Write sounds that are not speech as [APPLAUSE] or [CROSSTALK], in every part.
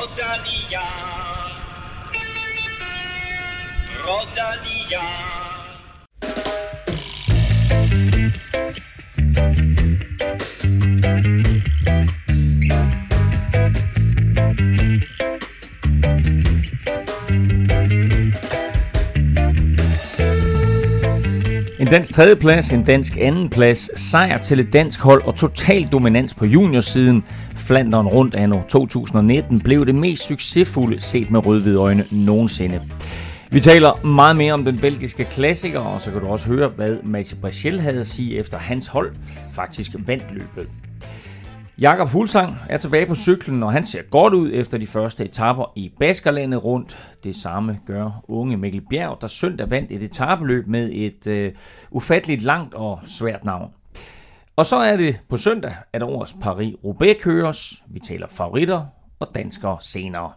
Rodalia. Rodalia. En dansk tredjeplads, en dansk andenplads, sejr til et dansk hold og total dominans på juniorsiden. Flanderen rundt anno 2019 blev det mest succesfulde set med rødhvide øjne nogensinde. Vi taler meget mere om den belgiske klassiker, og så kan du også høre, hvad Mathieu Brachel havde at sige efter hans hold faktisk vandt løbet. Jakob Fuglsang er tilbage på cyklen, og han ser godt ud efter de første etapper i Baskerlandet rundt. Det samme gør unge Mikkel Bjerg, der søndag vandt et etabeløb med et øh, ufatteligt langt og svært navn. Og så er det på søndag, at årets Paris-Roubaix køres. Vi taler favoritter og danskere senere.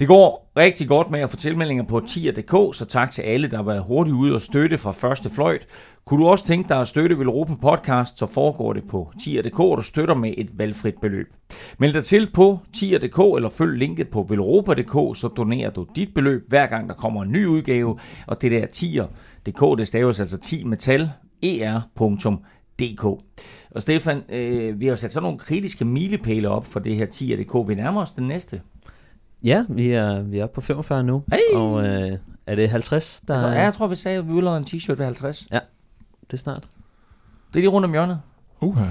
Det går rigtig godt med at få tilmeldinger på tier.dk, så tak til alle, der har været hurtigt ude og støtte fra første fløjt. Kunne du også tænke dig at støtte Europa Podcast, så foregår det på tier.dk, og du støtter med et valgfrit beløb. Meld dig til på tier.dk eller følg linket på velropa.dk, så donerer du dit beløb hver gang der kommer en ny udgave. Og det der tier.dk, det staves altså 10 metal, er.dk. Og Stefan, øh, vi har sat sådan nogle kritiske milepæle op for det her tier.dk. Vi nærmer os den næste. Ja, vi er, vi er på 45 nu. Hey! Og øh, er det 50, der... Altså, ja, jeg tror, vi sagde, at vi udlader en t-shirt ved 50. Ja, det er snart. Det er lige rundt om hjørnet. Uha.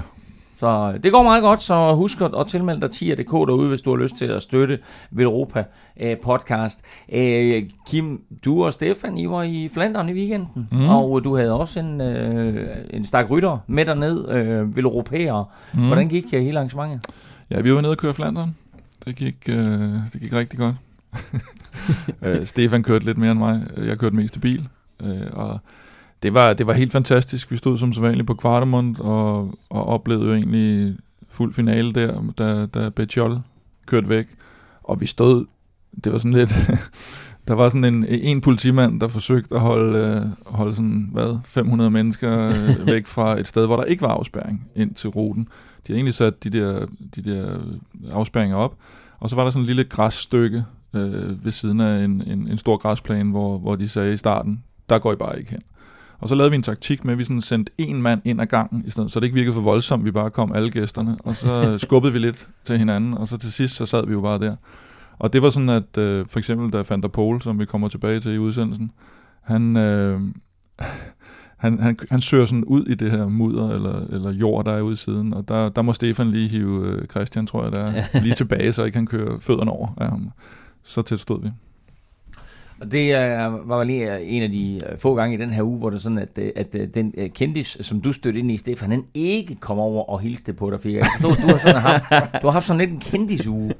Så øh, det går meget godt, så husk at tilmelde dig tier.dk derude, hvis du har lyst til at støtte Europa øh, podcast. Øh, Kim, du og Stefan, I var i Flandern i weekenden, mm. og du havde også en, en stak rytter med derned, øh, Veleuropæere. Mm. Hvordan gik hele arrangementet? Ja, vi var nede og køre Flandern. Det gik, øh, det gik rigtig godt. [LAUGHS] Stefan kørte lidt mere end mig. Jeg kørte mest i bil. Øh, og det var, det var helt fantastisk. Vi stod som sædvanligt på Kvartemont og, og oplevede jo egentlig fuld finale der, da, da Betjol kørte væk. Og vi stod, det var sådan lidt, [LAUGHS] der var sådan en, en politimand, der forsøgte at holde, øh, holde sådan, hvad, 500 mennesker øh, [LAUGHS] væk fra et sted, hvor der ikke var afspærring ind til ruten. De har egentlig sat de der, de der afspærringer op, og så var der sådan en lille græsstykke øh, ved siden af en, en, en stor græsplæne, hvor, hvor de sagde i starten, der går I bare ikke hen. Og så lavede vi en taktik med, at vi sådan sendte en mand ind ad gangen, i stedet, så det ikke virkede for voldsomt, vi bare kom alle gæsterne, og så [LAUGHS] skubbede vi lidt til hinanden, og så til sidst, så sad vi jo bare der. Og det var sådan, at øh, for eksempel da Van der Pol, som vi kommer tilbage til i udsendelsen, han, øh, [LAUGHS] han, han, han søger sådan ud i det her mudder eller, eller jord, der er ude i siden, og der, der må Stefan lige hive øh, Christian, tror jeg, der er, lige tilbage, så ikke han kører fødderne over af ham. Så tæt stod vi. Og det uh, var lige øh, en af de øh, få gange i den her uge, hvor det sådan, at, øh, at, at den uh, kendis, som du stødte ind i, Stefan, han ikke kom over og hilste på dig, for jeg forstod, du har, sådan haft, du har haft sådan lidt en kendisuge.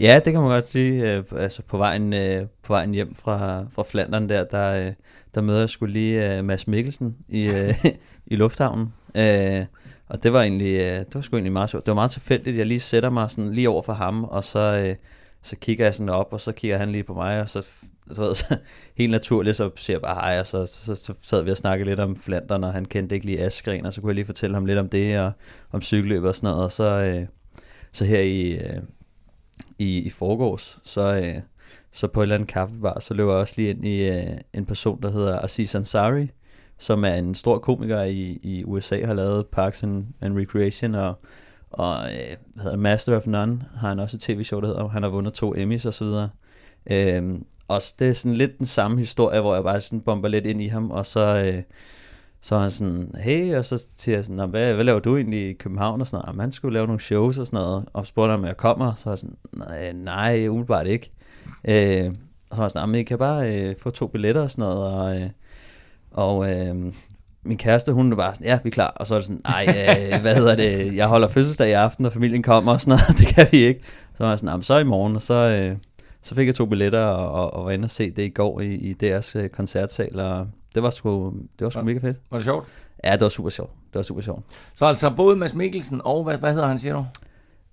Ja, det kan man godt sige. Øh, altså på vejen, øh, på vejen hjem fra, fra Flandern der, der, øh, der møder jeg skulle lige øh, Mads Mikkelsen i, øh, [LAUGHS] i lufthavnen. Øh, og det var egentlig, øh, det var sgu egentlig meget sjovt. Det var meget tilfældigt, jeg lige sætter mig sådan lige over for ham, og så, øh, så kigger jeg sådan op, og så kigger han lige på mig, og så, du ved, [LAUGHS] så helt naturligt, så siger jeg bare hej, og så, så, så, så sad vi og snakkede lidt om Flandern, og han kendte ikke lige Askren, og så kunne jeg lige fortælle ham lidt om det, og om cykelløb og sådan noget, og så, øh, så her i, øh, i, i forgårs, så, øh, så på et eller andet kaffebar, så løber jeg også lige ind i øh, en person, der hedder Aziz Ansari, som er en stor komiker i, i USA, har lavet Parks and, and Recreation, og, og øh, hvad hedder Master of None, har han også et tv-show, der hedder, han har vundet to Emmys og så videre. Øhm, og det er sådan lidt den samme historie, hvor jeg bare sådan bomber lidt ind i ham, og så, øh, så er han sådan, hey, og så siger jeg sådan, hvad, hvad laver du egentlig i København og sådan noget? Jamen, han skulle lave nogle shows og sådan noget, og spurgte om jeg kommer, så er jeg sådan, nej, nej umiddelbart ikke. Øh, og så var jeg sådan, jeg kan bare øh, få to billetter og sådan noget, og, øh, og øh, min kæreste, hun var bare sådan, ja, vi er klar. Og så er det sådan, nej, øh, hvad hedder det, jeg holder fødselsdag i aften, og familien kommer og sådan noget, [LAUGHS] det kan vi ikke. Så var jeg sådan, så i morgen, og så, øh, så fik jeg to billetter og, og, og var inde og se det i går i, i deres øh, koncertsal, og det var sgu, det var sgu mega fedt. Var det sjovt? Ja, det var super sjovt. Det var super sjovt. Så altså både Mads Mikkelsen og, hvad, hvad hedder han, siger du?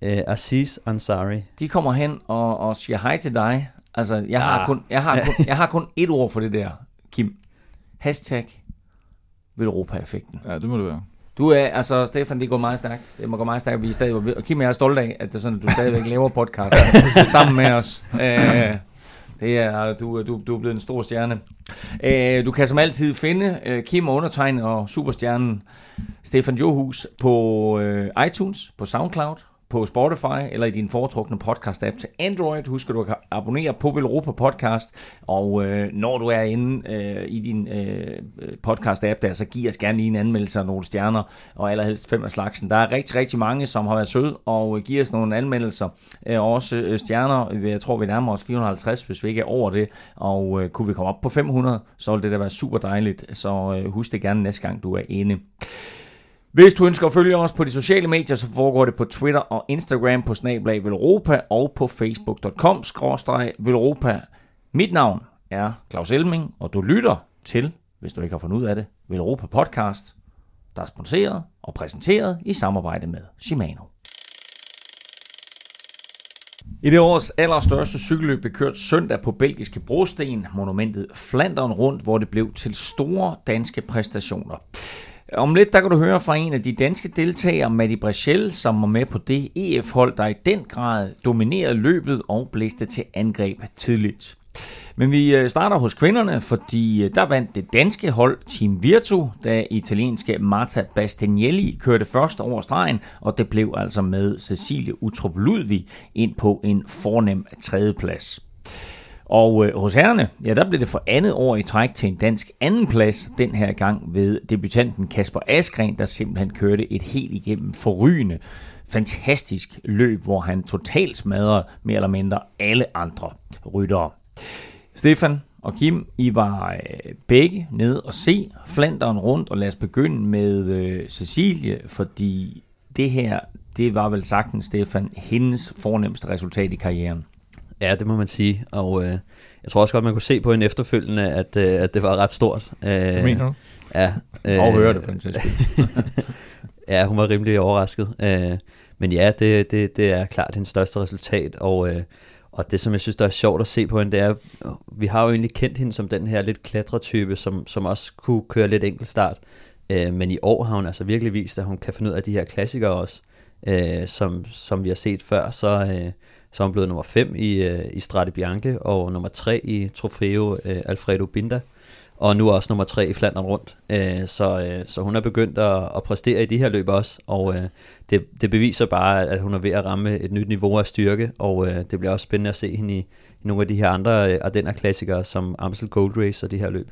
Øh, Aziz Ansari. De kommer hen og, og siger hej til dig. Altså, jeg har, Ah. kun, jeg, har kun, [LAUGHS] jeg har kun et ord for det der, Kim. Hashtag Velropa-effekten. Ja, det må det være. Du er, altså Stefan, det går meget stærkt. Det må gå meget stærkt, vi er stadig, og Kim og jeg er stolte af, at, det er sådan, at du stadigvæk [LAUGHS] laver podcast [LAUGHS] sammen med os. Øh, det er, du, du, du er blevet en stor stjerne. Øh, du kan som altid finde øh, Kim og undertegnet og superstjernen Stefan Johus på øh, iTunes, på SoundCloud, på Spotify eller i din foretrukne podcast-app til Android. Husk at du kan abonnere på Velropa Podcast, og øh, når du er inde øh, i din øh, podcast-app der, så giv os gerne lige en anmeldelse af nogle stjerner, og allerhelst fem af slagsen. Der er rigtig, rigtig mange, som har været søde og øh, giver os nogle anmeldelser. Øh, også øh, stjerner, jeg tror vi nærmer os 450, hvis vi ikke er over det, og øh, kunne vi komme op på 500, så ville det da være super dejligt, så øh, husk det gerne næste gang du er inde. Hvis du ønsker at følge os på de sociale medier, så foregår det på Twitter og Instagram på snablag Velropa og på facebook.com Velropa. Mit navn er Claus Elming, og du lytter til, hvis du ikke har fundet ud af det, Velropa Podcast, der er sponsoreret og præsenteret i samarbejde med Shimano. I det års allerstørste cykelløb blev kørt søndag på belgiske brosten, monumentet Flandern rundt, hvor det blev til store danske præstationer. Om lidt, der kan du høre fra en af de danske deltagere, Matti Brechel, som var med på det EF-hold, der i den grad dominerede løbet og blæste til angreb tidligt. Men vi øh, starter hos kvinderne, fordi øh, der vandt det danske hold Team Virtu, da italienske Marta Bastianelli kørte først over stregen, og det blev altså med Cecilie Utrup Ludvig ind på en fornem tredjeplads. Og øh, hos herrene, ja, der blev det for andet år i træk til en dansk andenplads, den her gang ved debutanten Kasper Askren, der simpelthen kørte et helt igennem forrygende, fantastisk løb, hvor han totalt smadrede mere eller mindre alle andre ryttere. Stefan og Kim, I var øh, begge nede og se Flanderen rundt, og lad os begynde med øh, Cecilie, fordi det her, det var vel sagtens, Stefan, hendes fornemmeste resultat i karrieren. Ja, det må man sige. Og øh, jeg tror også godt, man kunne se på en efterfølgende, at, øh, at det var ret stort. Øh, det mener du? Ja. Øh, og høre det, fantastisk. [LAUGHS] ja, hun var rimelig overrasket. Øh, men ja, det, det, det er klart hendes største resultat. Og, øh, og det, som jeg synes, der er sjovt at se på hende, det er, vi har jo egentlig kendt hende som den her lidt klatretype, som, som også kunne køre lidt enkeltstart. Øh, men i år har hun altså virkelig vist, at hun kan finde ud af de her klassikere også, øh, som, som vi har set før. Så, øh, så er hun blevet nummer 5 i, øh, i Strade Bianche, og nummer 3 i Trofeo øh, Alfredo Binda, og nu også nummer 3 i Flandern rundt. Øh, så, øh, så hun er begyndt at, at præstere i de her løb også, og øh, det, det beviser bare, at hun er ved at ramme et nyt niveau af styrke, og øh, det bliver også spændende at se hende i, i nogle af de her andre øh, Ardenner-klassikere, som Amstel Gold Race og de her løb.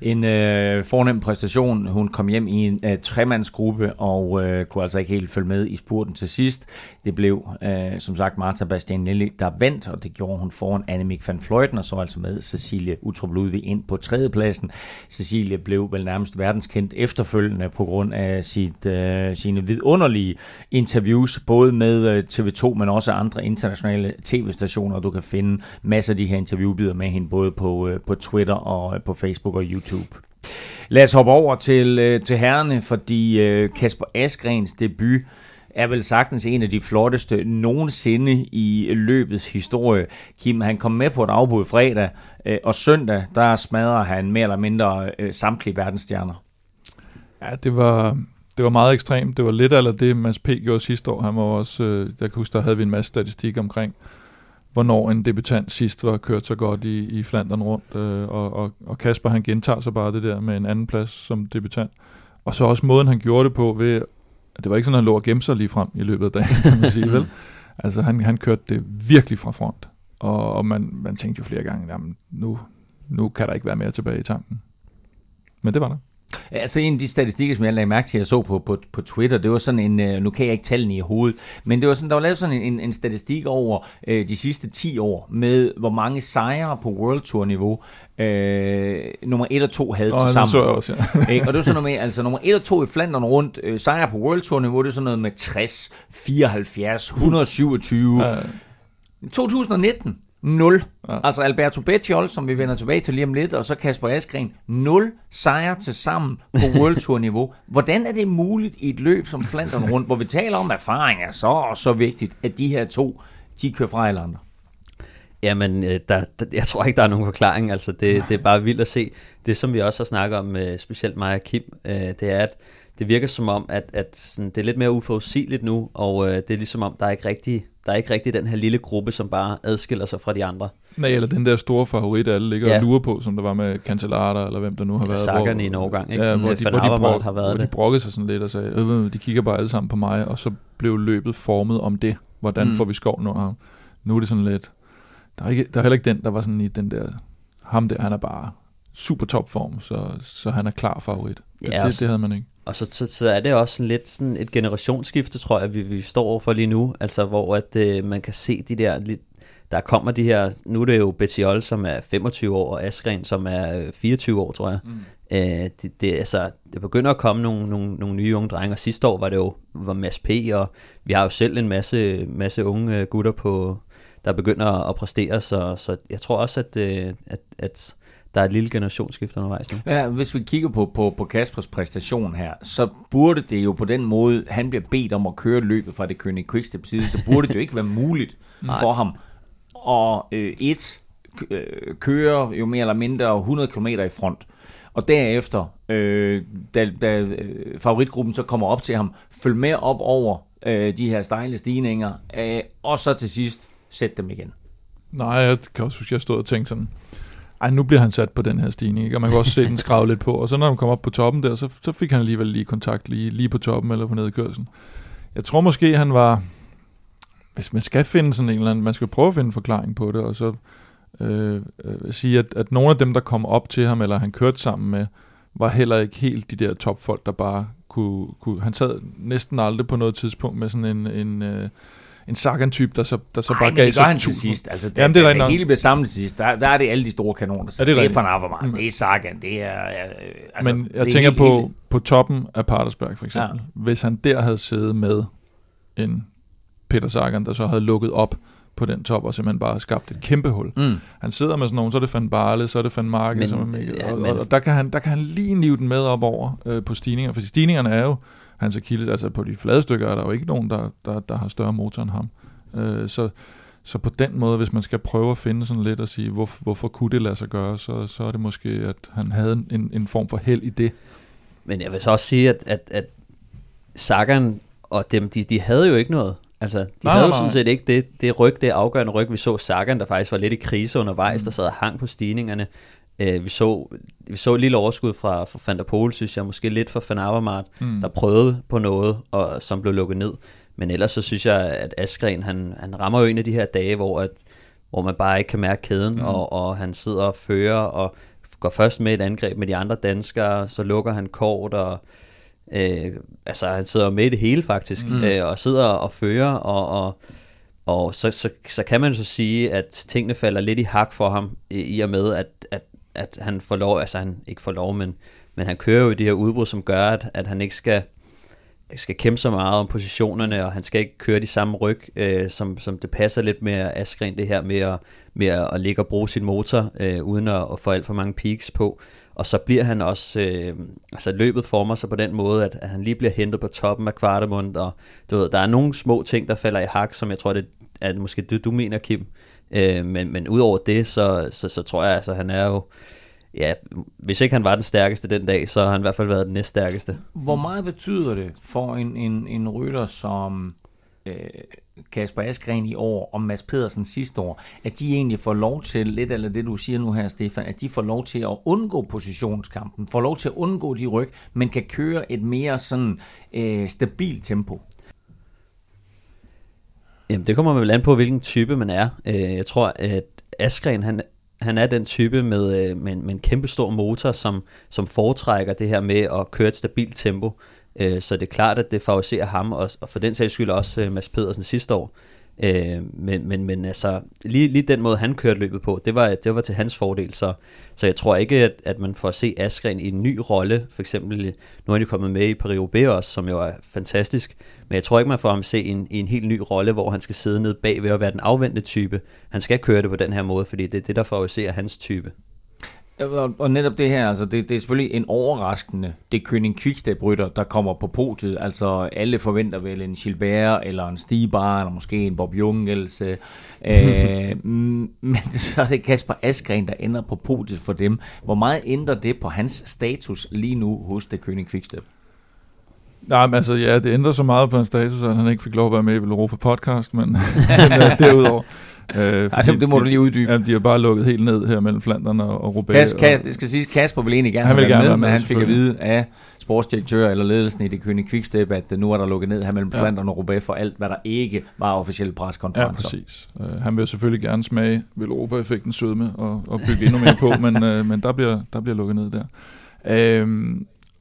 En øh, fornem præstation. Hun kom hjem i en øh, tremandsgruppe og øh, kunne altså ikke helt følge med i spurten til sidst. Det blev øh, som sagt Marta Bastianelli, der vandt, og det gjorde hun foran Annemiek van Fleuten, og så altså med Cecilie Utrup Ludvig ind på tredjepladsen. Cecilie blev vel nærmest verdenskendt efterfølgende på grund af sit, øh, sine vidunderlige interviews, både med øh, TV2, men også andre internationale tv-stationer. Du kan finde masser af de her interviewbider med hende, både på, øh, på Twitter og øh, på Facebook Facebook og YouTube. Lad os hoppe over til, øh, til herrene, fordi øh, Kasper Asgrens debut er vel sagtens en af de flotteste nogensinde i løbets historie. Kim, han kom med på et afbud fredag, øh, og søndag, der smadrer han mere eller mindre samtlige verdensstjerner. Ja, det var, det var meget ekstremt. Det var lidt af det, Mads P. gjorde sidste år. Han var også, jeg kan huske, der havde vi en masse statistik omkring, hvornår en debutant sidst var kørt så godt i, i Flandern rundt, øh, og, og, og Kasper han gentager sig bare det der med en anden plads som debutant. Og så også måden han gjorde det på ved, det var ikke sådan, at han lå og gemte sig lige frem i løbet af dagen, kan man sige, vel? [LAUGHS] Altså han, han kørte det virkelig fra front, og, og man, man tænkte jo flere gange, jamen nu, nu kan der ikke være mere tilbage i tanken. Men det var der. Altså en af de statistikker, som jeg lagde mærke til, jeg så på, på, på Twitter, det var sådan en, øh, nu kan jeg ikke tallene i hovedet, men det var sådan, der var lavet sådan en, en statistik over øh, de sidste 10 år, med hvor mange sejre på World Tour niveau, øh, nummer 1 og 2 havde oh, til sammen. Så jeg også, ja. [LAUGHS] og det var sådan noget med, altså nummer 1 og 2 i Flandern rundt, øh, sejre på World Tour niveau, det er sådan noget med 60, 74, 127. Ja. 2019, 0. Ja. Altså Alberto Bettiol, som vi vender tilbage til lige om lidt, og så Kasper Askren, 0 sejre til sammen på [LAUGHS] World Tour niveau. Hvordan er det muligt i et løb som Flandern rundt, hvor vi taler om erfaring er så og så vigtigt, at de her to, de kører fra eller andre? Jamen, øh, der, der, jeg tror ikke, der er nogen forklaring. Altså, det, det er bare vildt at se. Det, som vi også har snakket om, specielt mig og Kim, øh, det er, at det virker som om, at, at sådan, det er lidt mere uforudsigeligt nu, og øh, det er ligesom om, der er ikke rigtig der er ikke rigtig den her lille gruppe, som bare adskiller sig fra de andre. Nej, eller den der store favorit, alle ligger ja. og lurer på, som der var med Cancellara, eller hvem der nu har ja, været. Sakkerne i en overgang, ikke? Ja, hvor de, hvor de, brok, har været hvor det. de brokkede sig sådan lidt og sagde, øh, de kigger bare alle sammen på mig, og så blev løbet formet om det. Hvordan mm. får vi skov nu ham? Nu er det sådan lidt, der er, ikke, der er heller ikke den, der var sådan i den der, ham der, han er bare super topform, så, så han er klar favorit. Det, ja, det, det havde man ikke. Og så, så, så er det også sådan lidt sådan et generationsskifte, tror jeg, vi, vi står overfor lige nu. Altså, hvor at, øh, man kan se de der lidt, der kommer de her, nu er det jo Bettiol, som er 25 år, og Askren, som er 24 år, tror jeg. Mm. Øh, det, det, altså, det begynder at komme nogle, nogle, nogle nye unge drenge, og sidste år var det jo var Mads P., og vi har jo selv en masse, masse unge gutter, på, der begynder at præstere, så, så jeg tror også, at, øh, at, at der er et lille generationsskift undervejs nu. Ja, hvis vi kigger på, på, på Kaspers præstation her, så burde det jo på den måde, han bliver bedt om at køre løbet fra det Kønne Quickstep side, så burde det jo ikke være muligt [LAUGHS] for ham at øh, et, øh, køre jo mere eller mindre 100 km i front, og derefter, øh, da, da øh, favoritgruppen så kommer op til ham, følg med op over øh, de her stejle stigninger, øh, og så til sidst sæt dem igen. Nej, jeg kan også huske, jeg stod og tænkte sådan, ej, nu bliver han sat på den her stigning, ikke? og man kan også se den skrave lidt på. Og så når han kom op på toppen der, så, så fik han alligevel lige kontakt lige, lige på toppen eller på nedkørselen. Jeg tror måske, han var... Hvis man skal finde sådan en eller anden... Man skal prøve at finde en forklaring på det, og så øh, øh, sige, at, at nogle af dem, der kom op til ham, eller han kørte sammen med, var heller ikke helt de der topfolk, der bare kunne... kunne han sad næsten aldrig på noget tidspunkt med sådan en... en øh, en Sagan-type, der så, der så Ej, bare gav sig han til sidst. Altså, der, Jamen, det er der, hele bliver samlet til sidst, der, der er det alle de store kanoner. Så er det, det er Van Avermaet, mm. det er Sagan, det er... Altså, Men jeg tænker helt, på, helt... på toppen af Patersberg for eksempel. Ja. Hvis han der havde siddet med en Peter Sagan, der så havde lukket op på den top, og simpelthen bare skabt et kæmpe hul. Mm. Han sidder med sådan nogen, så er det Van Barle, så er det Van Marke, men, som er mega, ja, og, og, og, der, kan han, der kan han lige nive den med op over øh, på stigninger, for stigningerne er jo hans Achilles. Altså på de flade stykker er der jo ikke nogen, der, der, der har større motor end ham. Øh, så, så på den måde, hvis man skal prøve at finde sådan lidt og sige, hvor, hvorfor kunne det lade sig gøre, så, så er det måske, at han havde en, en form for held i det. Men jeg vil så også sige, at, at, at Sagan og dem, de, de havde jo ikke noget. Altså, de nej, havde jo sådan set ikke det, det ryg, det afgørende ryg. Vi så Sagan, der faktisk var lidt i krise undervejs, mm. der sad og hang på stigningerne. Øh, vi, så, vi så et lille overskud fra, fra Van der Pol, synes jeg, måske lidt fra Van Avermaet, mm. der prøvede på noget, og som blev lukket ned. Men ellers så synes jeg, at Askren, han, han rammer jo en af de her dage, hvor, at, hvor man bare ikke kan mærke kæden, mm. og, og han sidder og fører, og går først med et angreb med de andre danskere, så lukker han kort, og øh, altså han sidder med i det hele faktisk, mm. øh, og sidder og fører, og, og og så, så, så kan man så sige, at tingene falder lidt i hak for ham, i, i og med, at, at, at han får lov, altså han ikke får lov, men, men han kører jo i de her udbrud, som gør, at, at han ikke skal, skal kæmpe så meget om positionerne, og han skal ikke køre de samme ryg, øh, som, som det passer lidt med Askren, det her med at, med at, at ligge og bruge sin motor, øh, uden at, at få alt for mange peaks på. Og så bliver han også, øh, altså løbet former sig på den måde, at, at han lige bliver hentet på toppen af Kvartemund, og du ved, der er nogle små ting, der falder i hak, som jeg tror, det er måske det, du mener, Kim. Øh, men, men udover det, så, så, så tror jeg, altså, han er jo, ja, hvis ikke han var den stærkeste den dag, så har han i hvert fald været den næststærkeste. Hvor meget betyder det for en, en, en rytter som øh, Kasper Askren i år og Mads Pedersen sidste år, at de egentlig får lov til, lidt eller det du siger nu her, Stefan, at de får lov til at undgå positionskampen, får lov til at undgå de ryg, men kan køre et mere sådan øh, stabilt tempo. Jamen, det kommer vel an på, hvilken type man er. Øh, jeg tror, at Askren, han, han er den type med, øh, med, en, med en kæmpe stor motor, som, som foretrækker det her med at køre et stabilt tempo. Øh, så det er klart, at det favoriserer ham, og, og for den sags skyld også Mads Pedersen sidste år. Øh, men, men, men altså, lige, lige den måde, han kørte løbet på, det var, det var til hans fordel. Så, så jeg tror ikke, at, at man får at se Askren i en ny rolle. For eksempel, nu er de kommet med i Paris også, som jo er fantastisk. Men jeg tror ikke, man får ham at se i en, i en helt ny rolle, hvor han skal sidde nede bag ved at være den afvendte type. Han skal køre det på den her måde, fordi det er det, der favoriserer hans type. Og netop det her, altså det, det er selvfølgelig en overraskende, det König quickstep rytter der kommer på podiet. Altså alle forventer vel en Gilbert, eller en Stibar, eller måske en Bob Jungels. [LAUGHS] øh, men så er det Kasper Askren, der ender på podiet for dem. Hvor meget ændrer det på hans status lige nu hos det König quickstep? Nej, men altså, ja, det ændrer så meget på hans status, at han ikke fik lov at være med i Europa Podcast, men, [LAUGHS] [LAUGHS] men uh, derudover... Øh, Ej, det, må de, du lige uddybe. Ja, de har bare lukket helt ned her mellem Flandern og, og Roubaix. Kas, Kas, det skal siges, Kasper ville egentlig gerne han have gerne med, være med, men han fik at vide af sportsdirektør eller ledelsen i det kønne Quickstep, at nu er der lukket ned her mellem ja. Flandern og Roubaix for alt, hvad der ikke var officielle preskonferencer. Ja, præcis. Uh, han vil selvfølgelig gerne smage Europa-effekten sødme og, og bygge endnu mere på, [LAUGHS] men, uh, men der, bliver, der bliver lukket ned der. Uh,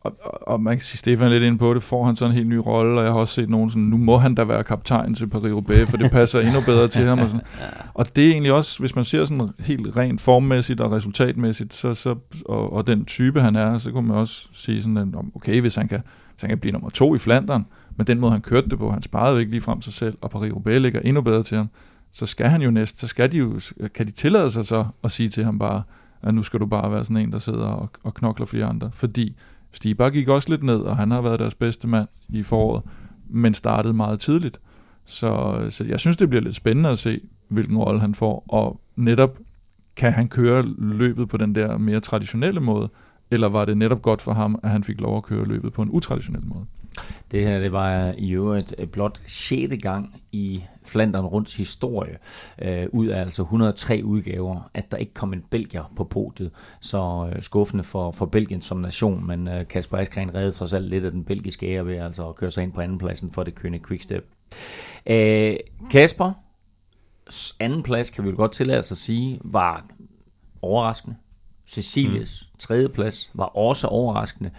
og, og man kan sige, Stefan er lidt ind på det, får han sådan en helt ny rolle, og jeg har også set nogen sådan, nu må han da være kaptajn til Paris-Roubaix, for det passer endnu bedre til ham. Og, sådan. [LAUGHS] og det er egentlig også, hvis man ser sådan helt rent formmæssigt og resultatmæssigt, så, så, og, og den type han er, så kunne man også sige sådan, okay, hvis han kan, hvis han kan blive nummer to i Flandern, men den måde han kørte det på, han sparede jo ikke lige frem sig selv, og Paris-Roubaix ligger endnu bedre til ham, så skal han jo næst, så skal de jo, kan de tillade sig så at sige til ham bare, at nu skal du bare være sådan en, der sidder og, og knokler for de andre, fordi Stibar gik også lidt ned, og han har været deres bedste mand i foråret, men startede meget tidligt. Så, så jeg synes, det bliver lidt spændende at se, hvilken rolle han får, og netop kan han køre løbet på den der mere traditionelle måde, eller var det netop godt for ham, at han fik lov at køre løbet på en utraditionel måde? Det her det var i øvrigt øh, blot 6. gang i Flandern rundt historie, øh, ud af altså 103 udgaver, at der ikke kom en belgier på podiet. Så øh, skuffende for, for Belgien som nation, men øh, Kasper Askren reddede sig selv lidt af den belgiske ære ved altså at køre sig ind på andenpladsen for det kønne Quickstep. Øh, Kasper, anden plads kan vi jo godt tillade os at sige, var overraskende. Cecilies mm. tredje plads var også overraskende.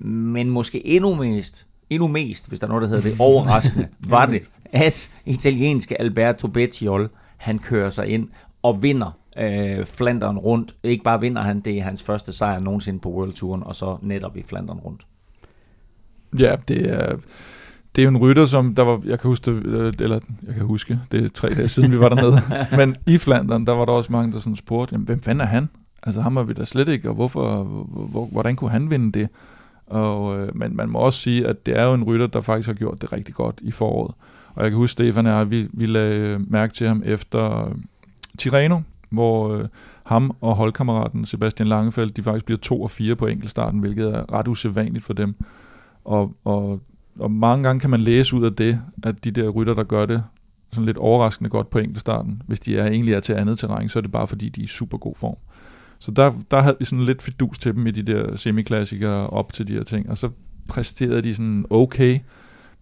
Men måske endnu mest endnu mest, hvis der er noget, der hedder det, overraskende, [LAUGHS] var det, at italienske Alberto Bettiol, han kører sig ind og vinder øh, Flandern rundt. Ikke bare vinder han, det er hans første sejr nogensinde på World Touren, og så netop i Flandern rundt. Ja, det er, det er jo en rytter, som der var, jeg kan huske, det, øh, eller jeg kan huske, det er tre dage siden, vi var dernede, [LAUGHS] men i Flandern, der var der også mange, der sådan spurgte, jamen, hvem fanden er han? Altså ham har vi da slet ikke, og hvorfor, hvor, hvordan kunne han vinde det? Og, øh, men man må også sige, at det er jo en rytter, der faktisk har gjort det rigtig godt i foråret. Og jeg kan huske, Stefan og jeg, vi, vi lagde øh, mærke til ham efter øh, Tirreno, hvor øh, ham og holdkammeraten Sebastian Langefeldt, de faktisk bliver to og fire på enkeltstarten, hvilket er ret usædvanligt for dem. Og, og, og mange gange kan man læse ud af det, at de der rytter, der gør det sådan lidt overraskende godt på enkeltstarten, hvis de er egentlig er til andet terræn, så er det bare fordi, de er i super god form. Så der, der havde vi sådan lidt fidus til dem i de der semiklassikere op til de her ting, og så præsterede de sådan okay,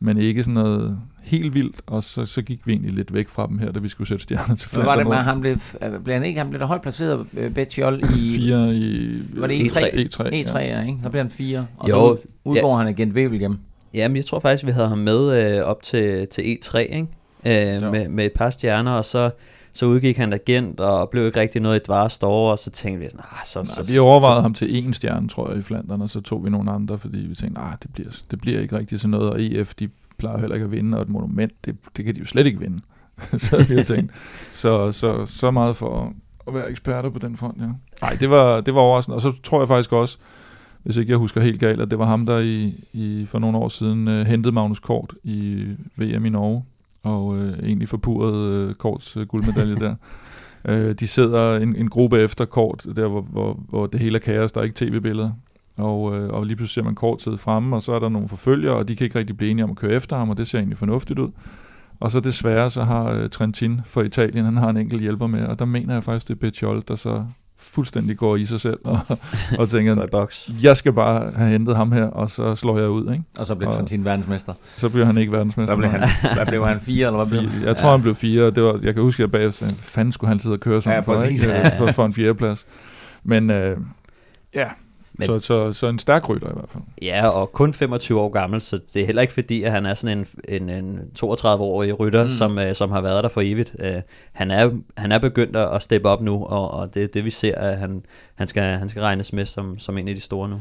men ikke sådan noget helt vildt, og så, så gik vi egentlig lidt væk fra dem her, da vi skulle sætte stjerner til Hvad var det med, ham blev, blev han ikke, han blev der højt placeret, uh, Betjol, i... Fire i... Var det E3? E3, E3 ja. ja ikke? Der blev han fire, og jo, så udgår ja. han igen Wevelgem. Jamen, jeg tror faktisk, vi havde ham med øh, op til, til E3, ikke? Øh, med, med et par stjerner, og så så udgik han agent, og blev ikke rigtig noget i Dvars store, og så tænkte vi sådan, ah, så, Nej, så, vi overvejede så, ham til en stjerne, tror jeg, i Flandern, og så tog vi nogle andre, fordi vi tænkte, ah, det bliver, det bliver ikke rigtig sådan noget, og EF, de plejer heller ikke at vinde, og et monument, det, det kan de jo slet ikke vinde. [LAUGHS] så vi tænkt, så, så, så meget for at være eksperter på den front, ja. Nej, det var, det var overraskende, og så tror jeg faktisk også, hvis ikke jeg husker helt galt, at det var ham, der i, i for nogle år siden uh, hentede Magnus Kort i VM i Norge, og øh, egentlig forpurret øh, Korts øh, guldmedalje der. [LAUGHS] Øh, de sidder en, en gruppe efter Kort, der hvor, hvor, hvor det hele er kaos, der er ikke tv-billeder. Og, øh, og lige pludselig ser man Kort sidde fremme, og så er der nogle forfølgere, og de kan ikke rigtig blive enige om at køre efter ham, og det ser egentlig fornuftigt ud. Og så desværre så har øh, Trentin for Italien, han har en enkelt hjælper med, og der mener jeg faktisk, det er Becciol, der så fuldstændig går i sig selv og, [LAUGHS] og tænker, box. jeg skal bare have hentet ham her, og så slår jeg ud. Ikke? Og så bliver Trentin verdensmester. Så bliver han ikke verdensmester. Så blev han, hvad blev han fire, eller hvad blev han? Jeg tror, ja. han blev fire, og det var, jeg kan huske, at bagefter, fanden skulle han sidde og køre sammen ja, for, ikke? for, for en fjerdeplads. Men øh, ja, men, så, så, så en stærk rytter i hvert fald. Ja, og kun 25 år gammel, så det er heller ikke fordi, at han er sådan en, en, en 32-årig rytter, mm. som, uh, som har været der for evigt. Uh, han, er, han er begyndt at steppe op nu, og, og det er det, vi ser, at han, han, skal, han skal regnes med som, som en af de store nu.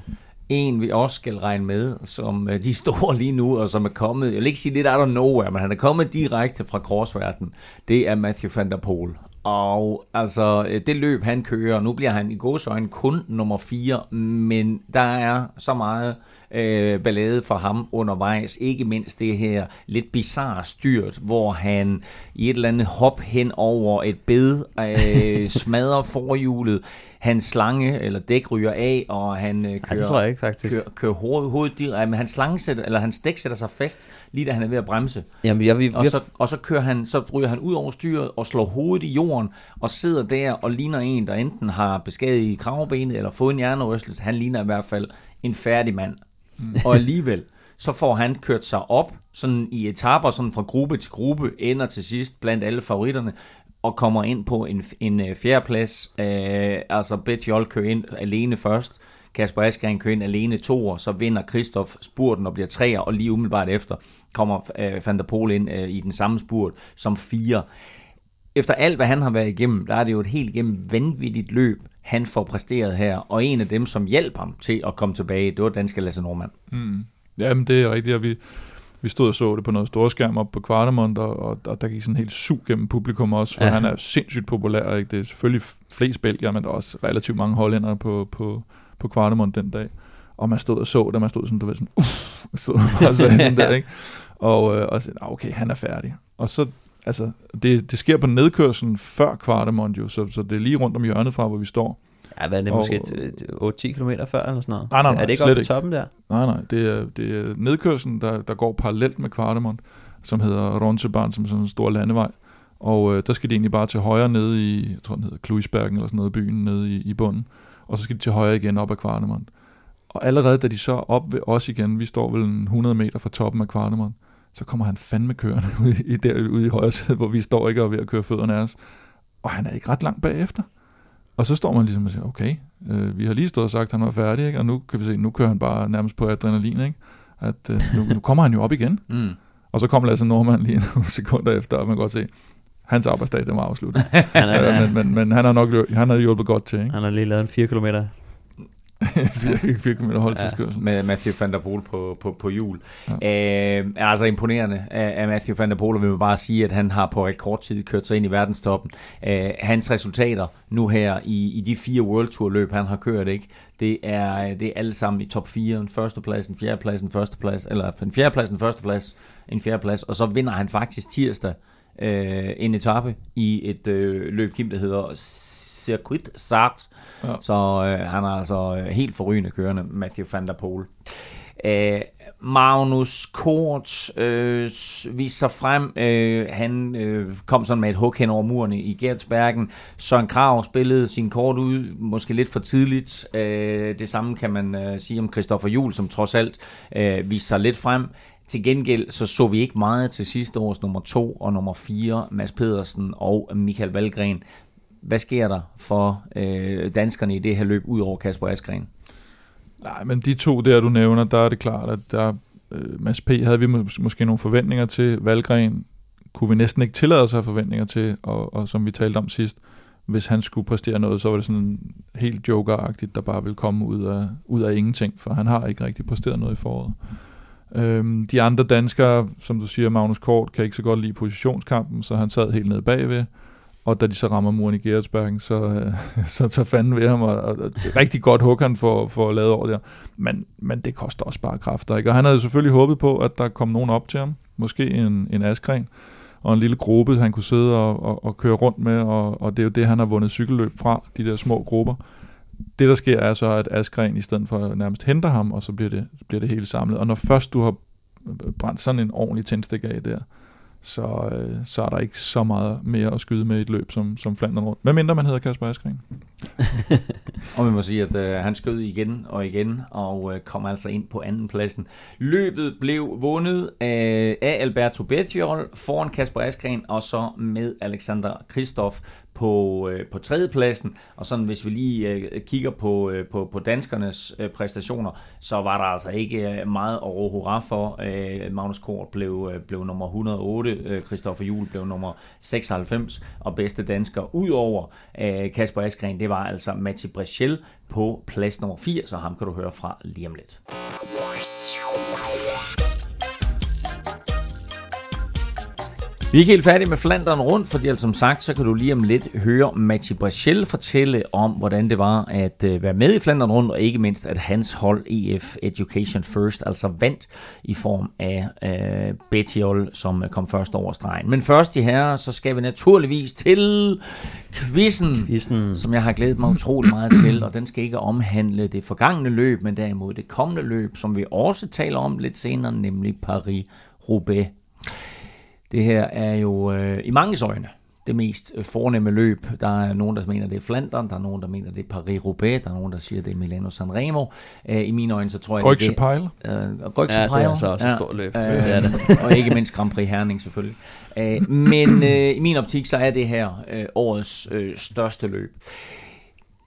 En vi også skal regne med, som uh, de store [LAUGHS] lige nu, og som er kommet, jeg vil ikke sige lidt out of nowhere, men han er kommet direkte fra crossverden, det er Matthew van der Poel. Og altså, øh, det løb han kører, nu bliver han i gåsøjne kun nummer 4, men der er så meget øh, ballade for ham undervejs. Ikke mindst det her lidt bizarre styrt, hvor han i et eller andet hop hen over et bed øh, [LAUGHS] smadrer forhjulet. Hans slange eller dæk ryger af, og han øh, kører, Ej, det tror jeg ikke, faktisk. kører, kører hovedet, hovedet direkte, men hans slange sætter, eller hans dæk sætter sig fast, lige da han er ved at bremse. Jamen, jeg, vi, Og så, og så, kører han, så ryger han ud over styret og slår hovedet i jorden og sidder der og ligner en, der enten har beskadiget i kravbenet eller fået en hjernerystelse. Han ligner i hvert fald en færdig mand. Mm. Og alligevel, så får han kørt sig op sådan i etaper, sådan fra gruppe til gruppe, ender til sidst blandt alle favoritterne, og kommer ind på en, en øh, fjerdeplads. Øh, altså Betjol kører ind alene først, Kasper Askren kører ind alene to år, så vinder Kristoff spurten og bliver treer, og lige umiddelbart efter kommer øh, Van der Pol ind øh, i den samme spurt som fire. Efter alt, hvad han har været igennem, der er det jo et helt igennem vanvittigt løb, han får præsteret her, og en af dem, som hjalp ham til at komme tilbage, det var danske Lasse Norman. Mm. Jamen, det er rigtigt, og vi, vi stod og så det på noget storskærm op på Kvartemont, og, og, og der gik sådan helt sug gennem publikum også, for Ja. han er sindssygt populær. Ikke? Det er selvfølgelig flest belgier, men der er også relativt mange hollændere på, på, på Kvartemont den dag. Og man stod og så det, man stod sådan, du ved, sådan, uff, og stod bare [LAUGHS] sådan der, ikke? Og, øh, og så, "Nå, okay, han er færdig. Og så, altså, det, det sker på nedkørslen før Kvartemont jo, så, så det er lige rundt om hjørnet fra, hvor vi står. ja, hvad er det, og- måske t- 8-10 km før eller sådan noget? Nej, nej, nej, er det ikke oppe på toppen der? Nej, nej, det er, det er nedkørslen, der, der går parallelt med Kvartemont, som hedder Ronsebahn, som sådan en stor landevej. Og øh, der skal de egentlig bare til højre nede i, jeg tror den hedder Kluisbergen eller sådan noget, byen nede i, i bunden. Og så skal de til højre igen op ad Kvartemont. Og allerede da de så er op ved os igen, vi står vel en 100 meter fra toppen af Kvartemont, så kommer han fandme kørende [LAUGHS] ud i, der, ude i højre side, hvor vi står ikke og er ved at køre fødderne af os. Og han er ikke ret langt bagefter. Og så står man ligesom og siger, okay, øh, vi har lige stået og sagt, at han var færdig, ikke? og nu kan vi se, nu kører han bare nærmest på adrenalin, ikke? at øh, nu, nu kommer han jo op igen. Mm. Og så kommer Lasse Norman lige [LAUGHS] nogle sekunder efter, og man kan godt se, hans arbejdsdag, den var afsluttet. [LAUGHS] Han, er, øh, men, men, men han har nok han har hjulpet godt til, ikke? han har lige lavet en 4 km. 4 km holdtidskørsel. med Matthew van der Poel på, på, på jul. Ja. Øh, er altså imponerende af, Matthew van der Poel, vil bare sige, at han har på rekordtid kørt sig ind i verdenstoppen. Øh, hans resultater nu her i, i de fire World Tour løb, han har kørt, ikke? Det er, det er alle sammen i top 4. En førsteplads, en fjerdeplads, en førsteplads, eller en fjerdeplads, en førsteplads, en fjerdeplads, og så vinder han faktisk tirsdag øh, en etape i et øh, løb, Kim, der hedder Circuit Sart. Ja. Så øh, han er altså øh, helt forrygende kørende, Matthew van der Poel. Øh, Magnus Kort øh, viste sig frem. Øh, han øh, kom sådan med et hug hen over murene i Gertsbergen. Søren Krav spillede sin kort ud, måske lidt for tidligt. Øh, det samme kan man øh, sige om Christoffer Juhl, som trods alt øh, viste sig lidt frem. Til gengæld så så vi ikke meget til sidste års nummer 2 og nummer 4, Mads Pedersen og Michael Valgren. Hvad sker der for øh, danskerne i det her løb, ud over Kasper Askren? Nej, men de to der, du nævner, der er det klart, at der, øh, Mads P. havde vi mås- måske nogle forventninger til. Valgren kunne vi næsten ikke tillade os at have forventninger til, og, og som vi talte om sidst, hvis han skulle præstere noget, så var det sådan helt jokeragtigt, der bare ville komme ud af, ud af ingenting, for han har ikke rigtig præsteret noget i foråret. Øhm, de andre danskere, som du siger, Magnus Kort, kan ikke så godt lide positionskampen, så han sad helt nede bagved, og da de så rammer muren i Gerhardsbergen, så, øh, [LAUGHS] så tager fanden ved ham, og, og, og rigtig godt hug han for, for at lave over der. Men, men det koster også bare kræfter, ikke? Og han havde selvfølgelig håbet på, at der kom nogen op til ham, måske en, en askren, og en lille gruppe, han kunne sidde og, og, og køre rundt med, og, og det er jo det, han har vundet cykelløb fra, de der små grupper. Det, der sker, er så, at Askren i stedet for nærmest henter ham, og så bliver det, bliver det hele samlet. Og når først du har brændt sådan en ordentlig tændstik af der, så, øh, så er der ikke så meget mere at skyde med i et løb som, som Flandern rundt. Hvad mindre man hedder Kasper Askren. [LAUGHS] Og man må sige, at øh, han skød igen og igen, og øh, kom altså ind på anden pladsen. Løbet blev vundet af, af Alberto Bettiol foran Kasper Askren, og så med Alexander Kristoff på, øh, på tredjepladsen. Og sådan, hvis vi lige øh, kigger på, øh, på, på danskernes øh, præstationer, så var der altså ikke øh, meget at råbe hurra for. Øh, Magnus Kort blev, øh, blev nummer 108, øh, Christoffer Juhl blev nummer 96, og bedste dansker udover øh, Kasper Askren, det var altså Matti Breschel på plads nummer 4, så ham kan du høre fra lige om lidt. Vi er ikke helt færdige med Flanderen rundt, fordi altså, som sagt, så kan du lige om lidt høre Mati Brachel fortælle om, hvordan det var at uh, være med i Flanderen rundt, og ikke mindst, at hans hold EF Education First altså vandt i form af uh, Bettiol, som kom først over stregen. Men først, de her, så skal vi naturligvis til quizzen, quizzen, som jeg har glædet mig utrolig meget til, og den skal ikke omhandle det forgangne løb, men derimod det kommende løb, som vi også taler om lidt senere, nemlig Paris-Roubaix. Det her er jo øh, i mange øjne det mest øh, fornemme løb. Der er nogen, der mener, det er Flandern, der er nogen, der mener, det er Paris-Roubaix, der er nogen, der siger, det er Milano Sanremo. Øh, I mine øjne, så tror jeg, det er det. Øh, Grøgse ja, det er altså også ja, et stort løb. Øh, og ikke mindst Grand Prix Herning selvfølgelig. Øh, men øh, i min optik, så er det her øh, årets øh, største løb.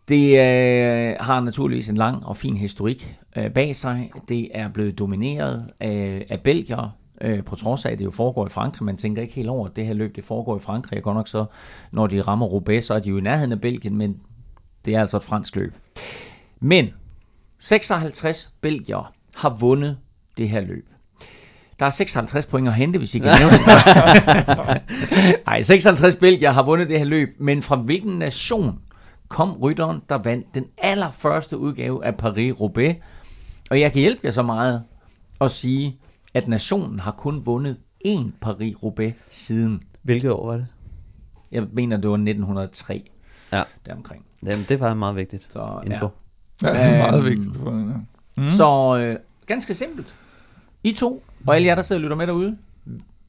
Det øh, har naturligvis en lang og fin historik øh, bag sig. Det er blevet domineret af, af belgier, øh, på trods af, at det jo foregår i Frankrig. Man tænker ikke helt over, at det her løb det foregår i Frankrig. Og godt nok så, når de rammer Roubaix, så er de jo i nærheden af Belgien, men det er altså et fransk løb. Men 56 belgier har vundet det her løb. Der er 56 point at hente, hvis I kan nævne det. Nej, 56 belgier har vundet det her løb, men fra hvilken nation kom rytteren, der vandt den allerførste udgave af Paris-Roubaix? Og jeg kan hjælpe jer så meget at sige, at nationen har kun vundet én Paris-Roubaix siden. Hvilket år var det? Jeg mener, det var 1903. Ja. Deromkring. Jamen, det var meget vigtigt. Så, info. Ja, det er meget øhm, vigtigt. For det mm. Så øh, ganske simpelt. I to, og alle jer, der sidder og lytter med derude,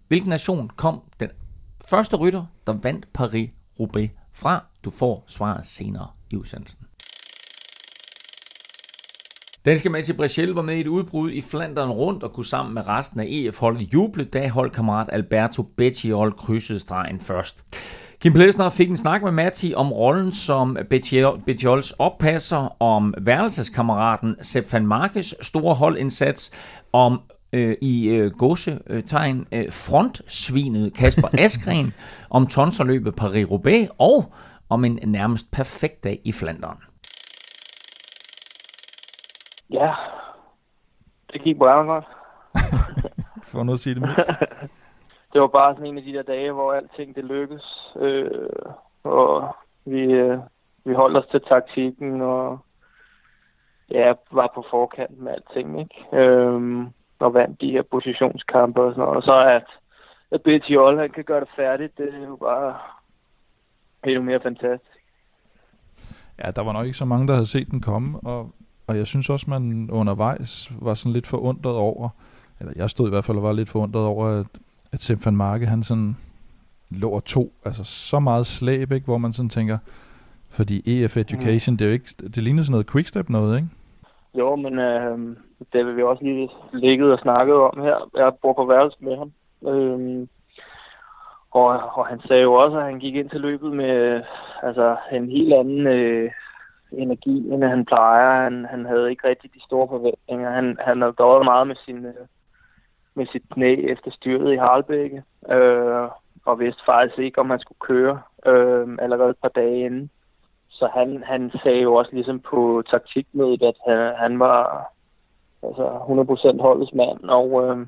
hvilken nation kom den første rytter, der vandt Paris-Roubaix fra? Du får svaret senere i udsendelsen. Danske Matti Brechel var med i et udbrud i Flandern rundt og kunne sammen med resten af EF-holdet juble, da holdkammerat Alberto Bettiol krydsede stregen først. Kim Plesner fik en snak med Matti om rollen som Betjols oppasser, om værelseskammeraten Sepp van Markes store holdindsats, om øh, i øh, gåsetegn øh, frontsvinet Kasper [LAUGHS] Askren, om tonserløbet Paris-Roubaix og om en nærmest perfekt dag i Flandern. Ja, det gik bra godt. [LAUGHS] For noget at sige det med. [LAUGHS] det var bare sådan en af de der dage, hvor alting det lykkedes. Øh, og vi, øh, vi holdt os til taktikken, og ja, var på forkant med alting, ikke? Øh, og vandt de her positionskampe og sådan noget. Og så at, at BTL, han kan gøre det færdigt, det er jo bare helt mere fantastisk. Ja, der var nok ikke så mange, der havde set den komme, og og jeg synes også, man undervejs var sådan lidt forundret over, eller jeg stod i hvert fald og var lidt forundret over, at, at van Marke, han sådan lå og to, altså så meget slæb, ikke? hvor man sådan tænker, fordi EF Education, mm. det er jo ikke, det ligner sådan noget quickstep noget, ikke? Jo, men øh, det vil vi også lige ligget og snakket om her. Jeg bor på værelse med ham. Øh, og, og han sagde jo også, at han gik ind til løbet med altså, en helt anden øh, energi, end han plejer. Han, han havde ikke rigtig de store forventninger. Han, han havde døjet meget med, sin, øh, med sit knæ efter styret i Harlbække, øh, og vidste faktisk ikke, om han skulle køre øh, allerede et par dage inden. Så han, han sagde jo også ligesom på taktikmødet, at han, han var altså 100% holdets mand, og øh,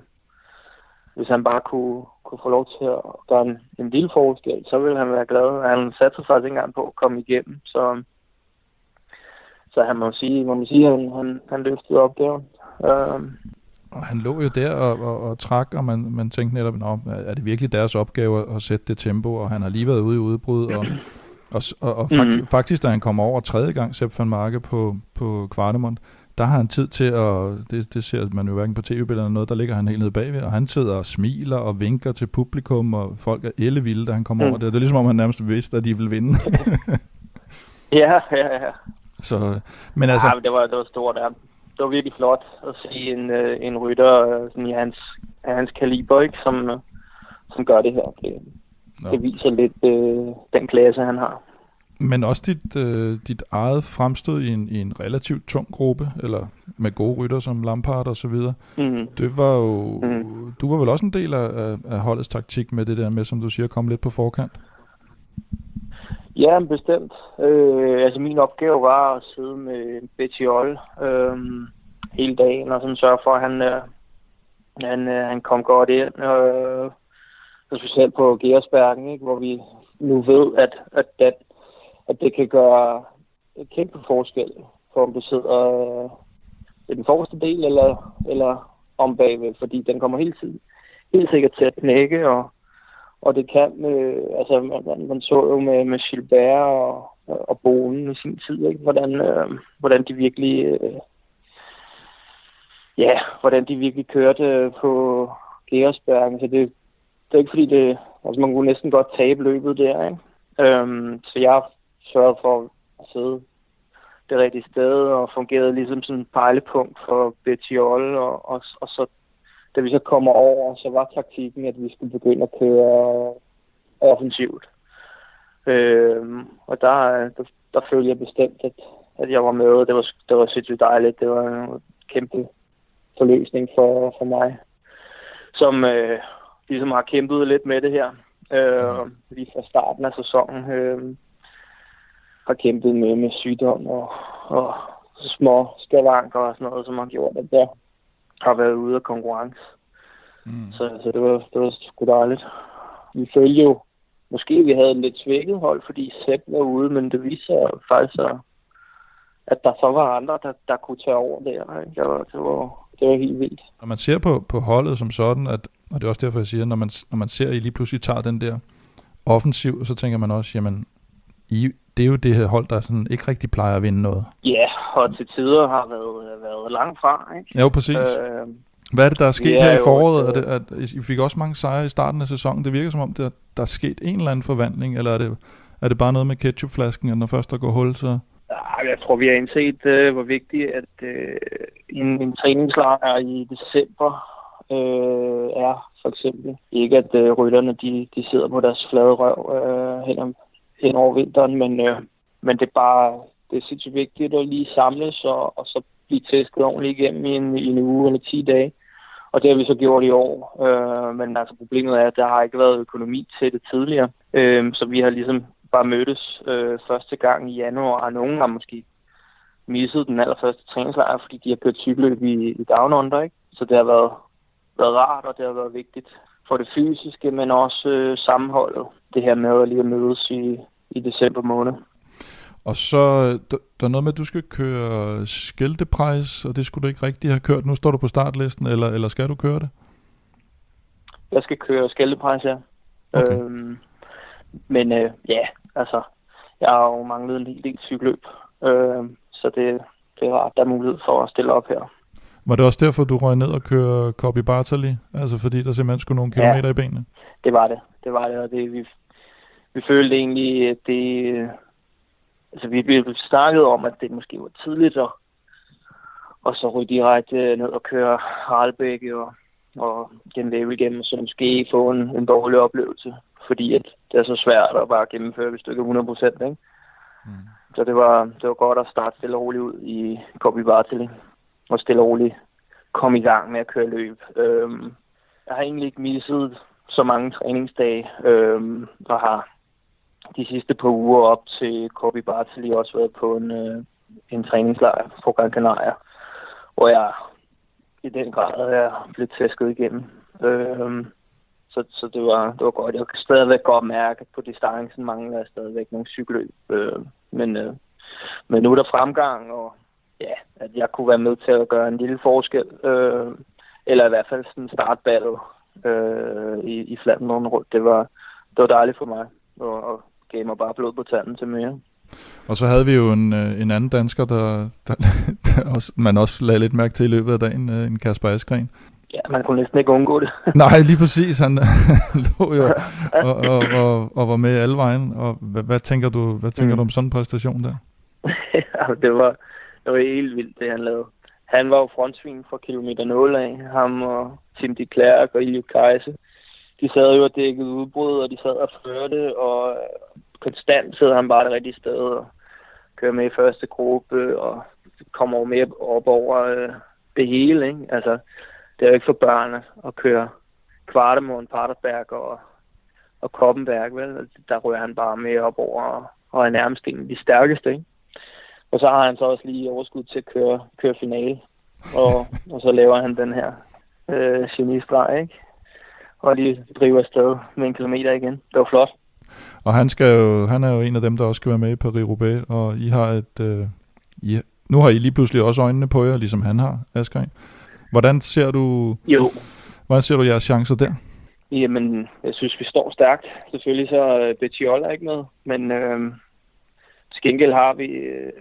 hvis han bare kunne, kunne få lov til at gøre en, en lille forskel, så ville han være glad. Han satte sig faktisk ikke engang på at komme igennem, så så han må sige, må man sige at han, han, han løftede opgaven. Um, og han lå jo der og, og, og trak, og man, man tænkte netop, Nå, er det virkelig deres opgave at sætte det tempo, og han har lige været ude i udbrud, og, og, og, og faktisk, mm-hmm. faktisk, da han kommer over tredje gang, Sepp van Marke på, på Kvartemont, der har han tid til at, det, det ser man jo hverken på tv-billederne eller noget, der ligger han helt nede bagved, og han sidder og smiler og vinker til publikum, og folk er ellevilde, da han kommer mm. over der. Det er ligesom om, han nærmest vidste, at de vil vinde. [LAUGHS] ja, ja, ja. Så, men altså... Ja, det var, det var stort ja. Det var virkelig flot at se en, øh, en rytter øh, sådan i hans, hans kaliber, ikke, som, øh, som gør det her. Det, det viser lidt øh, den klasse, han har. Men også dit, øh, dit eget fremstød i en, i en relativt tung gruppe, eller med gode rytter som Lampard og så videre. Mm. Det var jo, mm. du var vel også en del af, af holdets taktik med det der med, som du siger, komme lidt på forkant? Ja, bestemt. Øh, altså min opgave var at sidde med Betty Oll øh, hele dagen og sådan sørge for, at han, øh, han, øh, han kom godt ind. Øh, specielt på Gersbergen, ikke, hvor vi nu ved, at, at, at, at det kan gøre et kæmpe forskel for, om du sidder øh, i den forreste del eller, eller om bagved, fordi den kommer hele tiden helt sikkert til at knække, og, og det kan, øh, altså man, man så jo med, med Gilbert og, og Bonen i sin tid, ikke? Hvordan, øh, hvordan de virkelig øh, ja, hvordan de virkelig kørte på Gersbergen. Så altså, det, det er ikke fordi, det, altså man kunne næsten godt tabe løbet der, ikke? Øhm, så jeg sørgede for at sidde det rigtige sted og fungerede ligesom sådan en pejlepunkt for Bettiol, og, og, og så da vi så kommer over, så var taktikken, at vi skulle begynde at køre øh, offensivt. Øh, og der, der, der følte jeg bestemt, at, at jeg var med, det var, det var sindssygt dejligt. Det var en kæmpe forløsning for, for mig, som øh, ligesom har kæmpet lidt med det her. Øh, lige fra starten af sæsonen øh, har kæmpet med, med sygdom og, og små skavanker og sådan noget, som har gjort, at jeg har været ude af konkurrence. Mm. Så, så det var, det var sgu dejligt. Vi følte jo, måske vi havde en lidt svækket hold, fordi Sepp var ude, men det viser sig faktisk, at der så var andre, der, der kunne tage over der. Ikke? Det, var, det, var, det var helt vildt. Når man ser på, på holdet som sådan, at, og det er også derfor, jeg siger, når man, når man ser, at I lige pludselig tager den der offensiv, så tænker man også, jamen, I, det er jo det her hold, der sådan ikke rigtig plejer at vinde noget. Ja, og til tider har været, været langt fra, ikke? Ja, præcis. Øh, hvad er det, der er sket her i foråret? Er det, at I fik også mange sejre i starten af sæsonen. Det virker som om, det, der er sket en eller anden forvandling, eller er det, er det bare noget med ketchupflasken, at når først der går hul, så... Jeg tror, vi har indset, uh, hvor vigtigt, at uh, en, en træningslejr i december uh, er for eksempel. Ikke at uh, rytterne de, de sidder på deres flade røv uh, hen, om, hen over vinteren, men, uh, men det er bare det er sindssygt vigtigt at lige samles og, og så blive testet ordentligt igennem i en, i en uge eller 10 dage. Og det har vi så gjort i år. Øh, men altså problemet er, at der har ikke været økonomi til det tidligere. Øh, så vi har ligesom bare mødtes øh, første gang i januar, og nogen har måske misset den allerførste træningslejr, fordi de har kørt cykelløb i, i Down Under, ikke? Så det har været, været rart, og det har været vigtigt for det fysiske, men også øh, sammenholdet. Det her med at lige mødes i, i december måned. Og så der, der er noget med, at du skal køre skældeprejs, og det skulle du ikke rigtig have kørt. Nu står du på startlisten, eller, eller skal du køre det? Jeg skal køre skældeprejs, ja. Okay. Øhm, men øh, ja, altså, jeg har jo manglet en hel del cykelløb, øh, så det, det er rart, der er mulighed for at stille op her. Var det også derfor, du røg ned og køre Copy Bartali? Altså fordi der simpelthen skulle nogle kilometer ja, i benene? det var det. Det var det, og det, vi, vi følte egentlig, at det, altså vi blev snakket om, at det måske var tidligt at, og så ryge direkte ned og køre Harlebæk og, og den level igennem, så måske få en, en dårlig oplevelse, fordi at det er så svært at bare gennemføre, ikke er 100 procent, ikke? Mm. Så det var, det var godt at starte stille og roligt ud i Copy Bartali, og stille og roligt komme i gang med at køre løb. Øhm, jeg har egentlig ikke misset så mange træningsdage, øhm, og har de sidste par uger op til Kobe Bartley også været på en, øh, en træningslejr på Gran Canaria, hvor jeg i den grad er blevet tæsket igennem. Øh, så, så det, var, det var godt. Jeg kan stadigvæk godt mærke, at på distancen mangler jeg stadigvæk nogle cykelløb. Øh, men, øh, men nu er der fremgang, og ja, at jeg kunne være med til at gøre en lille forskel. Øh, eller i hvert fald sådan en startbattle øh, i, i Flandern rundt. Det var, det var dejligt for mig. Og, og gav mig bare blod på tanden til mere. Og så havde vi jo en, øh, en anden dansker, der, der, [LAUGHS] der også, man også lagde lidt mærke til i løbet af dagen, øh, en Kasper Askren. Ja, man kunne næsten ikke undgå det. [LAUGHS] Nej, lige præcis. Han [LAUGHS] lå jo og, og, og, og var med alle vejen. Og hvad, hvad tænker du, hvad tænker mm. du om sådan en præstation der? det var, det var helt vildt, det han lavede. Han var jo frontsvin fra kilometer 0 af. Ham og Tim de Klerk og Ilio Kajse de sad jo og dækkede udbrud, og de sad og førte, og øh, konstant sidder han bare det rigtige sted og kører med i første gruppe, og kommer jo mere op over øh, det hele. Ikke? Altså, det er jo ikke for børn at køre Kvartemund, Paterberg og, og Koppenberg, vel? Altså, der rører han bare mere op over og, og er nærmest en af de stærkeste. Ikke? Og så har han så også lige overskud til at køre, køre finale, og, og så laver han den her øh, genistreg, ikke? Og de driver afsted med en kilometer igen. Det var flot. Og han, skal jo, han er jo en af dem, der også skal være med i Paris-Roubaix, og I har et... Øh, I, nu har I lige pludselig også øjnene på jer, ligesom han har, Asgren. Hvordan ser du, Jo, hvordan ser du jeres chancer der? Jamen, jeg synes, vi står stærkt. Selvfølgelig så er Betiola ikke med, men øh, til gengæld har vi øh,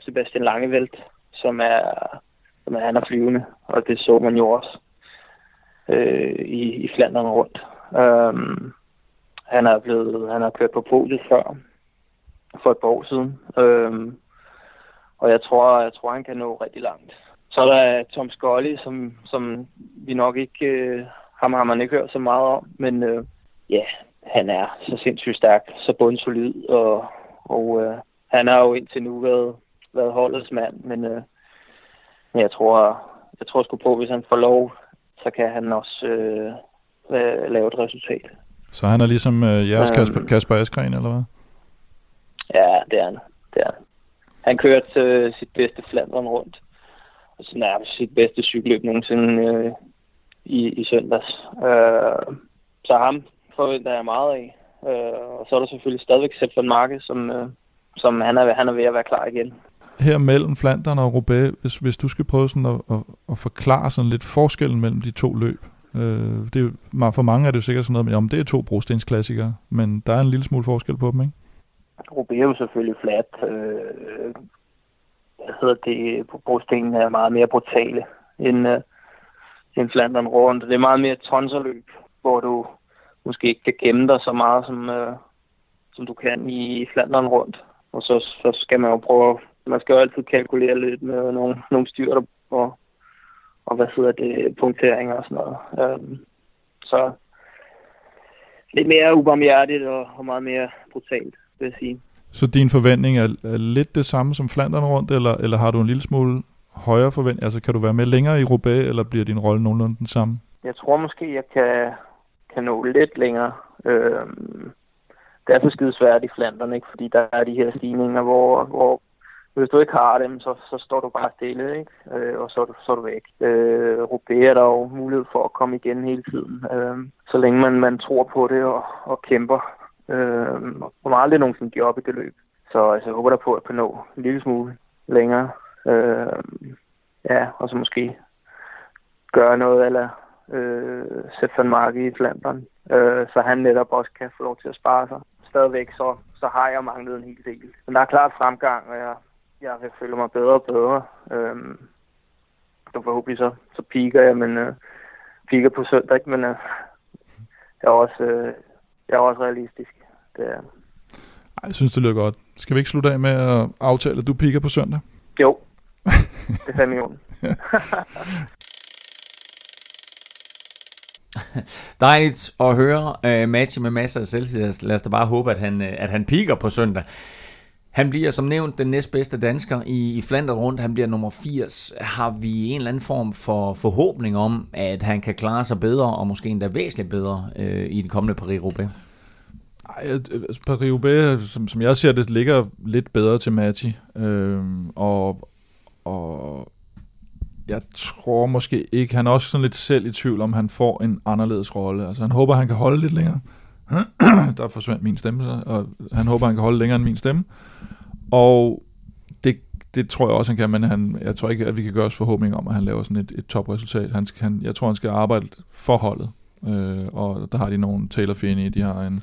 Sebastian Langevelt, som er, som er han er flyvende, og det så man jo også øh, i, i Flandern rundt. Øhm, han er blevet, han har kørt på podiet før, for et par år siden, Øhm, og jeg tror, jeg tror, han kan nå rigtig langt. Så er der Tom Scully, som, som vi nok ikke... Øh, ham har man ikke hørt så meget om, men øh, ja, han er så sindssygt stærk, så bundsolid, og, og øh, han har jo indtil nu været, været holdets mand, men øh, jeg tror, jeg tror sgu på, hvis han får lov, så kan han også øh, la- lave et resultat. Så han er ligesom øh, jeres Øhm. Kasper, Kasper Askren, eller hvad? Ja, det er han. Det er han. Han kørte øh, sit bedste Flandern rundt, og så nærmest sit bedste cykelløb nogensinde øh, i, i søndags. Øh, så ham forventer jeg meget af. Øh, og så er der selvfølgelig stadigvæk Sepp Marke, som, øh, som han, er, han er ved at være klar igen. Her mellem Flandern og Roubaix, hvis, hvis du skal prøve sådan at, at, at forklare sådan lidt forskellen mellem de to løb. Øh, det er, for mange er det jo sikkert sådan noget, men jamen, det er to brostensklassikere, men der er en lille smule forskel på dem, ikke? Roubaix er jo selvfølgelig flat. Øh, hvad hedder det? Brostenene er meget mere brutale end, øh, end Flandern rundt. Det er meget mere tonserløb, hvor du måske ikke kan gemme dig så meget, som, øh, som du kan i Flandern rundt. Og så, så skal man jo prøve, man skal jo altid kalkulere lidt med nogle, nogle styr og, og hvad hedder det, punkteringer og sådan noget. Øh, så lidt mere ubarmhjertigt og, og meget mere brutalt, vil jeg sige. Så din forventning er, er lidt det samme som Flandern rundt, eller, eller har du en lille smule højere forventning? Altså kan du være med længere i Roubaix, eller bliver din rolle nogenlunde den samme? Jeg tror måske, jeg kan, kan nå lidt længere. Øhm, det er så skide svært i Flandern, ikke? fordi der er de her stigninger, hvor, hvor hvis du ikke har dem, så, så står du bare stille, ikke? Øh, og så er, du, så er du væk. Øh, Roubaix er der jo mulighed for at komme igen hele tiden, øh, så længe man, man tror på det og, og kæmper. Øh, og man aldrig nogensinde giver op i det løb. Så altså, jeg håber der på, at jeg nå en lille smule længere. Øh, ja, og så måske gøre noget eller øh, Stefan Marke i Flandern, øh, så han netop også kan få lov til at spare sig. Stadigvæk så, så har jeg manglet en hel del. Men der er klart fremgang, og jeg, jeg vil føle mig bedre og bedre. Øh, så forhåbentlig så, så piker jeg, men øh, piker på søndag, ikke? men øh, jeg, er også, øh, jeg er også realistisk. Det er, Ej, jeg synes, det lyder godt. Skal vi ikke slutte af med at aftale, at du piker på søndag? jo, [LAUGHS] det er fandme i orden. [LAUGHS] [LAUGHS] Dejligt at høre øh, uh, Mati med masser af selvtillid. Lad os da bare håbe, at han, uh, at han piker på søndag. Han bliver som nævnt den næstbedste dansker i, i Flandern rundt. Han bliver nummer 80. Har vi en eller anden form for forhåbning om, at han kan klare sig bedre, og måske endda væsentligt bedre uh, i den kommende Paris-Roubaix? Ej, altså, Paris-Roubaix, som, som jeg ser det, ligger lidt bedre til Mati. Øhm, og, og jeg tror måske ikke, han er også sådan lidt selv i tvivl om, han får en anderledes rolle. Altså han håber, han kan holde lidt længere. [CLEARS THROAT] Der forsvandt min stemme, så, og han håber, han kan holde længere end min stemme. Og det, det tror jeg også, han kan, men han, jeg tror ikke, at vi kan gøre os forhåbning om, at han laver sådan et, et topresultat. Han, skal- han, jeg tror, han skal arbejde for holdet. Øh, og der har de nogle Taylor Finney, de har en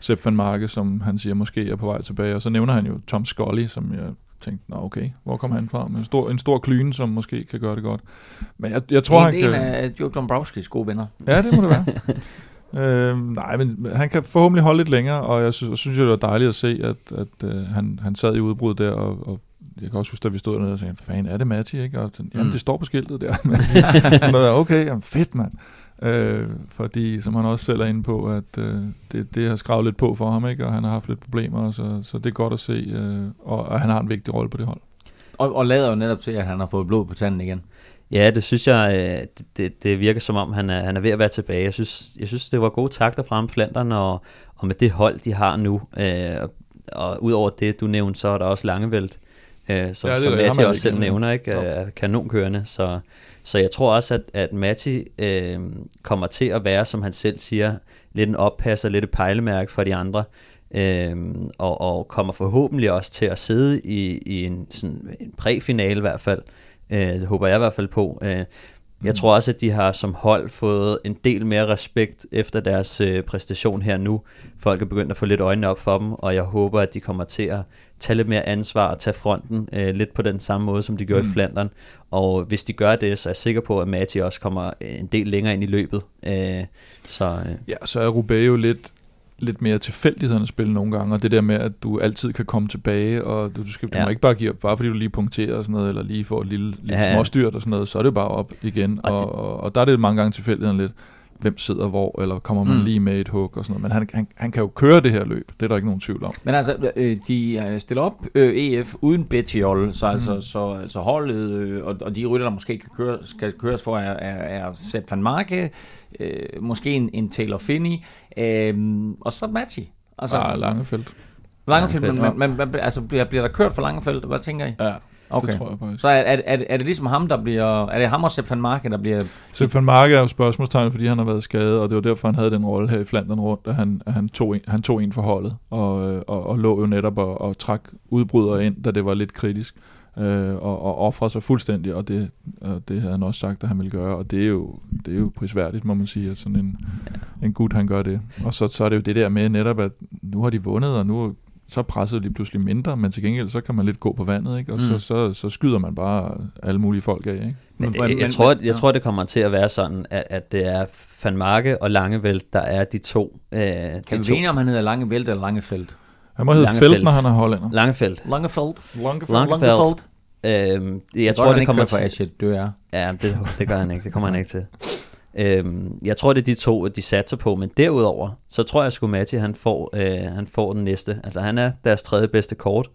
Sepp van Marke, som han siger måske er på vej tilbage. Og så nævner han jo Tom Scully, som jeg tænkte, nå okay, hvor kom han fra? Men en stor, en stor klyne, som måske kan gøre det godt. Men jeg, jeg tror, det han en kan... af Joe Dombrowskis gode venner. Ja, det må det være. [LAUGHS] øhm, nej, men han kan forhåbentlig holde lidt længere, og jeg synes, jeg synes det var dejligt at se, at, at øh, han, han sad i udbrud der, og, og jeg kan også huske, at vi stod dernede og sagde, hvad fanden er det Mati, ikke? Og sådan, jamen, Mm. det står på skiltet der. [LAUGHS] Sådan noget, okay, jamen, fedt, mand. Øh, fordi, som han også selv er inde på, at øh, det, det har skravet lidt på for ham, ikke? Og han har haft lidt problemer, så, så det er godt at se, øh, og, og han har en vigtig rolle på det hold. Og, og lader jo netop til, at han har fået blod på tanden igen. Ja, det synes jeg, øh, det, det, det virker som om, han er, han er ved at være tilbage. Jeg synes, jeg synes det var gode takter frem Flandern, og, og med det hold, de har nu. Øh, og, og udover det, du nævnte, så er der også Langevelt, øh, som, Ja, ja, det som er også selv nævner, ikke? Top. er kanonkørende. Så, så jeg tror også, at, at Matti øh, kommer til at være, som han selv siger, lidt en oppasser, lidt et pejlemærke for de andre, øh, og, og kommer forhåbentlig også til at sidde i, i en, sådan en præfinale i hvert fald. Øh, det håber jeg i hvert fald på. Øh, jeg tror også, at de har som hold fået en del mere respekt efter deres øh, præstation her nu. Folk er begyndt at få lidt øjnene op for dem, og jeg håber, at de kommer til at tage lidt mere ansvar og tage fronten øh, lidt på den samme måde, som de gjorde mm. i Flandern. Og hvis de gør det, så er jeg sikker på, at Mati også kommer en del længere ind i løbet. Øh, så, øh. Ja, så er Roubaix jo lidt lidt mere tilfældighederne spil nogle gange, og det der med, at du altid kan komme tilbage, og du, du, skal, du ja. må ikke bare give op, bare fordi du lige punkterer og sådan noget, eller lige får et lille, lille ja, småstyrt og sådan noget, så er det bare op igen, og, og, det, og, og der er det mange gange tilfældighederne lidt hvem sidder hvor, eller kommer man mm. lige med et hug og sådan noget. Men han, han, han kan jo køre det her løb, det er der ikke nogen tvivl om. Men altså, øh, de stiller op øh, EF uden Bettiol, så, altså, mm. så, altså holdet, øh, og, og de rytter, der måske kan køre, skal køres for, er, er, er Sepp van Marke, øh, måske en, en Taylor Finney, øh, og så Matti. Altså, ah, Langefeldt. Langefeldt, men, men, men altså, bliver, bliver der kørt for Langefeldt? Hvad tænker I? Ja, Okay. Det tror jeg faktisk. Så er, er, er, er det ligesom ham, der bliver... Er det ham og Sepp van Marke, der bliver... Sepp van Marke er jo spørgsmålstegn, fordi han har været skadet, og det var derfor, han havde den rolle her i Flandern rundt, at han, han, tog, en, han tog en for holdet, og, og, og lå jo netop og, og trak udbrydere ind, da det var lidt kritisk, øh, og, og offrede sig fuldstændig, og det, og det havde han også sagt, at han ville gøre, og det er jo, det er jo prisværdigt, må man sige, at sådan en, en gut, han gør det. Og så, så er det jo det der med netop, at nu har de vundet, og nu så er presset lige pludselig mindre, men til gengæld så kan man lidt gå på vandet, ikke? og mm. så, så, så skyder man bare alle mulige folk af. Ikke? Men, jeg, jeg, tror, jeg tror, det kommer til at være sådan, at, at det er Van Marke og Langeveld, der er de to. Øh, de kan vi vide, om han hedder Langeveld eller Langefeldt? Han må hedde Felt, når han er hollænder. Langefeldt. Langefeldt. Langefeldt. Langefeldt. Øhm, jeg, jeg tror, det kommer til... For dør. Ja, det, det gør han ikke. Det kommer han ikke til. [LAUGHS] Øhm, jeg tror, det er de to, de satser på, men derudover, så tror jeg sgu Matti, han får, øh, han får den næste. Altså han er deres tredje bedste kort.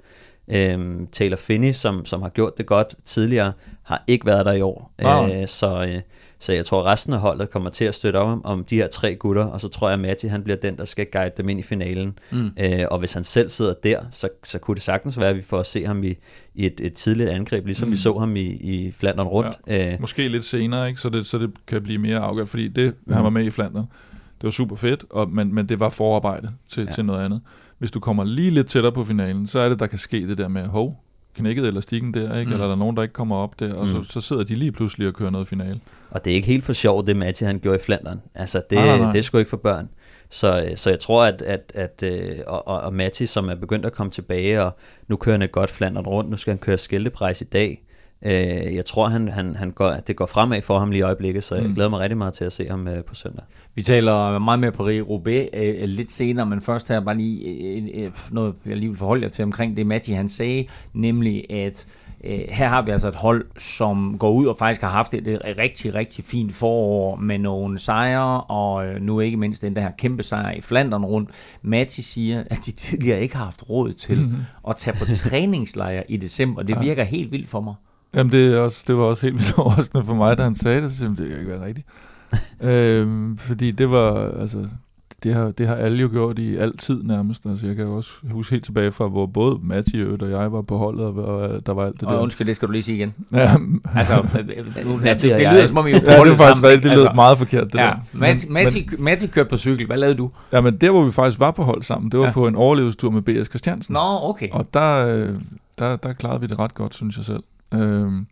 Øhm, Taylor Finney, som, som har gjort det godt tidligere, har ikke været der i år. Wow. Øh, så, øh, så jeg tror, resten af holdet kommer til at støtte op om, om de her tre gutter, og så tror jeg, at Matti han bliver den, der skal guide dem ind i finalen. Mm. Øh, og hvis han selv sidder der, så, så kunne det sagtens være, at vi får at se ham i, i et, et tidligt angreb, ligesom mm. vi så ham i, i Flandern rundt. Ja, øh, måske lidt senere, ikke? Så, det, så det kan blive mere afgørende, fordi det, mm. han var med i Flandern, det var super fedt, og, men, men det var forarbejde til, ja. til noget andet. Hvis du kommer lige lidt tættere på finalen, så er det, der kan ske det der med, hov, knækket elastikken der, ikke? Mm. eller er der nogen, der ikke kommer op der, og mm. så, så sidder de lige pludselig og kører noget finale. Og det er ikke helt for sjovt, det Matti han gjorde i Flandern. Altså, det, nej, nej, nej. det er sgu ikke for børn. Så, så jeg tror, at, at, at øh, og, og Matti, som er begyndt at komme tilbage, og nu kører han et godt Flandern rundt, nu skal han køre skilteprejs i dag, Øh, jeg tror, han, han, han går, det går fremad for ham lige i øjeblikket, så jeg mm. glæder mig rigtig meget til at se ham øh, på søndag. Vi taler meget mere på Roubaix øh, lidt senere, men først her bare lige øh, øh, noget, jeg lige vil forholde jer til omkring det, Matti han sagde, nemlig at øh, her har vi altså et hold, som går ud og faktisk har haft et, et rigtig, rigtig fint forår med nogle sejre, og øh, nu ikke mindst den der her kæmpe sejr i Flandern rundt. Matti siger, at de tidligere ikke har haft råd til mm-hmm. at tage på træningslejr i december. Det virker helt vildt for mig. Jamen, det, er også, det var også helt [LAUGHS] vildt overraskende for mig, da han sagde det, så det kan ikke være rigtigt. [LAUGHS] øhm, fordi det var, altså, det har, det har alle jo gjort i altid nærmest. Altså, jeg kan jo også huske helt tilbage fra, hvor både Mathieu og jeg var på holdet, og, der var alt det og der. undskyld, det skal du lige sige igen. Ja, altså, [LAUGHS] nu, det, det, lyder som om, I ja, det er faktisk rigtigt. Det lød altså, meget forkert, det ja, der. Matti, Matti, Matti kørte på cykel. Hvad lavede du? Ja, men der, hvor vi faktisk var på hold sammen, det var ja. på en overlevelsestur med B.S. Christiansen. Nå, okay. Og der, øh, der, der klarede vi det ret godt, synes jeg selv. Øhm,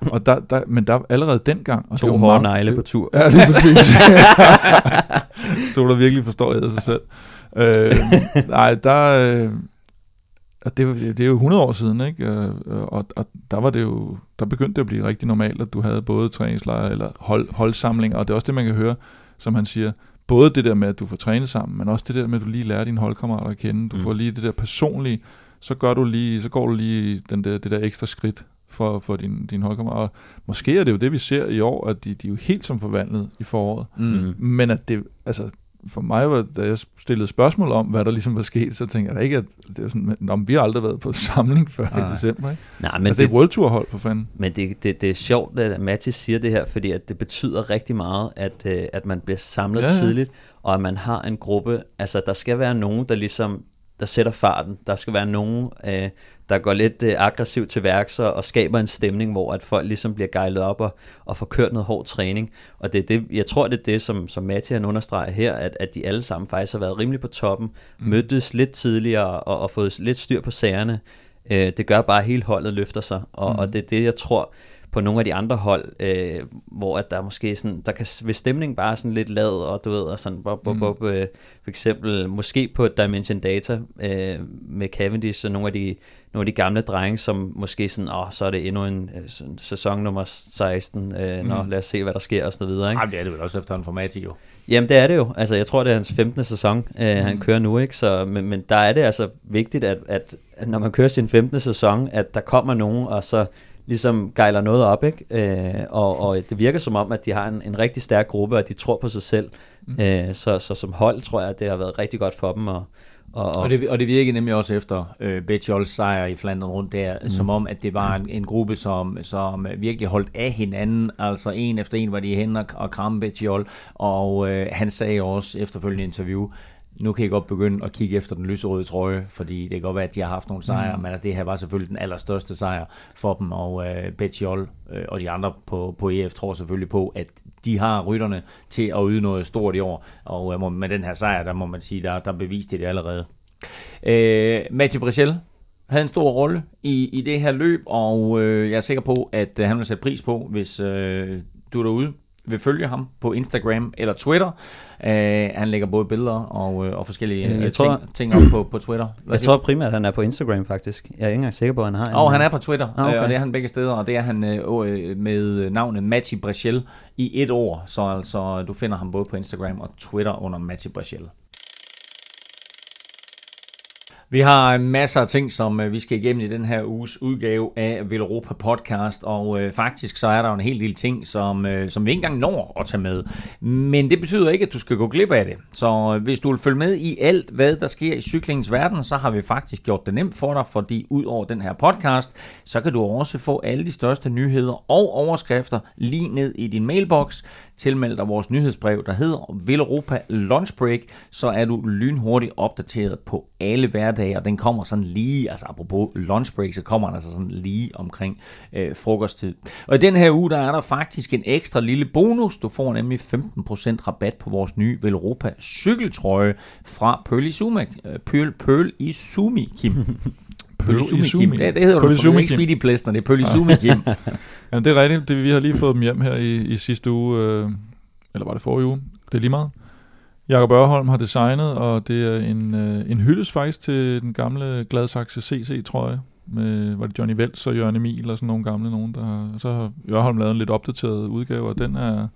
og der, der, men der allerede dengang... Og to hårde negle på tur. Ja, det er præcis. [LAUGHS] så der virkelig forstår jeg sig selv. Øh, nej, der... Øh, det, det er jo 100 år siden, ikke? Øh, og, og der var det jo, der begyndte det at blive rigtig normalt, at du havde både træningslejre eller hold, holdsamlinger, og det er også det, man kan høre, som han siger, både det der med, at du får trænet sammen, men også det der med, at du lige lærer dine holdkammerater at kende, du mm. får lige det der personlige, så gør du lige, så går du lige den der, det der ekstra skridt, for, for din, din holdkammerat. Og måske er det jo det, vi ser i år, at de, de er jo helt som forvandlet i foråret. Mm. Men at det, altså, for mig var, da jeg stillede spørgsmål om, hvad der ligesom var sket, så tænkte jeg da ikke, at det er sådan, om vi har aldrig været på [LAUGHS] samling før Nej. i december. Ikke? Nej, men altså, det, det er World Tour hold for fanden. Men det, det, det er sjovt, at Mathis siger det her, fordi at det betyder rigtig meget, at, øh, at man bliver samlet ja, ja. tidligt, og at man har en gruppe, altså der skal være nogen, der ligesom der sætter farten. Der skal være nogen, øh, der går lidt øh, aggressivt til værks og, og skaber en stemning, hvor at folk ligesom bliver gejlet op og, og får kørt noget hård træning. Og det er det, jeg tror, det er det, som, som Matti han understreger her, at, at de alle sammen faktisk har været rimelig på toppen, mm. mødtes lidt tidligere og, og fået lidt styr på sagerne. Øh, det gør bare, at hele holdet løfter sig, og, mm. og det er det, jeg tror, på nogle af de andre hold, øh, hvor at der måske sådan, der kan, hvis stemningen bare er sådan lidt lad, og du ved, og sådan, bob, bob, mm. øh, for eksempel, måske på Dimension Data øh, med Cavendish, og nogle af de, nogle af de gamle drenge, som måske sådan, åh, så er det endnu en øh, sådan, sæson nummer 16, øh, mm. nå, lad os se, hvad der sker, og så videre, ikke? Jamen, det er det vel også efter en format, jo. Jamen, det er det jo. Altså, jeg tror, det er hans 15. sæson, øh, mm. han kører nu, ikke? Så, men, men der er det altså vigtigt, at, at når man kører sin 15. sæson, at der kommer nogen, og så ligesom gejler noget op, ikke? Øh, og, og det virker som om, at de har en, en rigtig stærk gruppe, og de tror på sig selv. Mm. Øh, så, så som hold tror jeg, at det har været rigtig godt for dem. Og, og, og, og, det, og det virkede nemlig også efter øh, Betjols sejr i Flandern rundt der, mm. som om, at det var en, en gruppe, som, som virkelig holdt af hinanden. Altså en efter en var de hen og, og kramme Betjol, og øh, han sagde også efterfølgende interview, nu kan I godt begynde at kigge efter den lyserøde trøje, fordi det kan godt være, at de har haft nogle sejre, mm. men altså, det her var selvfølgelig den allerstørste sejr for dem, og øh, Betjol øh, og de andre på, på EF tror selvfølgelig på, at de har rytterne til at yde noget stort i år, og øh, med den her sejr, der må man sige, der, der beviste det allerede. Øh, Mathieu Brichel havde en stor rolle i, i det her løb, og øh, jeg er sikker på, at øh, han vil sætte pris på, hvis øh, du er derude vil følge ham på Instagram eller Twitter. Uh, han lægger både billeder og, uh, og forskellige jeg tror, ting, ting op på, på Twitter. Hvad jeg tror primært, at han er på Instagram faktisk. Jeg er ikke engang sikker på, at han har Og oh, han er på Twitter, ah, okay. og det er han begge steder, og det er han uh, med navnet Matti Brechel i et ord. Så altså, du finder ham både på Instagram og Twitter under Matti Brechel. Vi har masser af ting, som øh, vi skal igennem i den her uges udgave af Velropa podcast, og øh, faktisk så er der en hel del ting, som, øh, som vi ikke engang når at tage med. Men det betyder ikke, at du skal gå glip af det. Så øh, hvis du vil følge med i alt, hvad der sker i cyklingens verden, så har vi faktisk gjort det nemt for dig, fordi ud over den her podcast, så kan du også få alle de største nyheder og overskrifter lige ned i din mailbox. Tilmeld dig vores nyhedsbrev, der hedder Velropa Lunch Break, så er du lynhurtigt opdateret på alle hverdage, og den kommer sådan lige, altså apropos lunch break, så kommer den altså sådan lige omkring øh, frokosttid. Og i den her uge, der er der faktisk en ekstra lille bonus. Du får nemlig 15% rabat på vores nye Villeuropa cykeltrøje fra Pearl Izumi. Øh, Pearl, Pearl Izumi, Kim. [LAUGHS] Pearl Izumi. Ja, det hedder Pearl du, ikke Speedy Plesner, det er Pearl Izumi, Kim. [LAUGHS] ja, det er rigtigt. Det, vi har lige fået dem hjem her i, i sidste uge, øh, eller var det forrige uge? Det er lige meget. Jakob Ørholm har designet, og det er en, øh, en hyldest faktisk til den gamle Gladsaxe CC, tror jeg. Med, var det Johnny Vels og Jørgen Emil og sådan nogle gamle nogen, der har, så har Ørholm lavet en lidt opdateret udgave, og den er,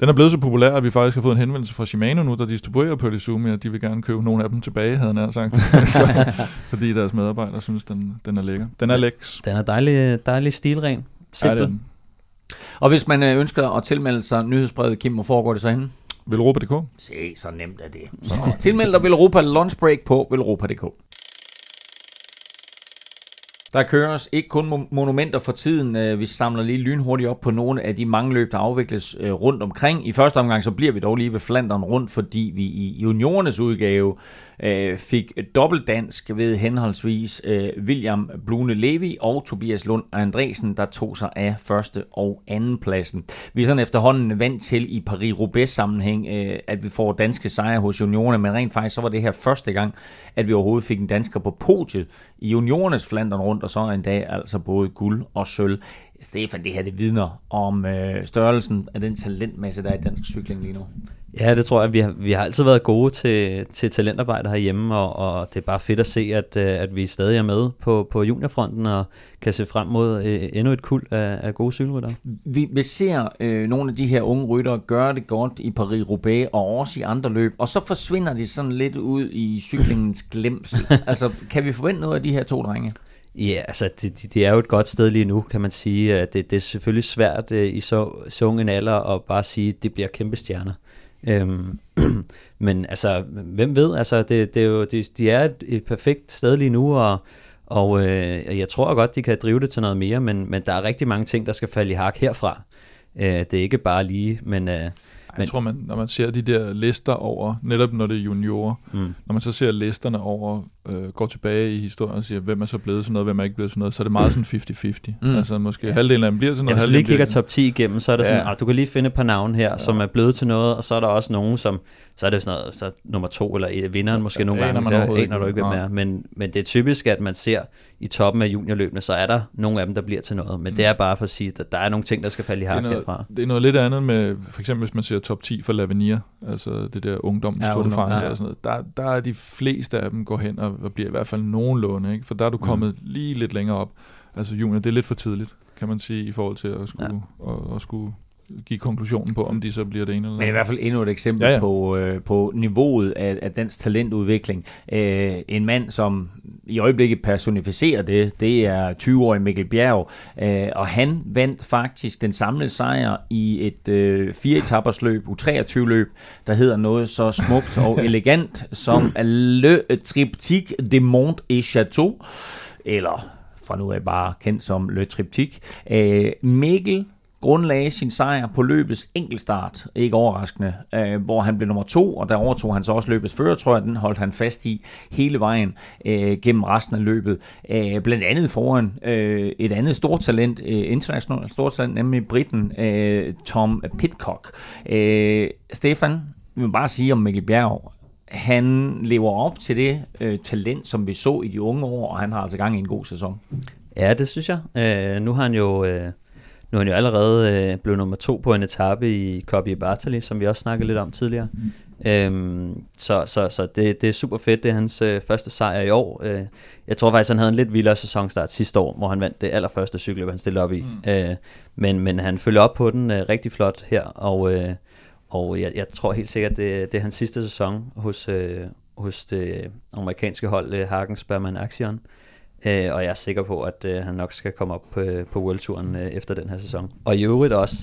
den er blevet så populær, at vi faktisk har fået en henvendelse fra Shimano nu, der distribuerer på Lizumi, og de vil gerne købe nogle af dem tilbage, havde han sagt. [LAUGHS] så, fordi deres medarbejdere synes, den, den er lækker. Den er læks. Den er dejlig, dejlig stilren. Simpel. Ja, den. Og hvis man øh, ønsker at tilmelde sig nyhedsbrevet, Kim, hvor foregår det så henne? Velropa.dk. Se, så nemt er det. Så tilmeld dig Velropa Lunch Break på velropa.dk. Der køres ikke kun monumenter for tiden. Øh, vi samler lige lynhurtigt op på nogle af de mange løb, der afvikles øh, rundt omkring. I første omgang så bliver vi dog lige ved Flandern rundt, fordi vi i juniorernes udgave øh, fik dobbeltdansk ved henholdsvis øh, William Blune Levi og Tobias Lund Andresen, der tog sig af første og anden pladsen. Vi er sådan efterhånden vant til i Paris-Roubaix sammenhæng, øh, at vi får danske sejre hos juniorerne, men rent faktisk så var det her første gang, at vi overhovedet fik en dansker på podiet i juniorernes Flandern rundt, og så en dag altså både guld og sølv. Stefan, det her det vidner om øh, størrelsen af den talentmasse, der er i dansk cykling lige nu. Ja, det tror jeg. Vi har, vi har altid været gode til, til talentarbejde herhjemme, og, og det er bare fedt at se, at, øh, at vi stadig er med på, på juniorfronten og kan se frem mod øh, endnu et kul af, af gode cykelryttere. Vi, vi ser øh, nogle af de her unge ryttere gøre det godt i Paris-Roubaix og også i andre løb, og så forsvinder de sådan lidt ud i cyklingens [LAUGHS] glemsel. altså, kan vi forvente noget af de her to drenge? Ja, altså det, de, de er jo et godt sted lige nu, kan man sige. Det, det er selvfølgelig svært uh, i så, så ung en alder at bare sige, at det bliver kæmpe stjerner. Øhm, [CLEARS THROAT] men altså, hvem ved? Altså, det, det er jo, de, de er et, et perfekt sted lige nu, og, og øh, jeg tror godt, de kan drive det til noget mere, men, men der er rigtig mange ting, der skal falde i hak herfra. Øh, det er ikke bare lige, men... Øh, jeg men, tror, man, når man ser de der lister over, netop når det er juniorer, mm. når man så ser listerne over øh, går tilbage i historien og siger, hvem er så blevet sådan noget, hvem er ikke blevet sådan noget, så er det meget sådan 50-50. Mm. Mm. Altså måske ja. halvdelen af dem bliver sådan noget, Ja, hvis halvdelen lige kigger top 10 igennem, så er der Ja. sådan, ah, du kan lige finde et par navne her, ja. som er blevet til noget, og så er der også nogen, som, så er det sådan noget, så nummer to, eller et- vinderen måske Ja, nogle gange, man så aner du ikke. hvem det er. Men, men det er typisk, at man ser i toppen af juniorløbene, så er der nogle af dem, der bliver til noget. Men det er bare for at sige, at der er nogle ting, der skal falde i det hak herfra. det er noget lidt andet med, for eksempel hvis man ser top 10 for Lavinia, altså det der ungdommens Ja, Tour de France ja. og sådan noget, der, der er de fleste af dem går hen og, og bliver i hvert fald nogenlunde, ikke? for der er du kommet mm. lige lidt længere op. Altså junior, det er lidt for tidligt, kan man sige, i forhold til at skulle, ja. at, at skulle give konklusionen på, om de så bliver det ene eller Men i hvert fald endnu et eksempel ja, Ja. På, øh, på niveauet af, af dansk talentudvikling. Øh, en mand, som i øjeblikket personificerer det, det er 20-årig Mikkel Bjerg, øh, og han vandt faktisk den samlede sejr i et øh, fire løb, U23-løb, der hedder noget så smukt og [LAUGHS] elegant som Le Triptyque de Mont et Chateau, eller fra nu af bare kendt som Le Triptyque. Øh, Mikkel grundlagde sin sejr på løbets enkeltstart, ikke overraskende, øh, hvor han blev nummer to, og der overtog han så også løbets førertrøje, den holdt han fast i hele vejen øh, gennem resten af løbet. Øh, blandt andet foran øh, et andet stort talent, øh, internationalt stort talent, nemlig britten øh, Tom Pitcock. Øh, Stefan, vi vil bare sige om Mikkel Bjerg, han lever op til det øh, talent, som vi så i de unge år, og han har altså gang i en god sæson. Ja, det synes jeg. Øh, nu har han jo... Øh, nu er han jo allerede øh, blevet nummer to på en etape i Coppi Bartali, som vi også snakkede lidt om tidligere. Øhm, så så, så det, det er super fedt. Det er hans øh, første sejr i år. Øh, jeg tror faktisk, han havde en lidt vildere sæsonstart sidste år, hvor han vandt det allerførste cykelløb, han stillede op i. Mm. Øh, men, men han følger op på den øh, rigtig flot her, og, øh, og jeg, jeg tror helt sikkert, det, det er hans sidste sæson hos, øh, hos det amerikanske hold øh, Hagens Berman Action. Øh, og jeg er sikker på, at øh, han nok skal komme op på, på World Touren øh, efter den her sæson. Og i øvrigt også,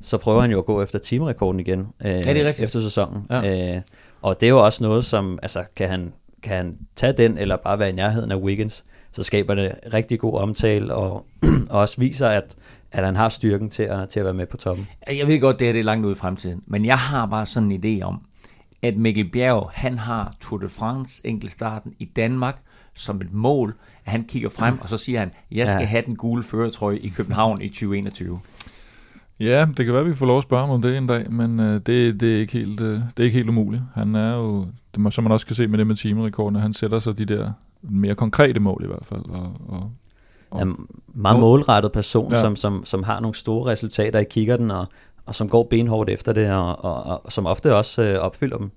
så prøver han jo at gå efter teamrekorden igen øh, det er rigtigt. efter sæsonen. Ja. Øh, og det er jo også noget, som, altså kan han, kan han tage den, eller bare være i nærheden af Wiggins, så skaber det rigtig god omtale, og, [CLEARS THROAT] og også viser, at, at han har styrken til at, til at være med på toppen. Jeg ved godt, det her det er langt ude i fremtiden, men jeg har bare sådan en idé om, at Mikkel Bjerg, han har Tour de France enkeltstarten i Danmark som et mål, at han kigger frem, og så siger han, jeg skal Ja. have den gule føretrøje i København i 2021. Ja, det kan være, at vi får lov at spørge ham om det en dag, men øh, det, det, er ikke helt, øh, det er ikke helt umuligt. Han er jo, det som man også kan se med det med timerekorden, han sætter sig de der mere konkrete mål i hvert fald. Og, og, og, en meget målrettet person, ja. Ja. som, som, som har nogle store resultater i kikkerten, og, og som går benhårdt efter det, og, og, og som ofte også øh, opfylder dem.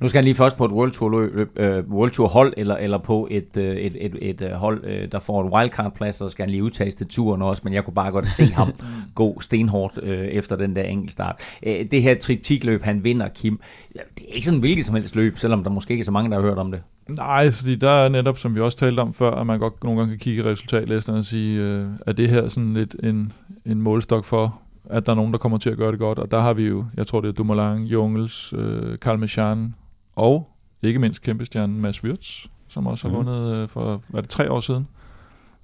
Nu skal han lige først på et World Tour, løb, øh, World Tour hold, eller, eller på et, øh, et, et, et øh, hold, øh, der får en wildcard-plads, og så skal han lige udtages til turen også, men jeg kunne bare godt se ham [LAUGHS] gå stenhårdt øh, efter den der enkeltstart. Øh, det her triptikløb, han vinder, Kim, det er ikke sådan hvilket som helst løb, selvom der måske ikke er så mange, der har hørt om det. Nej, fordi der er netop, som vi også talte om før, at man godt nogle gange kan kigge i resultatlisterne og sige, øh, er det her sådan lidt en, en målstok for, at der er nogen, der kommer til at gøre det godt. Og der har vi jo, jeg tror det er Dumoulin, Jungels, øh, Karl Mechan og ikke mindst kæmpestjernen Mads Wirtz, som også har Mhm. vundet øh, for, hvad det, tre år siden?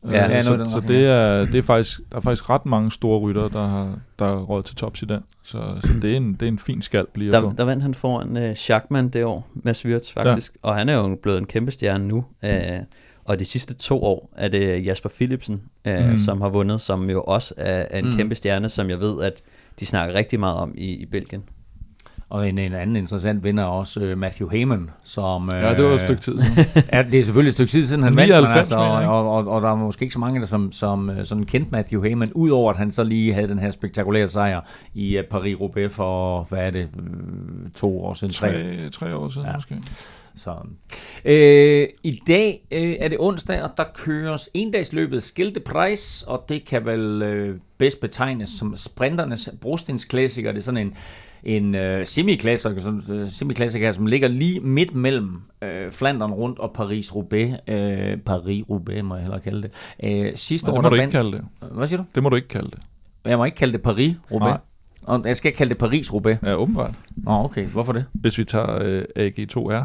Ja, Øh, ja, så, så det er, det er faktisk, der er faktisk ret mange store ryttere, der har der er råd til tops i den. Så, så det, er en, det er en fin skalp lige Der, få. der vandt han foran øh, Schachmann det år, Mads Wirtz faktisk, ja. og han er jo blevet en kæmpe stjerne nu. Øh, og de sidste to år er det Jasper Philipsen, øh, Mm. som har vundet, som jo også er, er en mm. kæmpe stjerne, som jeg ved, at de snakker rigtig meget om i, i Belgien. Og en, en anden interessant vinder er også øh, Matthew Heyman, som... Øh, Ja, det var et stykke tid siden. [LAUGHS] Ja, det er selvfølgelig et stykke tid siden, han vandt, men 99, altså, jeg. og, og, og, der er måske ikke så mange, der som, som øh, sådan kendte Matthew Heyman, udover at han så lige havde den her spektakulære sejr i Paris-Roubaix for, hvad er det, øh, to år siden, tre, tre, tre år siden ja. måske. Så. Øh, I dag øh, er det onsdag, og der køres endagsløbet Skilte Price, og det kan vel øh, bedst betegnes som sprinternes brostensklassiker. Det er sådan en, en øh, semiklassiker, som, øh, semiklassiker, som ligger lige midt mellem øh, Flandern rundt og Paris-Roubaix. Øh, Paris-Roubaix må jeg hellere kalde det. Øh, sidste Nej, det må du ikke kalde det. Hvad siger du? Det må du ikke kalde det. Jeg må ikke kalde det Paris-Roubaix. Og jeg skal kalde det Paris-Roubaix. Ja, åbenbart. Nå, okay. Hvorfor det? Hvis vi tager øh, AG2R.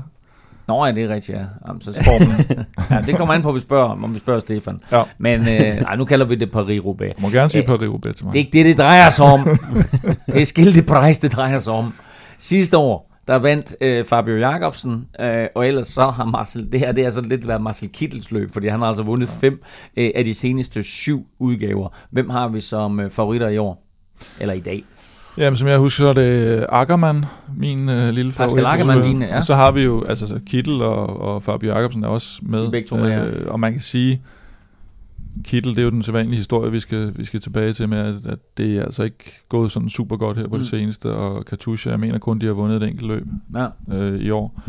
Nå, ja, det er rigtigt, ja. Jamen, så formen. [LAUGHS] ja, det kommer an på, om vi spørger, om vi spørger Stefan. Ja. Men øh, ej, nu kalder vi det Paris-Roubaix. Du må gerne sige Paris-Roubaix til mig. Det er ikke det, det drejer sig om. [LAUGHS] det er skilte pris, det drejer sig om. Sidste år, der vandt øh, Fabio Jacobsen, øh, og ellers så har Marcel, det her det er så lidt været Marcel Kittels løb, fordi han har altså vundet fem øh, af de seneste syv udgaver. Hvem har vi som øh, favoritter i år? Eller i dag? Jamen, som jeg husker, så er det Ackermann, min øh, lille favorit. Ackermann, dine, ja. Og så har vi jo, altså så Kittel og, og Fabio Jacobsen er også med. De begge to med, ja. øh, og man kan sige, Kittel, det er jo den sædvanlige historie, vi skal, vi skal tilbage til med, at, at det er altså ikke gået sådan super godt her på mm. det seneste, og Katusha, jeg mener kun, de har vundet et enkelt løb ja. øh, i år.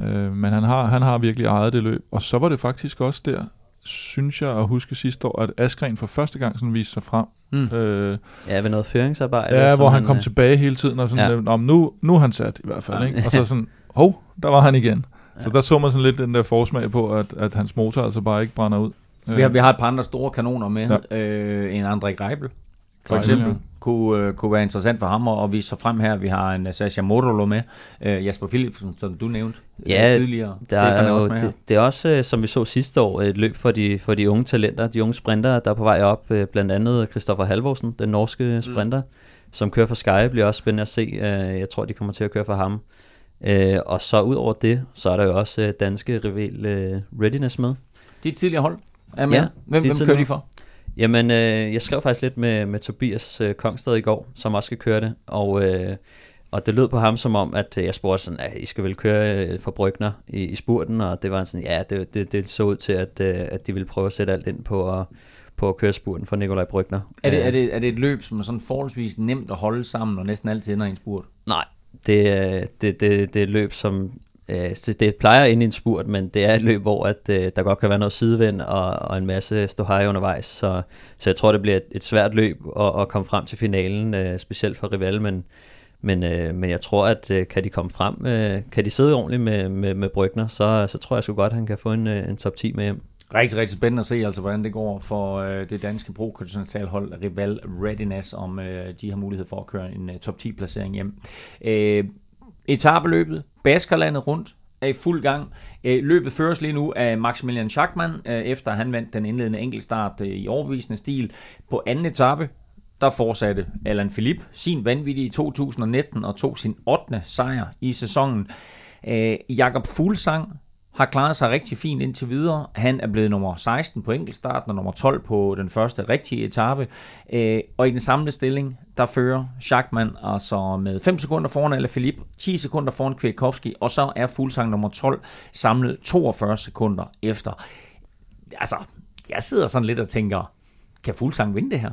Øh, men han har, han har virkelig ejet det løb, og så var det faktisk også der, synes jeg at huske sidste år, at Askren for første gang sådan viste sig frem. Mm. Øh, ja, ved noget føringsarbejde. Ja, hvor han kom øh... tilbage hele tiden, og sådan, ja. nu, nu er han sat i hvert fald. Ja. Ikke? Og så sådan, hov, der var han igen. Ja. Så der så man sådan lidt den der forsmag på, at, at hans motor altså bare ikke brænder ud. Vi har, vi har et par andre store kanoner med. Ja. Øh, en André Greibel, for eksempel, ja. kunne, øh, kunne være interessant for ham, og vi så frem her, vi har en uh, Sasha Modolo med, øh, Jasper Philipsen, som du nævnte øh, ja, tidligere. Der er jo, det, det er også, øh, som vi så sidste år, et løb for de, for de unge talenter, de unge sprinter, der er på vej op, øh, blandt andet Christoffer Halvorsen, den norske mm. sprinter, mm. som kører for Sky, bliver også spændende at se. Øh, jeg tror, de kommer til at køre for ham. Øh, og så ud over det, så er der jo også øh, danske rival øh, Readiness med. Det er et tidligere hold er med. Ja, hvem, hvem kører de for? Jamen, øh, jeg skrev faktisk lidt med, med Tobias øh, Kongsted i går, som også skal køre det, og, øh, og det lød på ham som om, at jeg spurgte sådan, at I skal vel køre øh, for Brygner i, i spurten, og det var sådan, ja, det, det, det så ud til, at, øh, at de ville prøve at sætte alt ind på at, på at køre spurten for Nikolaj Brygner. Er det, er, det, er det et løb, som er sådan forholdsvis nemt at holde sammen, og næsten altid ender i en spurt? Nej, det, det, det, det er et løb, som Øh, Øh, så det plejer ind i en spurt, men det er et løb, hvor at, øh, der godt kan være noget sidevind og, og en masse ståhej undervejs. Så, så jeg tror, det bliver et, et svært løb at, at komme frem til finalen, øh, specielt for Rival, men, men, øh, men jeg tror, at øh, kan de komme frem, øh, kan de sidde ordentligt med, med, med Brygner, så, så tror jeg sgu godt, at han kan få en, øh, en top 10 med hjem. Rigtig, rigtig spændende at se, altså, hvordan det går for øh, det danske pro hold Rival Readiness, om øh, de har mulighed for at køre en øh, top 10-placering hjem. Øh, Etabeløbet, Baskerlandet rundt, er i fuld gang. Øh, løbet føres lige nu af Maximilian Schachmann, øh, efter han vandt den indledende enkeltstart øh, i overbevisende stil. På anden etape, der fortsatte Alan Philippe sin vanvittige 2019 og tog sin 8. sejr i sæsonen. Jakob Fuglsang har klaret sig rigtig fint indtil videre. Han er blevet nummer 16 på enkeltstarten og nummer 12 på den første rigtige etape. Øh, og i den samlede stilling, der fører Schachmann altså med 5 sekunder foran eller Philippe, 10 sekunder foran Kwiatkowski, og så er Fuglsang nummer 12 samlet 42 sekunder efter. Altså, jeg sidder sådan lidt og tænker, kan Fuglsang vinde det her?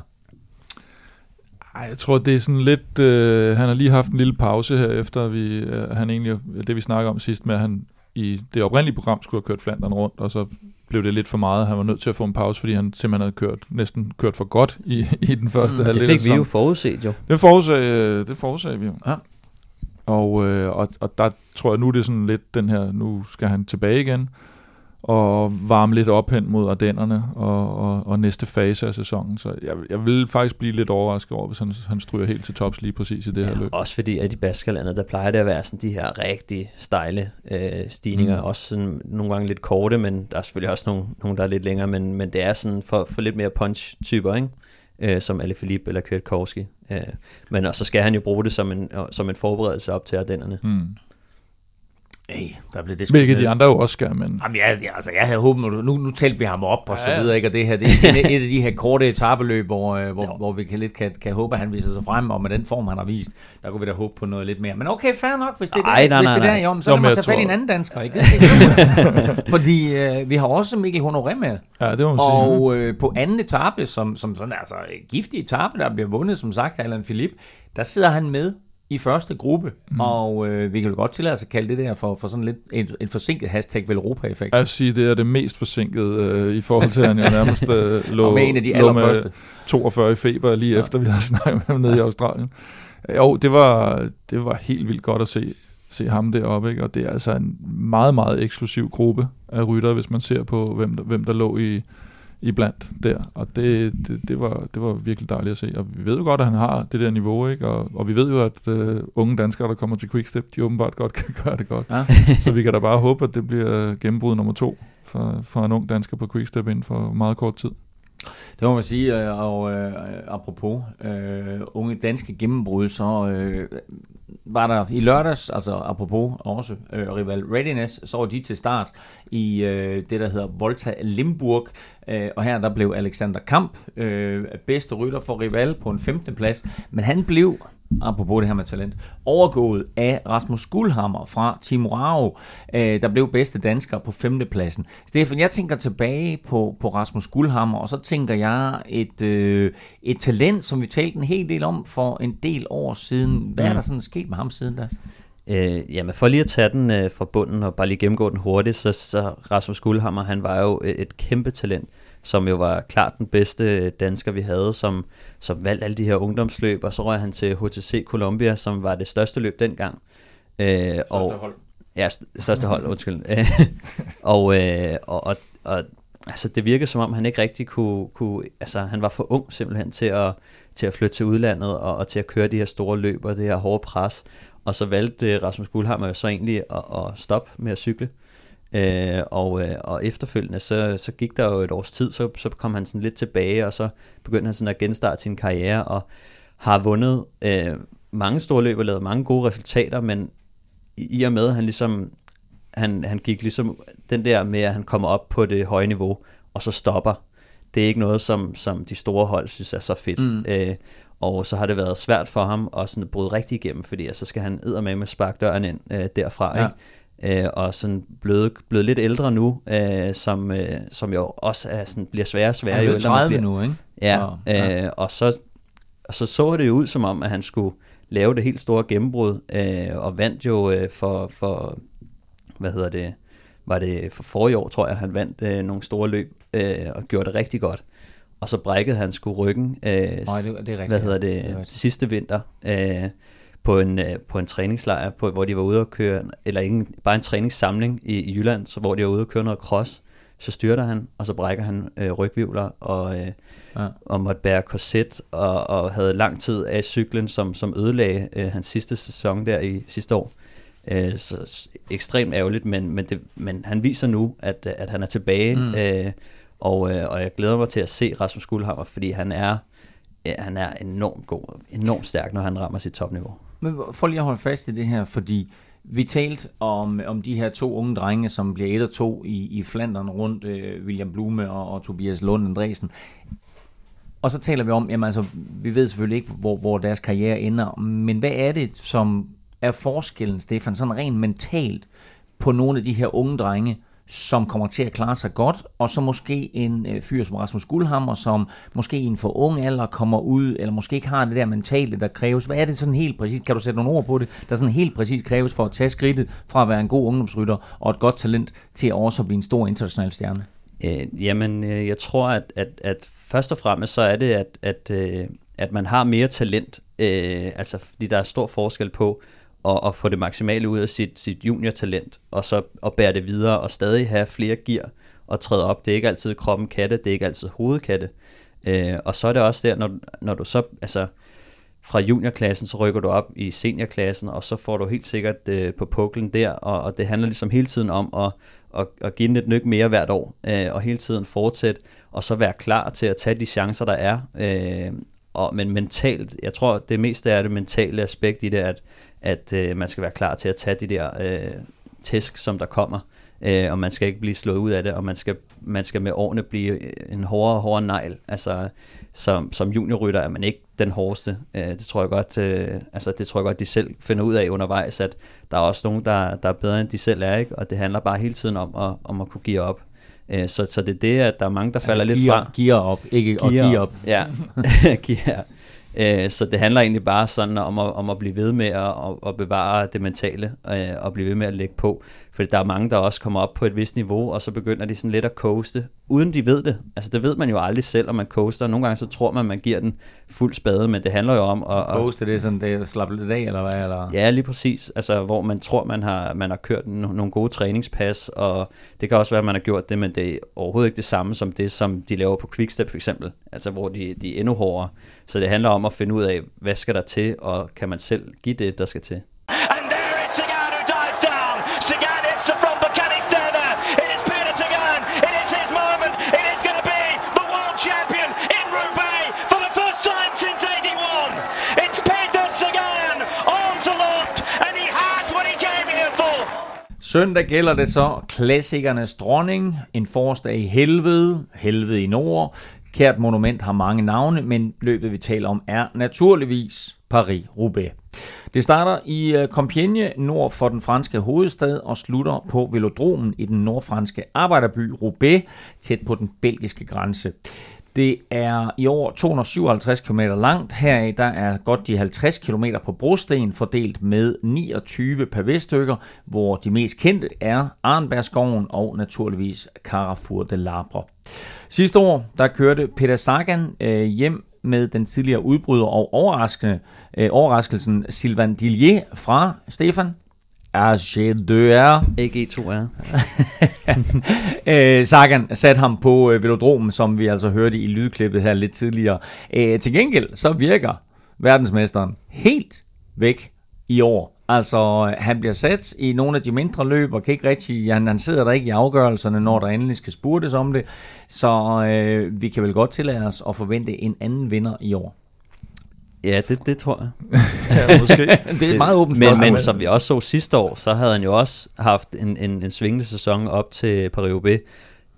Ej, jeg tror, det er sådan lidt... Øh, han har lige haft en lille pause her, efter vi, øh, han egentlig, det vi snakker om sidst med, at han i det oprindelige program skulle have kørt Flandern rundt, og så blev det lidt for meget. Han var nødt til at få en pause, fordi han simpelthen havde kørt, næsten kørt for godt i, [LAUGHS] i den første mm, halvdel. Det fik vi jo forudset jo. Det forudsagde, det forudsagde vi jo. Ja. Og, øh, og, og der tror jeg nu, det er sådan lidt den her, nu skal han tilbage igen og varme lidt op hen mod Ardennerne og, og, og næste fase af sæsonen. Så jeg, jeg vil faktisk blive lidt overrasket over, hvis han, han stryger helt til tops lige præcis i det ja, her løb. Også fordi, at i Baskerlandet, der plejer det at være sådan de her rigtig stejle øh, stigninger. Mm. Også sådan nogle gange lidt korte, men der er selvfølgelig også nogle, nogle der er lidt længere, men, men det er sådan for, for lidt mere punch-typer, ikke? Øh, som Ale Philippe eller Kwiatkowski. Øh, men og så skal han jo bruge det som en, som en forberedelse op til Ardennerne. Mm. Hey, der blev det Hvilket de andre jo også skal, men... Jamen, jeg, altså, jeg havde håbet, nu, nu talte vi ham op og ja, så videre, ikke? og det her, det er et, [LAUGHS] et af de her korte etabeløb, hvor, øh, hvor, hvor vi kan, lidt kan, kan håbe, at han viser sig frem, og med den form, han har vist, der kunne vi da håbe på noget lidt mere. Men okay, fair nok, hvis det er, Ej, der, nej, hvis nej, det er der, jo, så kan man tage fat i en anden dansker, ikke? [LAUGHS] Fordi øh, vi har også Mikkel Honoré med. Ja, det må man sige. Og øh, på anden etape, som, som sådan, altså giftig etape, der bliver vundet, som sagt, af Alan Philippe, der sidder han med i første gruppe, mm. og øh, vi kan jo godt tillade os at kalde det der for, for sådan lidt en, en forsinket hashtag Velropa-effekt. Jeg vil sige, det er det mest forsinkede øh, i forhold til, at han [LAUGHS] nærmest øh, lå, med en af de lå med 42 i feber lige ja. efter, vi havde [LAUGHS] snakket med ham nede i Australien. Jo, det var, det var helt vildt godt at se, se ham deroppe, ikke? og det er altså en meget, meget eksklusiv gruppe af rytter, hvis man ser på, hvem der, hvem der lå i, i blandt der, og det, det, det, var, det var virkelig dejligt at se, og vi ved jo godt, at han har det der niveau, ikke? Og, og vi ved jo, at uh, unge danskere, der kommer til Quickstep, de åbenbart godt [LAUGHS] kan gøre det godt. Ja. så vi kan da bare håbe, at det bliver gennembrud nummer to for, for en ung dansker på Quickstep inden for meget kort tid. Det må man sige, øh, og øh, apropos øh, unge danske gennembrud, så øh, var der i lørdags, altså apropos også øh, Rival Readiness, så var de til start i øh, det, der hedder Volta Limburg, øh, og her der blev Alexander Kamp øh, bedste rytter for Rival på en 15. plads, men han blev apropos det her med talent, overgået af Rasmus Guldhammer fra Timorao, øh, der blev bedste dansker på femtepladsen. Stefan, jeg tænker tilbage på, på Rasmus Guldhammer, og så tænker jeg et, øh, et talent, som vi talte en hel del om for en del år siden. Hvad er mm. der sådan sket med ham siden da? Øh, jamen for lige at tage den øh, fra bunden og bare lige gennemgå den hurtigt, så, så Rasmus Guldhammer, han var jo et kæmpe talent som jo var klart den bedste dansker, vi havde, som, som valgte alle de her ungdomsløb, og så røg han til HTC Columbia, som var det største løb dengang. Øh, største og, hold. Ja, største hold, [LAUGHS] undskyld. [LAUGHS] og, øh, og, og, og altså, det virkede som om, han ikke rigtig kunne, kunne altså han var for ung simpelthen til at, til at flytte til udlandet, og, og til at køre de her store løb, og det her hårde pres. Og så valgte øh, Rasmus Guldhammer så egentlig at, at stoppe med at cykle, Øh, og, øh, og efterfølgende, så, så gik der jo et års tid, så, så kom han sådan lidt tilbage, og så begyndte han sådan at genstarte sin karriere, og har vundet øh, mange store løb og lavet mange gode resultater, men i og med, at han ligesom, han, han gik ligesom den der med, at han kommer op på det høje niveau, og så stopper. Det er ikke noget, som, som de store hold synes er så fedt. Mm. Øh, og så har det været svært for ham at sådan bryde rigtig igennem, fordi så altså skal han med med sparke døren ind øh, derfra. Ja. Ikke? øh, og sådan blevet, blevet lidt ældre nu, øh, som, øh, som jo også er sådan, bliver sværere og sværere. Han er 30 bliver. nu, ikke? Ja, og, ja. Øh, og så, så så det jo ud som om, at han skulle lave det helt store gennembrud, øh, og vandt jo øh, for, for, hvad hedder det, var det for forrige år, tror jeg, han vandt øh, nogle store løb, øh, og gjorde det rigtig godt. Og så brækkede han sgu ryggen, øh, Nej, det, det er rigtigt, hvad hedder det, det sidste vinter, øh, på en, øh, på en træningslejr, på, hvor de var ude at køre, eller ikke, bare en træningssamling i, i Jylland, så hvor de var ude at køre noget cross, så styrter han, og så brækker han øh, rygvivler, og, øh, ja. og måtte bære korset, og, og havde lang tid af cyklen, som, som ødelagde øh, hans sidste sæson der i sidste år. Øh, så ekstremt ærgerligt, men, men, det, men han viser nu, at, at han er tilbage, mm. øh, og, øh, og jeg glæder mig til at se Rasmus Guldhammer, fordi han er, ja, han er enormt god, enormt stærk, når han rammer sit topniveau. Men for lige at holde fast i det her, fordi vi talte om, om de her to unge drenge, som bliver et og to i, i Flandern rundt, øh, William Blume og, og Tobias Lund Andresen. Og så taler vi om, jamen altså, vi ved selvfølgelig ikke, hvor, hvor deres karriere ender, men hvad er det, som er forskellen, Stefan, sådan rent mentalt, på nogle af de her unge drenge, som kommer til at klare sig godt, og så måske en øh, fyr som Rasmus Guldhammer, som måske i en for ung alder kommer ud, eller måske ikke har det der mentale, der kræves. Hvad er det sådan helt præcis? Kan du sætte nogle ord på det, der sådan helt præcis kræves for at tage skridtet fra at være en god ungdomsrytter og et godt talent til at også blive en stor international stjerne? Øh, jamen, øh, jeg tror, at, at, at først og fremmest så er det, at, at, øh, at man har mere talent, øh, altså fordi der er stor forskel på, og, og få det maksimale ud af sit, sit juniortalent, og så og bære det videre, og stadig have flere gear og træde op. Det er ikke altid kroppen katte, det er ikke altid hovedkatte. Øh, og så er det også der, når, når du så, altså fra juniorklassen, så rykker du op i seniorklassen, og så får du helt sikkert øh, på puklen der, og, og det handler ligesom hele tiden om at, at, at give den et nyk mere hvert år, øh, og hele tiden fortsætte, og så være klar til at tage de chancer, der er. Øh, og, men mentalt, jeg tror, det meste er det mentale aspekt i det, at, at øh, man skal være klar til at tage de der øh, tæsk, som der kommer, øh, og man skal ikke blive slået ud af det, og man skal, man skal med årene blive en hårdere og hårdere negl. Altså, som, som juniorrytter er man ikke den hårdeste. Øh, det tror jeg godt, øh, altså det tror jeg godt, de selv finder ud af undervejs, at der er også nogen, der, der er bedre end de selv er, ikke? og det handler bare hele tiden om at, om at kunne give op. Øh, så, så det er det, at der er mange, der falder ja, lidt gear, fra. Gear op, ikke gear at give op. Ja, [LAUGHS] [LAUGHS] gear. Øh, så det handler egentlig bare sådan om at, om at blive ved med at, at bevare det mentale, øh, og blive ved med at lægge på. Fordi der er mange, der også kommer op på et vist niveau, og så begynder de sådan lidt at coaste, uden de ved det. Altså det ved man jo aldrig selv, om man coaster. Nogle gange så tror man, man giver den fuld spade, men det handler jo om at... Coaste, det er sådan, det er slappe lidt af, eller hvad? Eller? Ja, lige præcis. Altså hvor man tror, man har, man har kørt nogle gode træningspas, og det kan også være, at man har gjort det, men det er overhovedet ikke det samme som det, som de laver på Quickstep for eksempel. Altså hvor de, de er endnu hårdere. Så det handler om at finde ud af, hvad skal der til, og kan man selv give det, der skal til. Søndag gælder det så klassikernes dronning, en forårsdag i helvede, helvede i nord. Kært monument har mange navne, men løbet vi taler om er naturligvis Paris-Roubaix. Det starter i øh, Compiègne nord for den franske hovedstad og slutter på velodromen i den nordfranske arbejderby Roubaix, tæt på den belgiske grænse. Det er i år 257 km langt. Heraf der er godt de 50 km på brosten fordelt med 29 pavéstykker, hvor de mest kendte er Arnbergskoven og naturligvis Carrefour de Labre. Sidste år der kørte Peter Sagan øh, hjem med den tidligere udbryder og overraskende, øh, overraskelsen Sylvain Dillier fra Stefan AG2R. AG2R. [LAUGHS] øh, Sagan satte ham på øh, velodromen, som vi altså hørte i lydklippet her lidt tidligere. Øh, til gengæld så virker verdensmesteren helt væk i år. Altså, han bliver sat i nogle af de mindre løb, og kan ikke rigtig, han, han sidder der ikke i afgørelserne, når der endelig skal spurtes om det. Så øh, vi kan vel godt tillade os at forvente en anden vinder i år. Ja, det, det tror jeg. [LAUGHS] ja, måske. [LAUGHS] det er et meget åbent men, men som vi også så sidste år, så havde han jo også haft en, en, en svingende sæson op til Paris-Roubaix,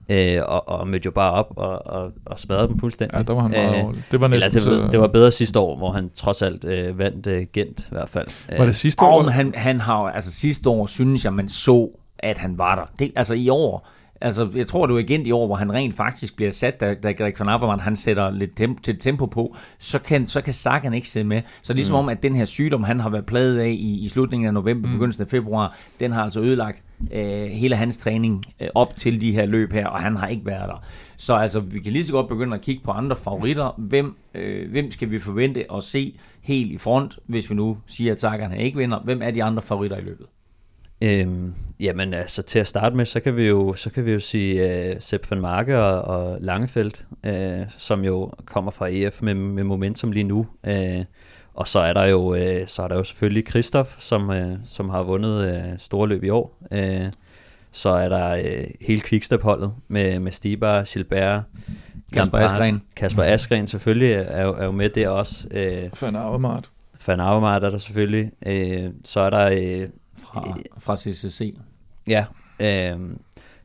øh, og, og mødte jo bare op og, og, og smadrede dem fuldstændig. Ja, der var han meget Øh, øh, Det var næsten Eller, det, det var bedre sidste år, hvor han trods alt øh, vandt øh, Gent i hvert fald. Øh, Var det sidste Og år? men han, han har altså sidste år, synes jeg, man så, at han var der. Det, altså i år, altså jeg tror det var igen i år, hvor han rent faktisk bliver sat, da, da Greg van Avermaet, han sætter lidt tempo, til tempo på, så kan, så kan Sagan ikke sidde med. Så ligesom mm. om, at den her sygdom, han har været plaget af i, i slutningen af november, mm. begyndelsen af februar, den har altså ødelagt øh, hele hans træning øh, op til de her løb her, og han har ikke været der. Så altså, vi kan lige så godt begynde at kigge på andre favoritter. Hvem, øh, hvem skal vi forvente at se helt i front, hvis vi nu siger, at Sagan ikke vinder? Hvem er de andre favoritter i løbet? Øhm, jamen altså til at starte med, så kan vi jo, så kan vi jo sige uh, Sepp van Marke og, og Langefeldt, uh, som jo kommer fra EF med, med momentum lige nu. Uh, og så er der jo, uh, så er der jo selvfølgelig Christoph, som, uh, som har vundet uh, store løb i år. Uh, så er der uh, hele Quickstep-holdet med, med Stibar, Gilbert, Kasper Askren. Kasper Askren selvfølgelig er, jo- er jo med der også. Uh, Avermaet. Van Avermaet er der selvfølgelig. Uh, så er der... Uh, Fra, fra CCC. Ja, øh,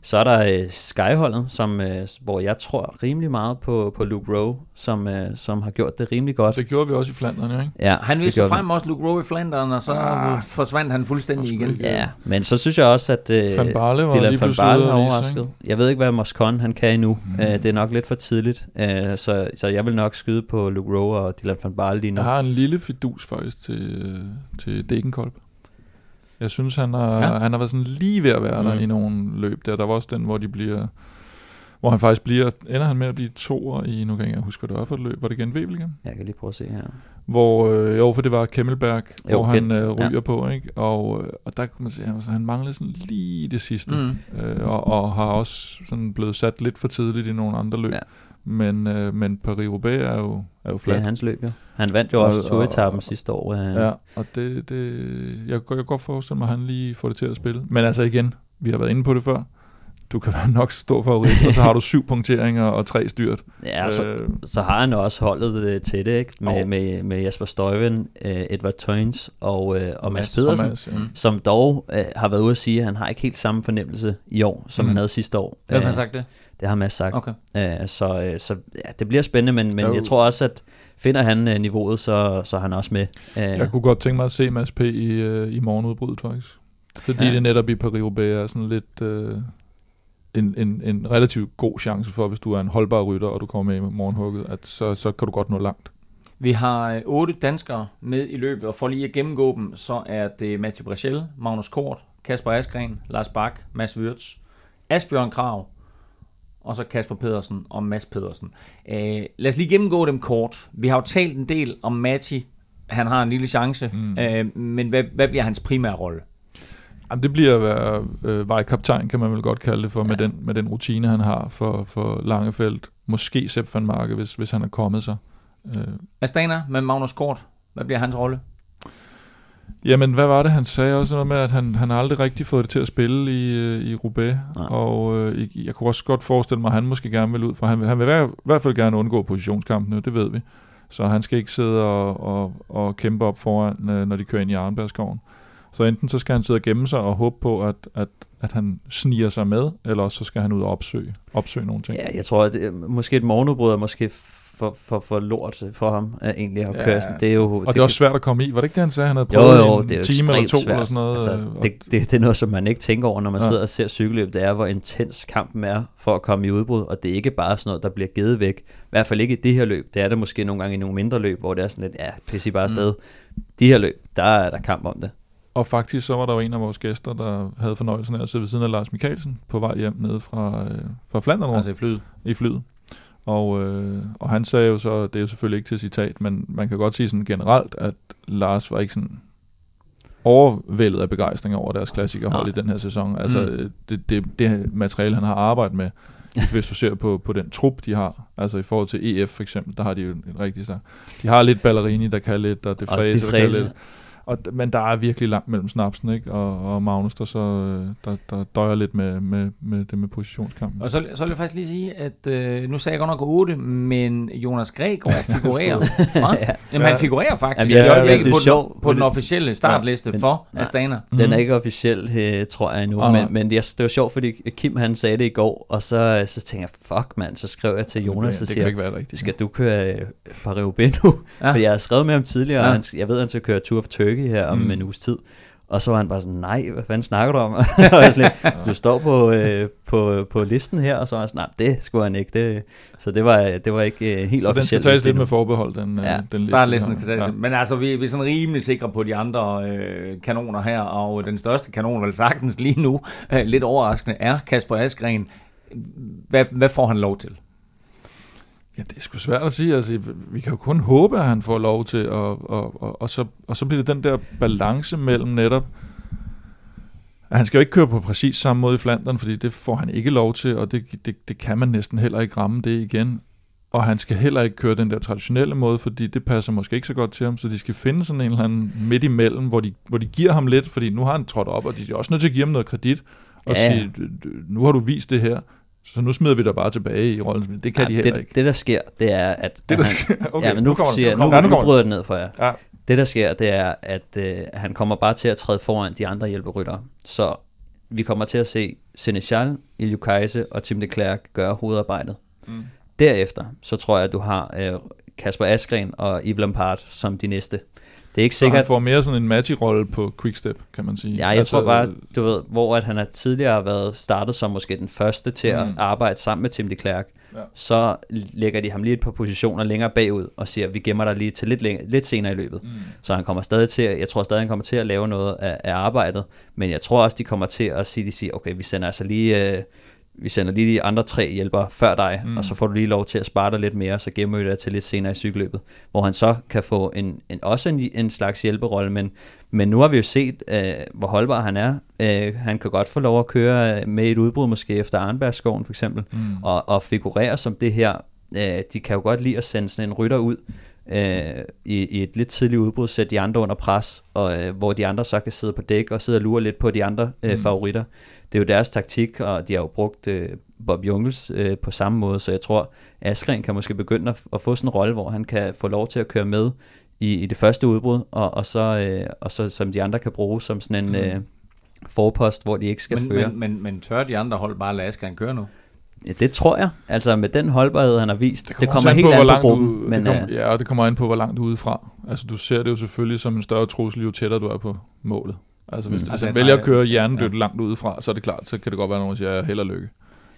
så er der øh, Skyholdet, som, øh, hvor jeg tror rimelig meget på, på Luke Rowe, som, øh, som har gjort det rimelig godt. Det gjorde vi også i Flandern, jo, ikke? Ja, Han gjorde frem også Luke Rowe i Flandern, og så Ah, forsvandt han fuldstændig igen. ikke. Ja, men så synes jeg også, at øh, Van Barle var Dylan lige van Barle har overrasket. Jeg ved ikke, hvad Moscon han kan endnu. Mm. Øh, det er nok lidt for tidligt, øh, så, så jeg vil nok skyde på Luke Rowe og Dylan van Barle lige nu. Jeg har en lille fidus faktisk til, øh, til Degenkolb. Jeg synes, han har, Ja. han har været sådan lige ved at være der Mm. i nogle løb der. Der var også den, hvor de bliver... Hvor han faktisk bliver... Ender han med at blive toer i... Nu kan jeg ikke huske, hvad det var for et løb. Var det igen Wevelgem? Jeg kan lige prøve at se her. Hvor, øh, jo, for det var Kemmelberg, Jo, hvor han øh, ryger ja. på, ikke? Og, øh, og der kunne man se, at han, han manglede sådan lige det sidste. Mm. Øh, og, og har også sådan blevet sat lidt for tidligt i nogle andre løb. Ja. Ja. Men, øh, men Paris-Roubaix er jo, er jo Det flat. er hans løb, jo. Han vandt jo Og- også og- turetappen sidste år. Øh. Ja, og det, det, jeg, jeg kan godt forestille mig, at han lige får det til at spille. Men altså igen, vi har været inde på det før. Du kan være nok stor favorit, og så har du syv punkteringer og tre styrt. Ja, og så, Øh, så har han også holdet øh, til det, ikke? Med, Jo. med, med Jesper Støjven, øh, Edvard Tøjns og, øh, og Mads Mads Pedersen, Thomas, ja. som dog øh, har været ude at sige, at han har ikke helt samme fornemmelse i år, som Mm. han havde sidste år. Hvem har Øh, sagt det? Det har Mads sagt. Okay. Øh, så øh, så ja, det bliver spændende, men, men Jo. jeg tror også, at finder han øh, niveauet, så, så er han også med. Øh, Jeg kunne godt tænke mig at se Mads P. i, øh, i morgenudbruddet, faktisk. Fordi Ja. det netop i Paris-Roubaix er sådan lidt... Øh, en, en, en relativt god chance for, hvis du er en holdbar rytter, og du kommer med i morgenhugget, at så, så kan du godt nå langt. Vi har øh, otte danskere med i løbet, og for lige at gennemgå dem, så er det Mathieu Brechel, Magnus Kort, Kasper Askren, Lars Bak, Mads Wirtz, Asbjørn Krav, og så Kasper Pedersen og Mads Pedersen. Øh, lad os lige gennemgå dem kort. Vi har jo talt en del om Mati. Han har en lille chance, mm. øh, men hvad, hvad bliver hans primære rolle? Jamen, det bliver at være øh, vejkaptajn, kan man vel godt kalde det for, ja. med, den, med den rutine, han har for, for Langefelt. Måske Sepp van Marke, hvis, hvis han er kommet sig. Øh, Astana med Magnus Kort. Hvad bliver hans rolle? Jamen, hvad var det, han sagde også noget med, at han, han har aldrig rigtig fået det til at spille i, øh, i Roubaix, Nej. og øh, jeg- kunne også godt forestille mig, at han måske gerne vil ud, for han vil, han vil i hvert- fald gerne undgå positionskampene, det ved vi. Så han skal ikke sidde og, og, og kæmpe op foran, øh, når de kører ind i Arnbergskoven. Så enten så skal han sidde og gemme sig og håbe på, at, at, at han sniger sig med, eller også så skal han ud og opsøge, opsøge nogle ting. Ja, jeg tror, at det, måske et morgenudbrud er måske for, for, for lort for ham at egentlig at køre. Ja, det er jo, og det, det er også svært at komme i. Var det ikke det, han sagde, han havde prøvet jo, jo, det er en time eller to svært. eller sådan noget? Altså, det, det, det, er noget, som man ikke tænker over, når man ja. sidder og ser cykelløb. Det er, hvor intens kampen er for at komme i udbrud, og det er ikke bare sådan noget, der bliver givet væk. I hvert fald ikke i det her løb. Det er det måske nogle gange i nogle mindre løb, hvor det er sådan lidt, ja, pisse bare afsted. Mm. De her løb, der er der kamp om det. Og faktisk så var der jo en af vores gæster, der havde fornøjelsen af at sidde ved siden af Lars Mikkelsen på vej hjem nede fra, øh, fra Flandern. Altså i flyet? I flyet. Og, øh, og han sagde jo så, det er jo selvfølgelig ikke til citat, men man kan godt sige sådan generelt, at Lars var ikke sådan overvældet af begejstring over deres klassikerhold i den her sæson. Altså mm. det, det, det materiale, han har arbejdet med, hvis du ser på, på den trup, de har, altså i forhold til EF for eksempel, der har de jo en rigtig så. De har lidt Ballerini, der kan lidt, og fræse, der kan lidt. Og, men der er virkelig langt mellem snapsen, ikke? Og, og Magnus, der så øh, der, der døjer lidt med, med, med det med positionskampen. Og så, så vil jeg faktisk lige sige, at øh, nu sagde jeg godt nok 8, men Jonas Gregor [LAUGHS] figurerer. [LAUGHS] ja. Jamen, han figurerer faktisk Jamen, ja, ja, ja, på, sjov, den, på den officielle startliste ja, for ja, Astana. Den er mhm. ikke officiel, øh, tror jeg endnu, ah, men, men det, det var sjovt, fordi Kim han sagde det i går, og så, så tænkte jeg, fuck mand, så skrev jeg til Jonas det, og siger, det kan ikke være rigtigt. skal du køre øh, Paris nu? Ja. For jeg har skrevet med ham tidligere, ja. og han, jeg ved, at han skal køre Tour of Turkey her om mm. en uges tid. Og så var han bare sådan, nej, hvad fanden snakker du om? [LAUGHS] og sådan, du står på, øh, på, på listen her, og så var han sådan, nej, det skulle han ikke. Det, så det var, det var ikke øh, helt så officielt. Så den skal tages lidt med forbehold, den, øh, ja, den liste. Tages. Ja. Men altså, vi, vi er sådan rimelig sikre på de andre øh, kanoner her, og den største kanon, vel sagtens lige nu, øh, lidt overraskende, er Kasper Askren. Hvad, hvad får han lov til? Ja, det er sgu svært at sige. Altså, vi kan jo kun håbe, at han får lov til, og, og, og, og, så, og så bliver det den der balance mellem netop, at han skal jo ikke køre på præcis samme måde i Flandern, fordi det får han ikke lov til, og det, det, det kan man næsten heller ikke ramme det igen. Og han skal heller ikke køre den der traditionelle måde, fordi det passer måske ikke så godt til ham, så de skal finde sådan en eller anden midt imellem, hvor de, hvor de giver ham lidt, fordi nu har han trådt op, og de er også nødt til at give ham noget kredit, og ja. sige, nu har du vist det her, så nu smider vi dig bare tilbage i rollen. Det kan ja, de heller det, ikke. Det, der sker, det er, at... Det, der sker, okay, ja, men nu, nu, kommer, siger, nu, nu, nu, nu bryder jeg det ned for jer. Ja. Det, der sker, det er, at øh, han kommer bare til at træde foran de andre hjælperyttere. Så vi kommer til at se Seneschal, Ilio Kajse og Tim de Klerk gøre hovedarbejdet. Mm. Derefter, så tror jeg, at du har øh, Kasper Askren og Yves Lampard som de næste. Det er ikke sikkert... Så han får mere sådan en Maggi-rolle på Quickstep, kan man sige. Ja, jeg altså, tror bare, du ved, hvor at han har tidligere været startet som måske den første til mm. at arbejde sammen med Tim de Klerk, ja. så lægger de ham lige et par positioner længere bagud og siger, vi gemmer dig lige til lidt, længere, lidt senere i løbet. Mm. Så han kommer stadig til, jeg tror stadig, han kommer til at lave noget af, af arbejdet, men jeg tror også, de kommer til at sige, de siger, okay, vi sender altså lige... Øh, vi sender lige de andre tre hjælpere før dig, mm. og så får du lige lov til at spare dig lidt mere, så gemmer vi dig til lidt senere i cykelløbet, hvor han så kan få en, en også en, en slags hjælperolle, men, men nu har vi jo set, øh, hvor holdbar han er. Øh, han kan godt få lov at køre med et udbrud, måske efter Arnbergsskoven for eksempel, mm. og, og figurere som det her. Øh, de kan jo godt lide at sende sådan en rytter ud, øh, i, i et lidt tidligt udbrud, sætte de andre under pres, og øh, hvor de andre så kan sidde på dæk og sidde og lure lidt på de andre øh, mm. favoritter. Det er jo deres taktik, og de har jo brugt øh, Bob Jungels øh, på samme måde, så jeg tror, Askren kan måske begynde at, at få sådan en rolle, hvor han kan få lov til at køre med i, i det første udbrud, og, og, så, øh, og så som de andre kan bruge som sådan en mm. øh, forpost, hvor de ikke skal men, føre. Men, men, men tør de andre hold bare lade Askren køre nu? Ja, det tror jeg. Altså med den holdbarhed, han har vist. Det kommer, det kommer helt på, an på gruppen. Du, men, det kom, øh, ja, og det kommer an på, hvor langt du er udefra. Altså du ser det jo selvfølgelig som en større trussel, jo tættere du er på målet. Altså hvis, mm. hvis han vælger at køre hjernedødt ja. langt udefra, så er det klart, så kan det godt være, at nogen siger, held og lykke.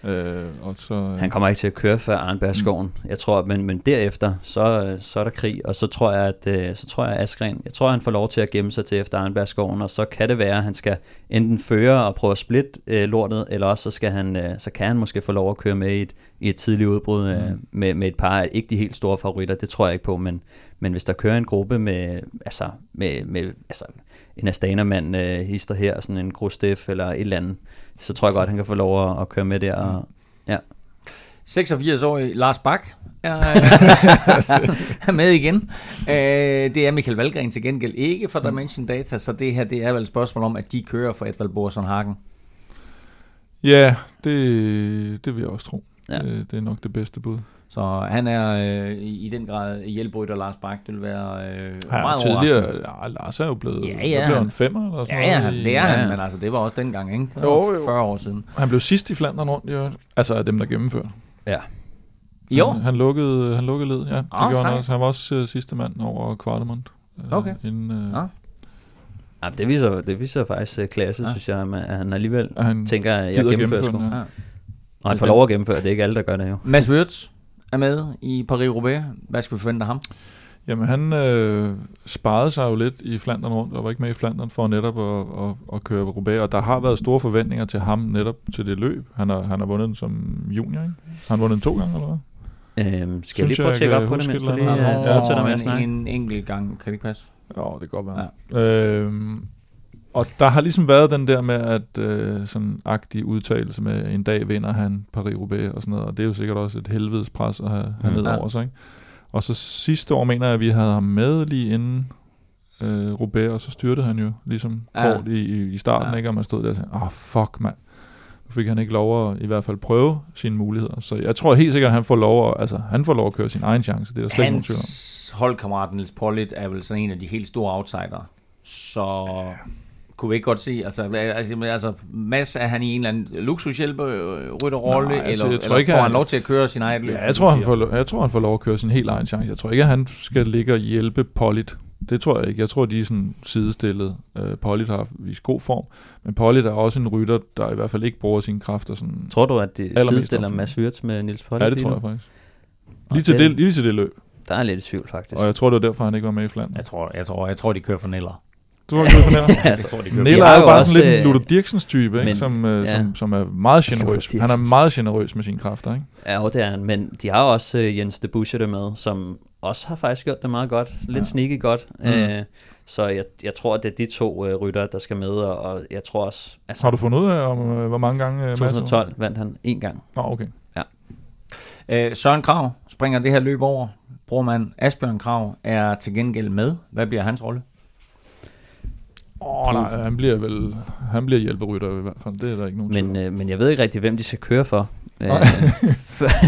Øh, og så, øh. Han kommer ikke til at køre før Arnbergsskoven. Mm. Jeg tror, men, men derefter, så, så er der krig, og så tror jeg, at øh, så tror jeg, Askren, jeg tror, han får lov til at gemme sig til efter Arnbergsskoven, og så kan det være, at han skal enten føre og prøve at splitte øh, lortet, eller også så, skal han, øh, så kan han måske få lov at køre med i et, i et tidligt udbrud øh, mm. med, med et par, ikke de helt store favoritter, det tror jeg ikke på, men, men hvis der kører en gruppe med, altså, med, med altså, en Astana-mand øh, hister her, sådan en Grostef eller et eller andet, så tror jeg godt, han kan få lov at, at køre med der. Og, ja. 86-årig Lars Bak er, [LAUGHS] er med igen. Øh, det er Michael Valgren til gengæld ikke for Dimension Data, så det her det er vel et spørgsmål om, at de kører for Edvald Borsson Hagen. Ja, det, det vil jeg også tro. Ja. Det, det er nok det bedste bud. Så han er øh, i, den grad hjælprytter Lars Bak. Det vil være øh, Han meget er tidligere, ja, Lars er jo blevet, Ja, ja, blev han han- femmer eller sådan Ja, ja, noget. i- det er Ja, han, ja. men altså, det var også dengang, ikke? Det Jo, var jo. 40 år siden. Han blev sidst i Flandern rundt, i øvrigt. altså af dem, der gennemførte. Ja. Jo, Han, han, lukkede, han lukkede led, ja. Det Åh, gjorde han også. Han var også øh, sidste mand over Kvartemont. øh, Okay. Inden, øh, Nå. Ja, det viser, det viser faktisk øh, klasse, Ja. ja. synes jeg, at han alligevel at han tænker, at jeg gennemfører gennemføre den, ja. Ja. Og han får lov at gennemføre, det er ikke alle, der gør det jo. Mads Wirtz er med i Paris-Roubaix. Hvad skal vi forvente af ham? Jamen, han øh, sparede sig jo lidt i Flandern rundt, og var ikke med i Flandern for netop at, at, at køre Roubaix, og der har været store forventninger til ham netop til det løb. Han har, han har vundet den som junior, ikke? Har han vundet den to gange, eller hvad? Øhm, skal jeg Synes lige prøve at jeg, tjekke jeg op på det, mens du lige Ja. fortsætter med at en, snakke? en enkelt gang, kan det ikke passe? Jo, det kan godt være. Ja. Øhm, og der har ligesom været den der med, at øh, sådan agtig udtalelse med, en dag vinder han Paris-Roubaix og sådan noget, og det er jo sikkert også et helvedes pres at have, have Mm. ned Ja. over sig, ikke? Og så sidste år mener jeg, at vi havde ham med lige inden øh, Roubaix, og så styrtede han jo ligesom Ja. ja. kort i, i, starten, Ja. ja. ikke? Og man stod der og sagde, ah, oh, fuck, mand. Nu fik han ikke lov at i hvert fald prøve sine muligheder. Så jeg tror helt sikkert, at han får lov at, altså, han får lov at køre sin egen chance. Det er der slet ikke nogen tvivl om. Hans holdkammerat Niels Pollitt er vel sådan en af de helt store outsider. Så kunne vi ikke godt se, altså, altså, altså Mads, er han i en eller anden luksushjælperytterrolle, eller, altså, jeg eller tror ikke, får han han- lov til at køre sin egen løb? Ja, jeg tror, han får, lov- jeg tror, han får lov at køre sin helt egen chance. Jeg tror ikke, at han skal ligge og hjælpe Pollitt. Det tror jeg ikke. Jeg tror, de er sådan sidestillet. Uh, Pollitt har vist god form, men Pollitt er også en rytter, der i hvert fald ikke bruger sine kræfter sådan... Tror du, at de Allermest sidestiller. Mads Wirtz med Nils Pollitt? Ja, det lige tror jeg faktisk. Lige til, det- det, lige til det løb. Der er jeg lidt i tvivl, faktisk. Og jeg tror, det var derfor, han ikke var med i Flandern. Jeg tror, jeg tror, jeg tror, de kører for Neller. Du tror, [LAUGHS] det var Jeg tror, de kører Neller har er jo bare også, sådan lidt en øh, Luther Dirksens type, ikke? men- Som, øh, ja. som, som er meget generøs. Han er meget generøs med sine kræfter, ikke? Ja, og det er han, men de har jo også øh, Jens de Buschete med, som også har faktisk gjort det meget godt. Lidt Ja. ja. sneaky godt. Mm. Øh, så jeg, jeg tror, at det er de to øh, rytter, der skal med, og, og jeg tror også... Altså, Har du fundet ud af, om, øh, hvor mange gange... øh, Mads var? 2012 vandt han en gang. Nå, okay. Øh, Søren Krav springer det her løb over. Brormand Asbjørn Krav er til gengæld med. Hvad bliver hans rolle? Åh, oh, nej, han bliver vel... Han bliver hjælperytter i hvert fald. Det er der ikke nogen Men, øh, men jeg ved ikke rigtig, hvem de skal køre for. Øh, [LAUGHS] Nej.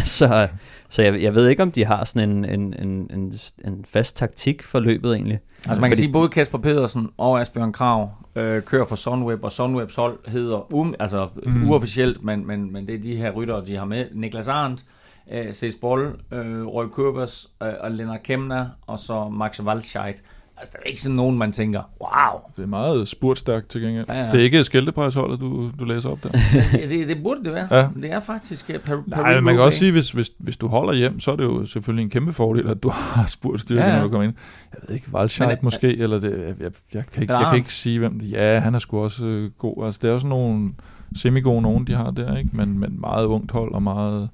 så så jeg, jeg ved ikke, om de har sådan en, en, en, en, en fast taktik for løbet egentlig. Altså man kan Fordi- sige, både Kasper Pedersen og Asbjørn Krav øh, kører for Sunweb, og Sunwebs hold hedder um, altså Mm. uofficielt, men, men, men det er de her ryttere, de har med. Niklas Arndt, øh, Cees Boll, øh, Roy Købers øh, og Lennart Kemner, og så Max Walscheid. Altså der er ikke sådan nogen, man tænker, wow, Det er meget spurtstærkt til gengæld. Ja, ja. Det er ikke skældeprejsholdet, du, du læser op der. [LAUGHS] det, det, det burde det være. Ja. Det er faktisk uh, per, Nej, man kan også sige, hvis, hvis, hvis du holder hjem, så er det jo selvfølgelig en kæmpe fordel, at du [LAUGHS] har spurgt styrke, Ja, ja, ja. når du kommer ind. Jeg ved ikke, Valscheid Men, måske, eller det, jeg, jeg, jeg, kan ikke, jeg kan ikke sige, hvem det Ja, han er sgu også øh, god. Altså, det er også nogle semi-gode nogen, de har der, ikke? Men, men meget ungt hold og meget...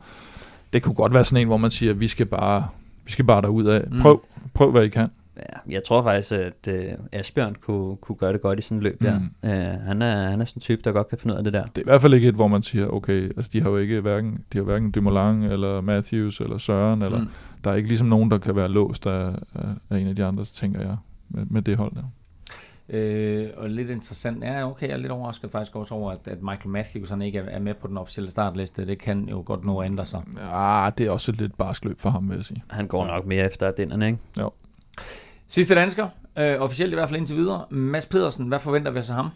Det kunne godt være sådan en, hvor man siger, vi skal bare, vi skal bare derud af. Mm. Prøv, prøv hvad I kan. Ja, jeg tror faktisk, at øh, Asbjørn kunne, kunne gøre det godt i sådan et løb der. Mm. Øh, han, er, han er sådan en type, der godt kan finde ud af det der. Det er i hvert fald ikke et, hvor man siger, okay, altså de har jo ikke hverken, de har hverken Dumoulin eller Matthews eller Søren, eller Mm. der er ikke ligesom nogen, der kan være låst af, af, en af de andre, tænker jeg, med, med det hold der. Øh, og lidt interessant, ja okay, jeg er lidt overrasket faktisk også over, at, at Michael Matthews han ikke er, er med på den officielle startliste. Det kan jo godt nå at ændre sig. Ja, det er også et lidt barsk løb for ham, vil jeg sige. Han går nok mere efter Ardennerne, ikke? Sidste dansker, øh, officielt i hvert fald indtil videre. Mads Pedersen, hvad forventer vi så ham?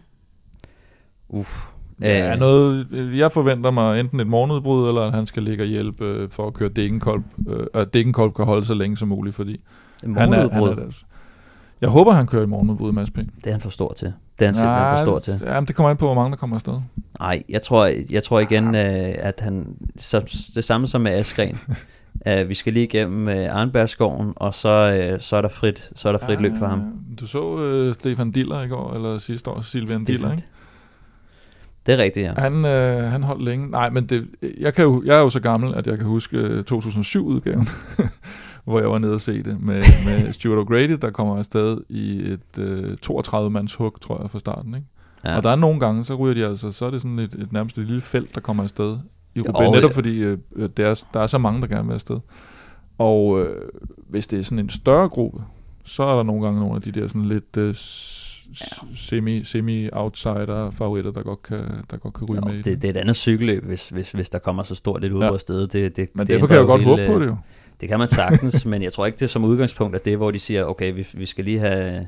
Uff. Ja, Øh, noget, jeg forventer mig enten et morgenudbrud, eller at han skal ligge og hjælpe øh, for at køre Degenkolb, øh, at Degenkolb kan holde så længe som muligt, fordi en han er, han morgenudbrud, er, altså- jeg håber, han kører i morgenudbrud, Mads P. det er han for stor til. Det er han simpelthen for stor til. Ja, men det kommer an på, hvor mange der kommer afsted. Nej, jeg tror, jeg tror igen, øh, at han... Så, det samme som med Askren. [LAUGHS] uh, vi skal lige igennem uh, Arnbergsskoven, og så, uh, så er der frit, så er der frit løb for ham. Ja, Du så øh, Stefan Diller i går, eller sidste år, Silvian Diller, ikke? Det er rigtigt, ja. Han, øh, han holdt længe. Nej, men det, jeg, kan jo, jeg er jo så gammel, at jeg kan huske øh, 2007-udgaven, [LAUGHS] hvor jeg var nede og se det med, med Stuart O'Grady, der kommer afsted i et øh, 32-mands hug, tror jeg, fra starten. Ikke? Ja. ja. Og der er nogle gange, så ryger de altså, så er det sådan et, et nærmest et lille felt, der kommer afsted i Roubaix, netop ja. fordi øh, der, er, der er så mange, der gerne vil afsted. Og øh, hvis det er sådan en større gruppe, så er der nogle gange nogle af de der sådan lidt, øh, semi, semi-outsider favoritter, der godt kan, der godt kan ryge Jo, med i det, det er et andet cykelløb, hvis, hvis, hvis der kommer så stort et udbrud Ja. sted. Det, det, Men det derfor kan jeg jo godt hele- håbe på det jo. Det kan man sagtens, [LAUGHS] men jeg tror ikke, det er som udgangspunkt, at det er, hvor de siger, okay, vi, vi skal lige have...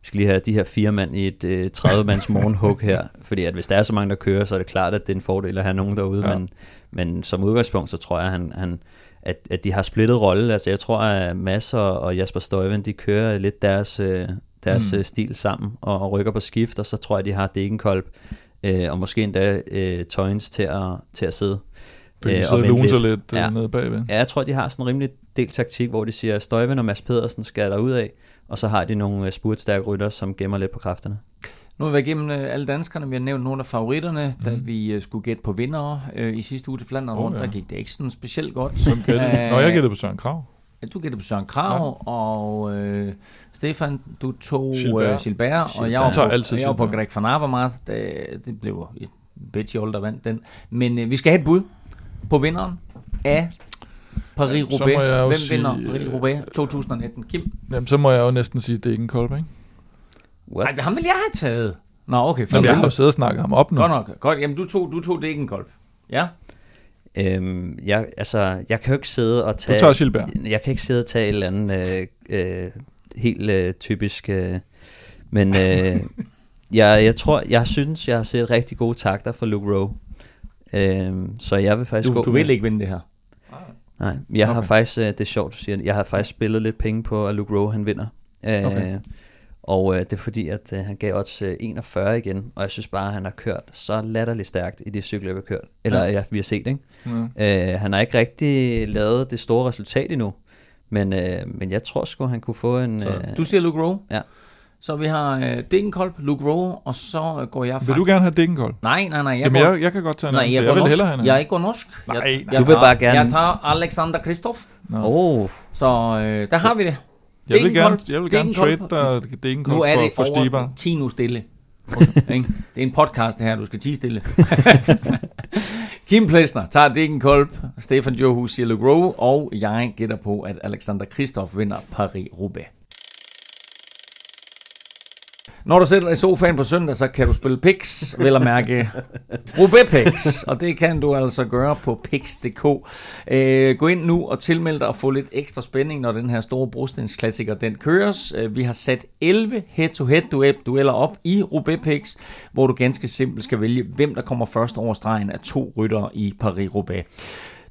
Vi skal lige have de her fire mand i et øh, 30-mands morgenhug her, [LAUGHS] fordi at hvis der er så mange, der kører, så er det klart, at det er en fordel at have nogen derude, Ja. men, men som udgangspunkt, så tror jeg, han, han, at, at de har splittet rolle. Altså jeg tror, at Mads og, og Jasper Støjven, de kører lidt deres, øh, deres Mm. mm. stil sammen og, og rykker på skift, og så tror jeg, de har Degenkolb øh, og måske endda øh, Tøjens til at, til at sidde. Fordi de øh, og luner lidt. lidt Ja. ja. nede bagved. Ja, jeg tror, de har sådan en rimelig del taktik, hvor de siger, at Støjven og Mads Pedersen skal der ud af, og så har de nogle øh, spurtstærke rytter, som gemmer lidt på kræfterne. Nu har vi været igennem øh, alle danskerne. Vi har nævnt nogle af favoritterne, mm. da Mhm. vi øh, skulle gætte på vindere øh, i sidste uge til Flandern Åh, rundt. ja. Der gik det ikke sådan specielt godt. Hvem gættede? Nå, jeg gættede på Søren Krav. Ja, du gættede på Søren Krav, ja. og øh, Stefan, du tog Gilbert. Gilbert, og jeg var på, altid jeg var på. Greg van Avermaet. Det, det blev et Betjol, der vandt den. Men øh, vi skal have et bud på vinderen af Paris-Roubaix. må jeg jo Hvem sige, vinder øh, Paris-Roubaix 2019? Kim? Jamen, så må jeg jo næsten sige, at det er ikke en kolb, ikke? What? Nej, ham vil jeg have taget. Nå, okay. Jamen, jeg har jo Godt siddet og snakket ham op nu. nok. Godt. Jamen, du tog, du tog det ikke en kolb. Ja? Øhm, jeg, altså, jeg kan jo ikke sidde og Du tage... tager Gilbert. Jeg kan ikke sidde og tage et eller andet øh, øh, helt øh, typisk... Øh, men øh, [LAUGHS] jeg, jeg tror, jeg synes, jeg har set rigtig gode takter fra Luke Rowe. Øh, så jeg vil faktisk Du, gå du med- vil ikke vinde det her. Nej, jeg okay. har faktisk, øh, det er sjovt, du siger det, jeg har faktisk spillet lidt penge på, at Luke Rowe han vinder. Øh, Okay. Og øh, det er fordi, at øh, han gav odds øh, 41 igen, og jeg synes bare, at han har kørt så latterligt stærkt i de cykler, vi har kørt. Eller ja. Ja, vi har set, ikke? Ja. Øh, han har ikke rigtig lavet det store resultat endnu, men, øh, men jeg tror sgu, han kunne få en... Så Øh, du siger Luke Rowe. Ja. Så vi har øh, Degenkolb, Luke Rowe, og så øh, går jeg Vil du gerne have Degenkolb? Nej, nej, nej. Jeg Jamen, går... jeg, jeg kan godt tage en Nej, anden, jeg for går jeg vil norsk. hellere have en Jeg går norsk. Nej, jeg, nej. jeg Du vil tager, bare gerne- Jeg tager Alexander Kristoff. oh, Så øh, der har vi det. Jeg vil gerne, jeg vil gerne trade dig Degenkolb Nu er for, det for over Stibar. 10 nu stille. [LAUGHS] Ikke? det er en podcast det her, du skal tige stille. [LAUGHS] Kim Plesner tager Degenkolb, Stefan Johus siger Luke Rowe, og jeg gætter på, at Alexander Kristoff vinder Paris-Roubaix. Når du sætter dig i sofaen på søndag, så kan du spille Pix, vel at mærke Roubaix Pix, og det kan du altså gøre på pix.dk. Øh, gå ind nu og tilmeld dig og få lidt ekstra spænding, når den her store brostensklassiker den køres. Øh, vi har sat 11 head-to-head dueller op i Roubaix Pix, hvor du ganske simpelt skal vælge, hvem der kommer først over stregen af to ryttere i Paris-Roubaix.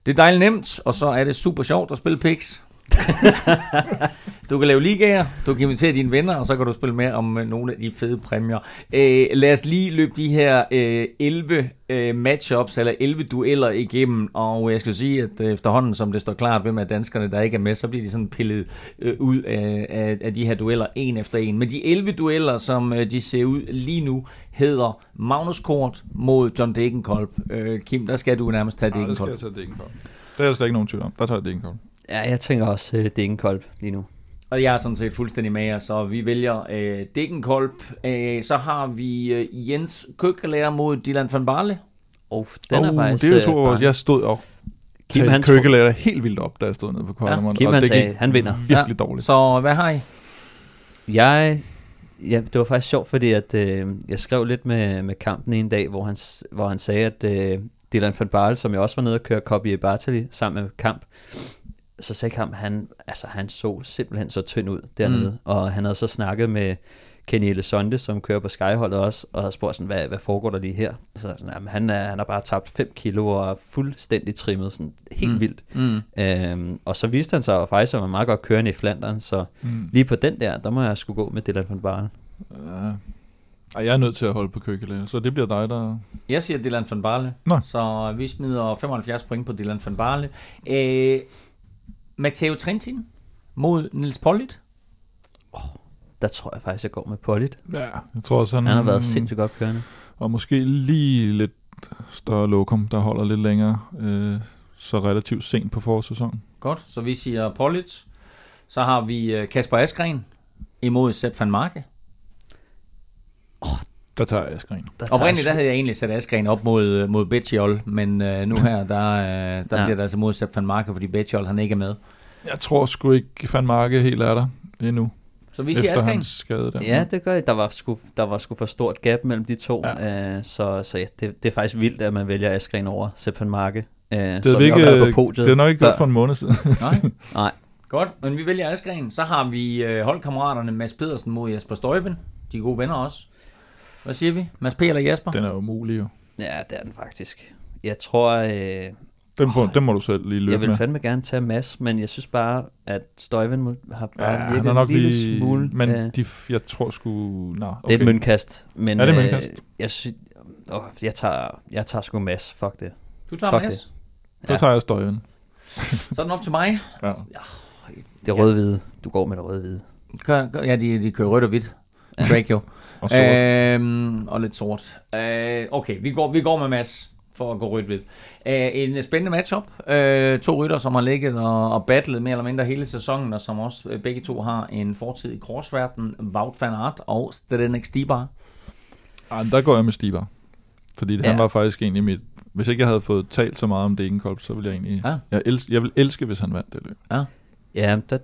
Det er dejligt nemt, og så er det super sjovt at spille Pix. [LAUGHS] Du kan lave ligaer, du kan invitere dine venner, og så kan du spille med om øh, nogle af de fede præmier. Øh, lad os lige løbe de her øh, 11 øh, matchups, eller 11 dueller igennem, og jeg skal sige, at øh, efterhånden, som det står klart, hvem er danskerne, der ikke er med, så bliver de sådan pillet øh, ud af, af, af de her dueller en efter en. Men de 11 dueller, som øh, de ser ud lige nu, hedder Magnus Kort mod John Degenkolb. Øh, Kim, der skal du nærmest tage Nej, der skal Degenkolb. jeg tage Degenkolb. Det er der slet ikke nogen tvivl om. Der tager jeg Degenkolb. Ja, jeg tænker også, øh, det er en kolb lige nu. Og jeg er sådan set fuldstændig med jer, så vi vælger øh, Degenkolb. Øh, så har vi øh, Jens Køkkelærer mod Dylan van Barle. Oh, den er oh, faktisk, det er jo to øh, år. Jeg stod og Kim, talte han køkkelærer helt vildt op, da jeg stod nede på Kvartemont. Kim, og han det sagde, han vinder. virkelig dårligt. Så hvad har I? Jeg, ja, det var faktisk sjovt, fordi at, øh, jeg skrev lidt med, med kampen en dag, hvor han, hvor han sagde, at øh, Dylan van Barle, som jeg også var nede og køre Copy Bartali sammen med Kamp, så sagde Kamp, han, altså, han så simpelthen så tynd ud dernede, mm. og han havde så snakket med Kenny Elesonde, som kører på Skyholdet også, og havde spurgt sådan, hvad, hvad foregår der lige her? Så sådan, jamen, han, er, han har bare tabt 5 kilo og er fuldstændig trimmet, sådan helt Mm. vildt. Mm. Øhm, og så viste han sig jo faktisk, at var meget godt kørende i Flandern, så Mm. lige på den der, der må jeg skulle gå med Dylan van Barle. Ja. Ej, jeg er nødt til at holde på køkkelærer, så det bliver dig, der... Jeg siger Dylan van Barle. Nå. Så vi smider 75 point på Dylan van Barle. Øh, Matteo Trentin mod Nils Pollitt. Der tror jeg faktisk, jeg går med Pollitt. Ja, jeg tror også, han, Han har været sindssygt godt kørende. Og måske lige lidt større lokum, der holder lidt længere, øh, så relativt sent på forårssæsonen. Godt, så vi siger Pollitt. Så har vi øh, Kasper Askren imod Sepp van Marke. Der tager jeg. Der tager Oprindeligt der havde jeg egentlig sat Askren op mod, øh, mod Betjol, men øh, nu [LAUGHS] her, der, øh, der ja. Bliver det altså mod Sepp van Marke, fordi Betjol han ikke er med. Jeg tror sgu ikke, Van Marke helt er der endnu. Så vi siger efter Askren. hans skade der. Ja, det gør jeg. Der var sgu, der var sgu for stort gap mellem de to. Ja. Uh, så så ja, det, det er faktisk vildt, at man vælger Askren over Sepan Marke. Uh, det, er ikke, det er nok ikke gjort for en måned siden. Nej. [LAUGHS] Nej. Godt, men vi vælger Askren. Så har vi øh, holdkammeraterne Mads Pedersen mod Jesper Støjven. De er gode venner også. Hvad siger vi? Mads P. eller Jesper? Den er umulig jo. Ja, det er den faktisk. Jeg tror, øh, Den, får, den må du selv lige jeg løbe vil med. fandme gerne tage Mads, men jeg synes bare, at Støjven har bare Ja, ja, han virket nok en lille lige... smule. Men øh, de, jeg tror sgu... Nå, okay. Det er et møntkast. Men, Er det øh, møntkast? jeg, synes, åh, jeg, tager, jeg tager sgu Mads. Fuck det. Du tager Fuck Mads. Så Ja. tager jeg støjen. [LAUGHS] Så er den op til mig. Ja. Det er rød-hvide. Du går med det rød-hvide. Ja, de, de kører rødt og hvidt. Drake jo. Og sort. Øh, Øhm, og lidt sort. Øh, okay, vi går, vi går med Mads for at gå rødt hvidt. Øh, en spændende matchup. Øh, to rytter, som har ligget og, og battlet mere eller mindre hele sæsonen, og som også øh, begge to har en fortid i korsverden. Wout van Aert og Stedenek Stibar. ah, der går jeg med Stiber. Fordi ja. han Ja. var faktisk egentlig mit... Hvis ikke jeg havde fået talt så meget om Degenkolb, så ville jeg egentlig... Ja. Jeg, els, jeg vil elske, hvis han vandt det løb. Ja, der,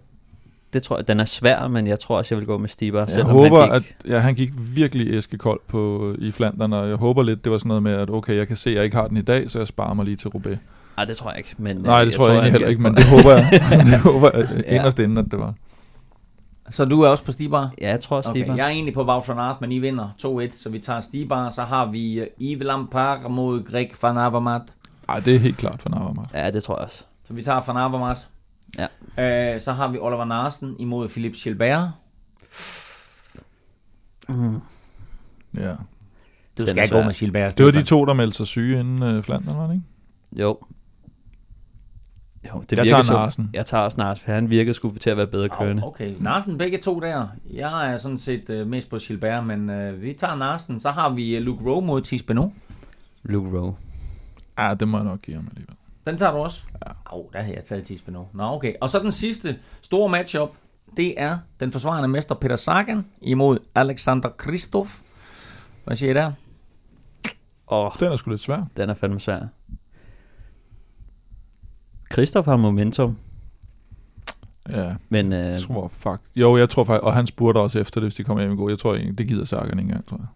det tror jeg, den er svær, men jeg tror også, jeg vil gå med Stiber. Jeg håber, han at gik, ja, han gik virkelig æskekold på, i Flandern, og jeg håber lidt, det var sådan noget med, at okay, jeg kan se, at jeg ikke har den i dag, så jeg sparer mig lige til Roubaix. Ej, det tror jeg ikke. Men, Nej, øh, det tror jeg, egentlig han heller ikke, men det håber jeg. [LAUGHS] [LAUGHS] det håber jeg Ja. inderst inden, at det var. Så du er også på Stibar? Ja, jeg tror Stiber. Okay, jeg er egentlig på Wout van Aert, men I vinder 2-1, så vi tager Stibar. Så har vi øh, Yves Lampard mod Greg van Avermaet. Ej, det er helt klart for Navarmat. Ja, det tror jeg også. Så vi tager Van Avermaet. Ja. Øh, så har vi Oliver Narsen imod Philippe Gilbert. Mm. Ja. Du skal gå med Gilbert. Det var de to, der meldte sig syge inden øh, Flandern, var det ikke? Jo. Jo, det Jeg tager så- Narsen. Jeg tager også Nars, for han virkede sgu til at være bedre kørende. Oh, okay, Narsen begge to der. Jeg er sådan set øh, mest på Gilbert, men øh, vi tager Narsen. Så har vi øh, Luke Rowe mod Thies Benoit. Luke Rowe. Ja, det må jeg nok give ham alligevel. Den tager du også? Ja. Oh, der havde jeg taget Benoit. Nå, okay. Og så den sidste store matchup. Det er den forsvarende mester Peter Sagan imod Alexander Kristoff. Hvad siger I der? Åh, oh, Den er sgu lidt svær. den er fandme svær. Christoph har momentum, Ja, men øh, jeg tror fuck. Jo, jeg tror faktisk, og han spurgte også efter det, hvis de kommer hjem i går. Jeg tror egentlig, det gider Sagan ikke engang, tror jeg.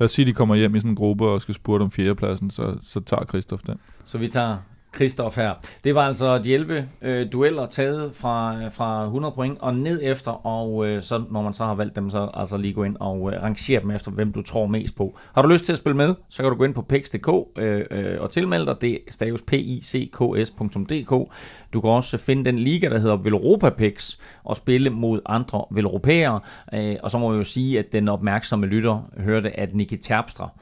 Lad os sige, de kommer hjem i sådan en gruppe og skal spurte om fjerdepladsen, så, så tager Christoph den. Så vi tager Kristoff her. Det var altså de 11 øh, dueller taget fra, fra 100 point og ned efter, og øh, så når man så har valgt dem, så altså lige gå ind og øh, rangere dem efter, hvem du tror mest på. Har du lyst til at spille med, så kan du gå ind på pix.dk øh, øh, og tilmelde dig. Det staves picks.dk. Du kan også finde den liga, der hedder Velropa Pix, og spille mod andre velropæere. Øh, og så må jeg jo sige, at den opmærksomme lytter hørte, at Nicky Terpstra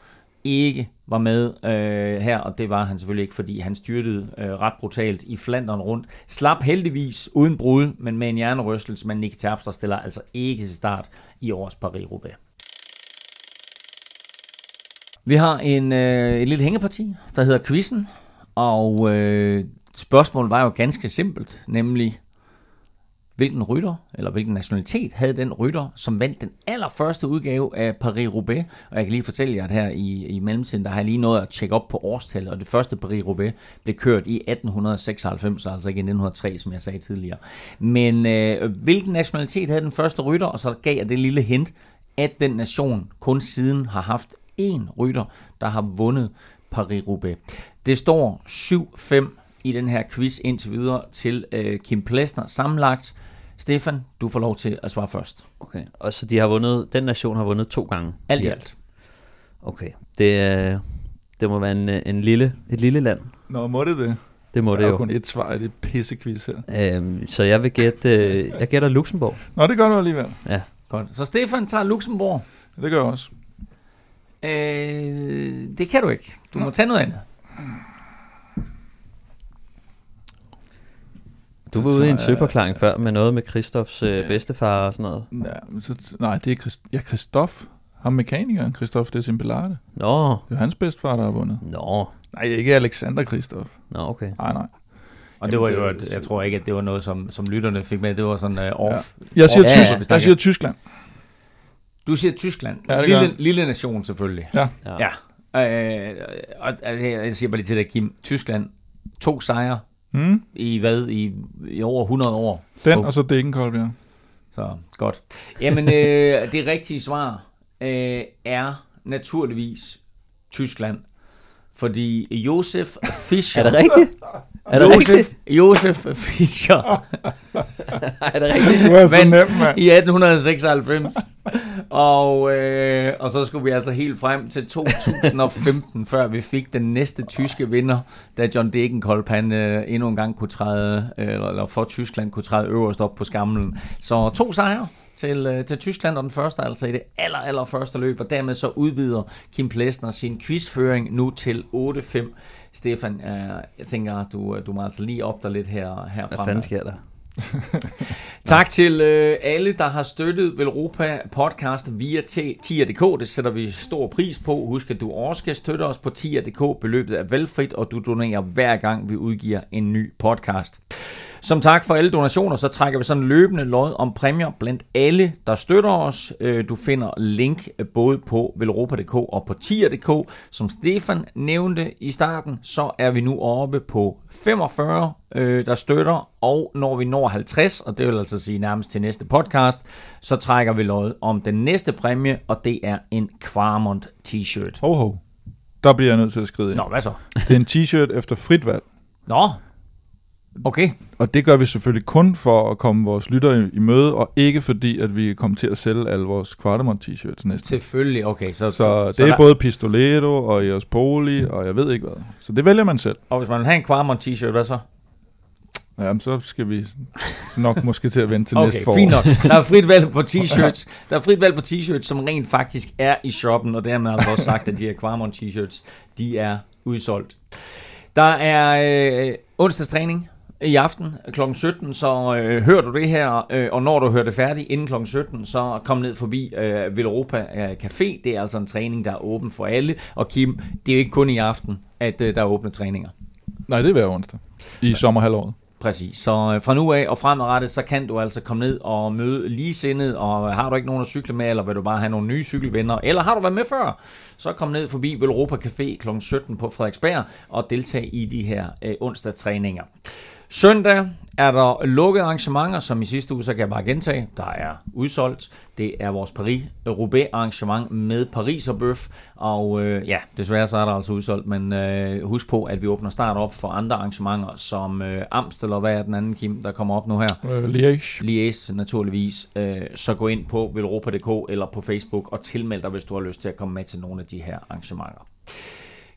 ikke var med øh, her, og det var han selvfølgelig ikke, fordi han styrtede øh, ret brutalt i Flandern rundt. Slap heldigvis uden brud, men med en hjernerystelse, men Nick Terpstra stiller altså ikke til start i årets Paris-Roubaix. Vi har en, øh, et lille hængeparti, der hedder Quizzen, og øh, spørgsmålet var jo ganske simpelt, nemlig hvilken rytter, eller hvilken nationalitet havde den rytter, som vandt den allerførste udgave af Paris-Roubaix. Og jeg kan lige fortælle jer, at her i, i mellemtiden, der har jeg lige nået at tjekke op på årstal, og det første Paris-Roubaix blev kørt i 1896, altså ikke i 1903, som jeg sagde tidligere. Men øh, hvilken nationalitet havde den første rytter, og så gav jeg det lille hint, at den nation kun siden har haft én rytter, der har vundet Paris-Roubaix. Det står 7-5 i den her quiz indtil videre til øh, Kim Plesner sammenlagt. Stefan, du får lov til at svare først. okay. Og så de har vundet, den nation har vundet to gange. Alt i alt. Okay. Det, øh, det må være en, øh, en lille, et lille land. Nå, må det det? Det må Der det er jo jo. kun et svar i det pissequiz her. Øhm, så jeg vil gætte, øh, jeg gætter Luxembourg. Nå, det gør du alligevel. Ja. Godt. Så Stefan tager Luxembourg. Det gør jeg også. Øh, det kan du ikke. Du må tage noget andet. Du var ude i en søforklaring før med noget med Christoffs øh, bedstefar og sådan noget. Ja, men så, nej, det er Christ, ja, Christoph. Ham mekanikeren, Christoph Desimbelarte. Nå, Det er hans bedstefar, der har vundet. nå, Nej, ikke Alexander Christoph. nå okay. Nej, nej. Og det var Jamen, jo, det jo- et- jeg tror ikke, at det var noget, som, som lytterne fik med. Det var sådan uh, off. Jeg siger, ja, ja, Tysk, ja. jeg siger Tyskland. Du siger Tyskland. Ja, det lille, lille nation selvfølgelig. Ja. Ja. Ja. Øh, og, og jeg siger bare lige til dig, Kim. Tyskland, to sejre Hmm? i hvad? I, i over 100 år. Den, Oh. og så Degenkolb, ja. Så godt. Jamen, øh, [LAUGHS] det rigtige svar øh, er naturligvis Tyskland. Fordi Josef Fischer... Er det rigtigt? Er det Josef, rigtigt? Josef Fischer [LAUGHS] Er det rigtigt? Du er så Men- nem, mand. i 1896. Og, øh, og så skulle vi altså helt frem til 2015, før vi fik den næste tyske vinder, da John Degenkolb han øh, endnu en gang kunne træde, øh, eller, eller for Tyskland kunne træde øverst op på skamlen. Så to sejre til, øh, til Tyskland, og den første altså i det aller, aller første løb, og dermed så udvider Kim Plesner sin quizføring nu til 8-5. Stefan, øh, jeg tænker, du, du må altså lige op dig lidt her, herfra. Hvad fanden sker der? [LAUGHS] Tak til øh, alle, der har støttet Velropa podcast via tier.dk. Det sætter vi stor pris på. Husk, at du også skal støtte os på tier.dk. Beløbet er velfrit, og du donerer hver gang, vi udgiver en ny podcast. Som tak for alle donationer, så trækker vi sådan løbende lod om præmier blandt alle, der støtter os. Øh, Du finder link både på velropa.dk og på tier.dk. Som Stefan nævnte i starten, så er vi nu oppe på 45, øh, der støtter, og når vi når 50, og det vil altså sige nærmest til næste podcast, så trækker vi lod om den næste præmie, og det er en Quarmont t-shirt. Ho, ho. Der bliver jeg nødt til at skride ind. Nå, hvad så? Det er en t-shirt efter frit valg. Nå, okay. Og det gør vi selvfølgelig kun for at komme vores lyttere i, møde, og ikke fordi, at vi kommer til at sælge alle vores Kvardemont t-shirts næste. Selvfølgelig, okay. Så, Så det er der, både Pistoletto og Eos Poli, og jeg ved ikke hvad. Så det vælger man selv. Og hvis man vil have en Quarmont t-shirt, hvad så? Jamen, så skal vi nok måske til at vente til [LAUGHS] Okay, næste forår. fint nok. Der er frit valg på t-shirts. Der er frit valg på t-shirts, som rent faktisk er i shoppen, og dermed altså også sagt, at de her Quarmont t-shirts, de er udsolgt. Der er øh, onsdagstræning i aften kl. 17, så øh, hører du det her, øh, og når du hører det færdigt inden kl. 17, så kom ned forbi øh, Villeuropa øh, Café. Det er altså en træning, der er åben for alle. Og Kim, det er jo ikke kun i aften, at øh, der er åbne træninger. Nej, det er hver onsdag. I sommerhalvåret. Præcis. Så øh, fra nu af og fremadrettet, så kan du altså komme ned og møde ligesindet, og har du ikke nogen at cykle med, eller vil du bare have nogle nye cykelvenner, eller har du været med før, så kom ned forbi Velropa Café kl. 17 på Frederiksberg og deltag i de her øh, onsdagstræninger. Søndag er der lukkede arrangementer, som i sidste uge, så kan jeg bare gentage, der er udsolgt. Det er vores Paris-Roubaix arrangement med Paris og Bøf, og øh, ja, desværre så er der altså udsolgt, men øh, husk på, at vi åbner start op for andre arrangementer, som øh, Amstel og hvad er den anden, Kim, der kommer op nu her? Øh, Liège. Lies naturligvis, øh, så gå ind på velropa.dk eller på Facebook og tilmeld dig, hvis du har lyst til at komme med til nogle af de her arrangementer.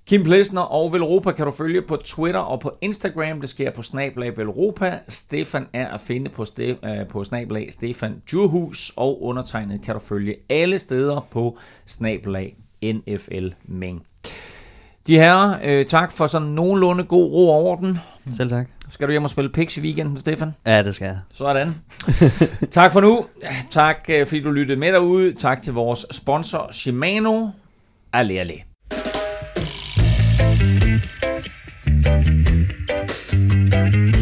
Kim Plesner og Velropa kan du følge på Twitter og på Instagram. Det sker på snablag Velropa. Stefan er at finde på, ste, øh, på snablag Stefan Djurhus, og undertegnet kan du følge alle steder på snablag NFL Meng. De her, øh, tak for sådan nogenlunde god ro og orden. Selv tak. Skal du hjem og spille Pix i weekenden, Stefan? Ja, det skal jeg. Sådan. [LAUGHS] tak for nu. Tak øh, fordi du lyttede med derude. Tak til vores sponsor Shimano. Alle, alle. Thank you.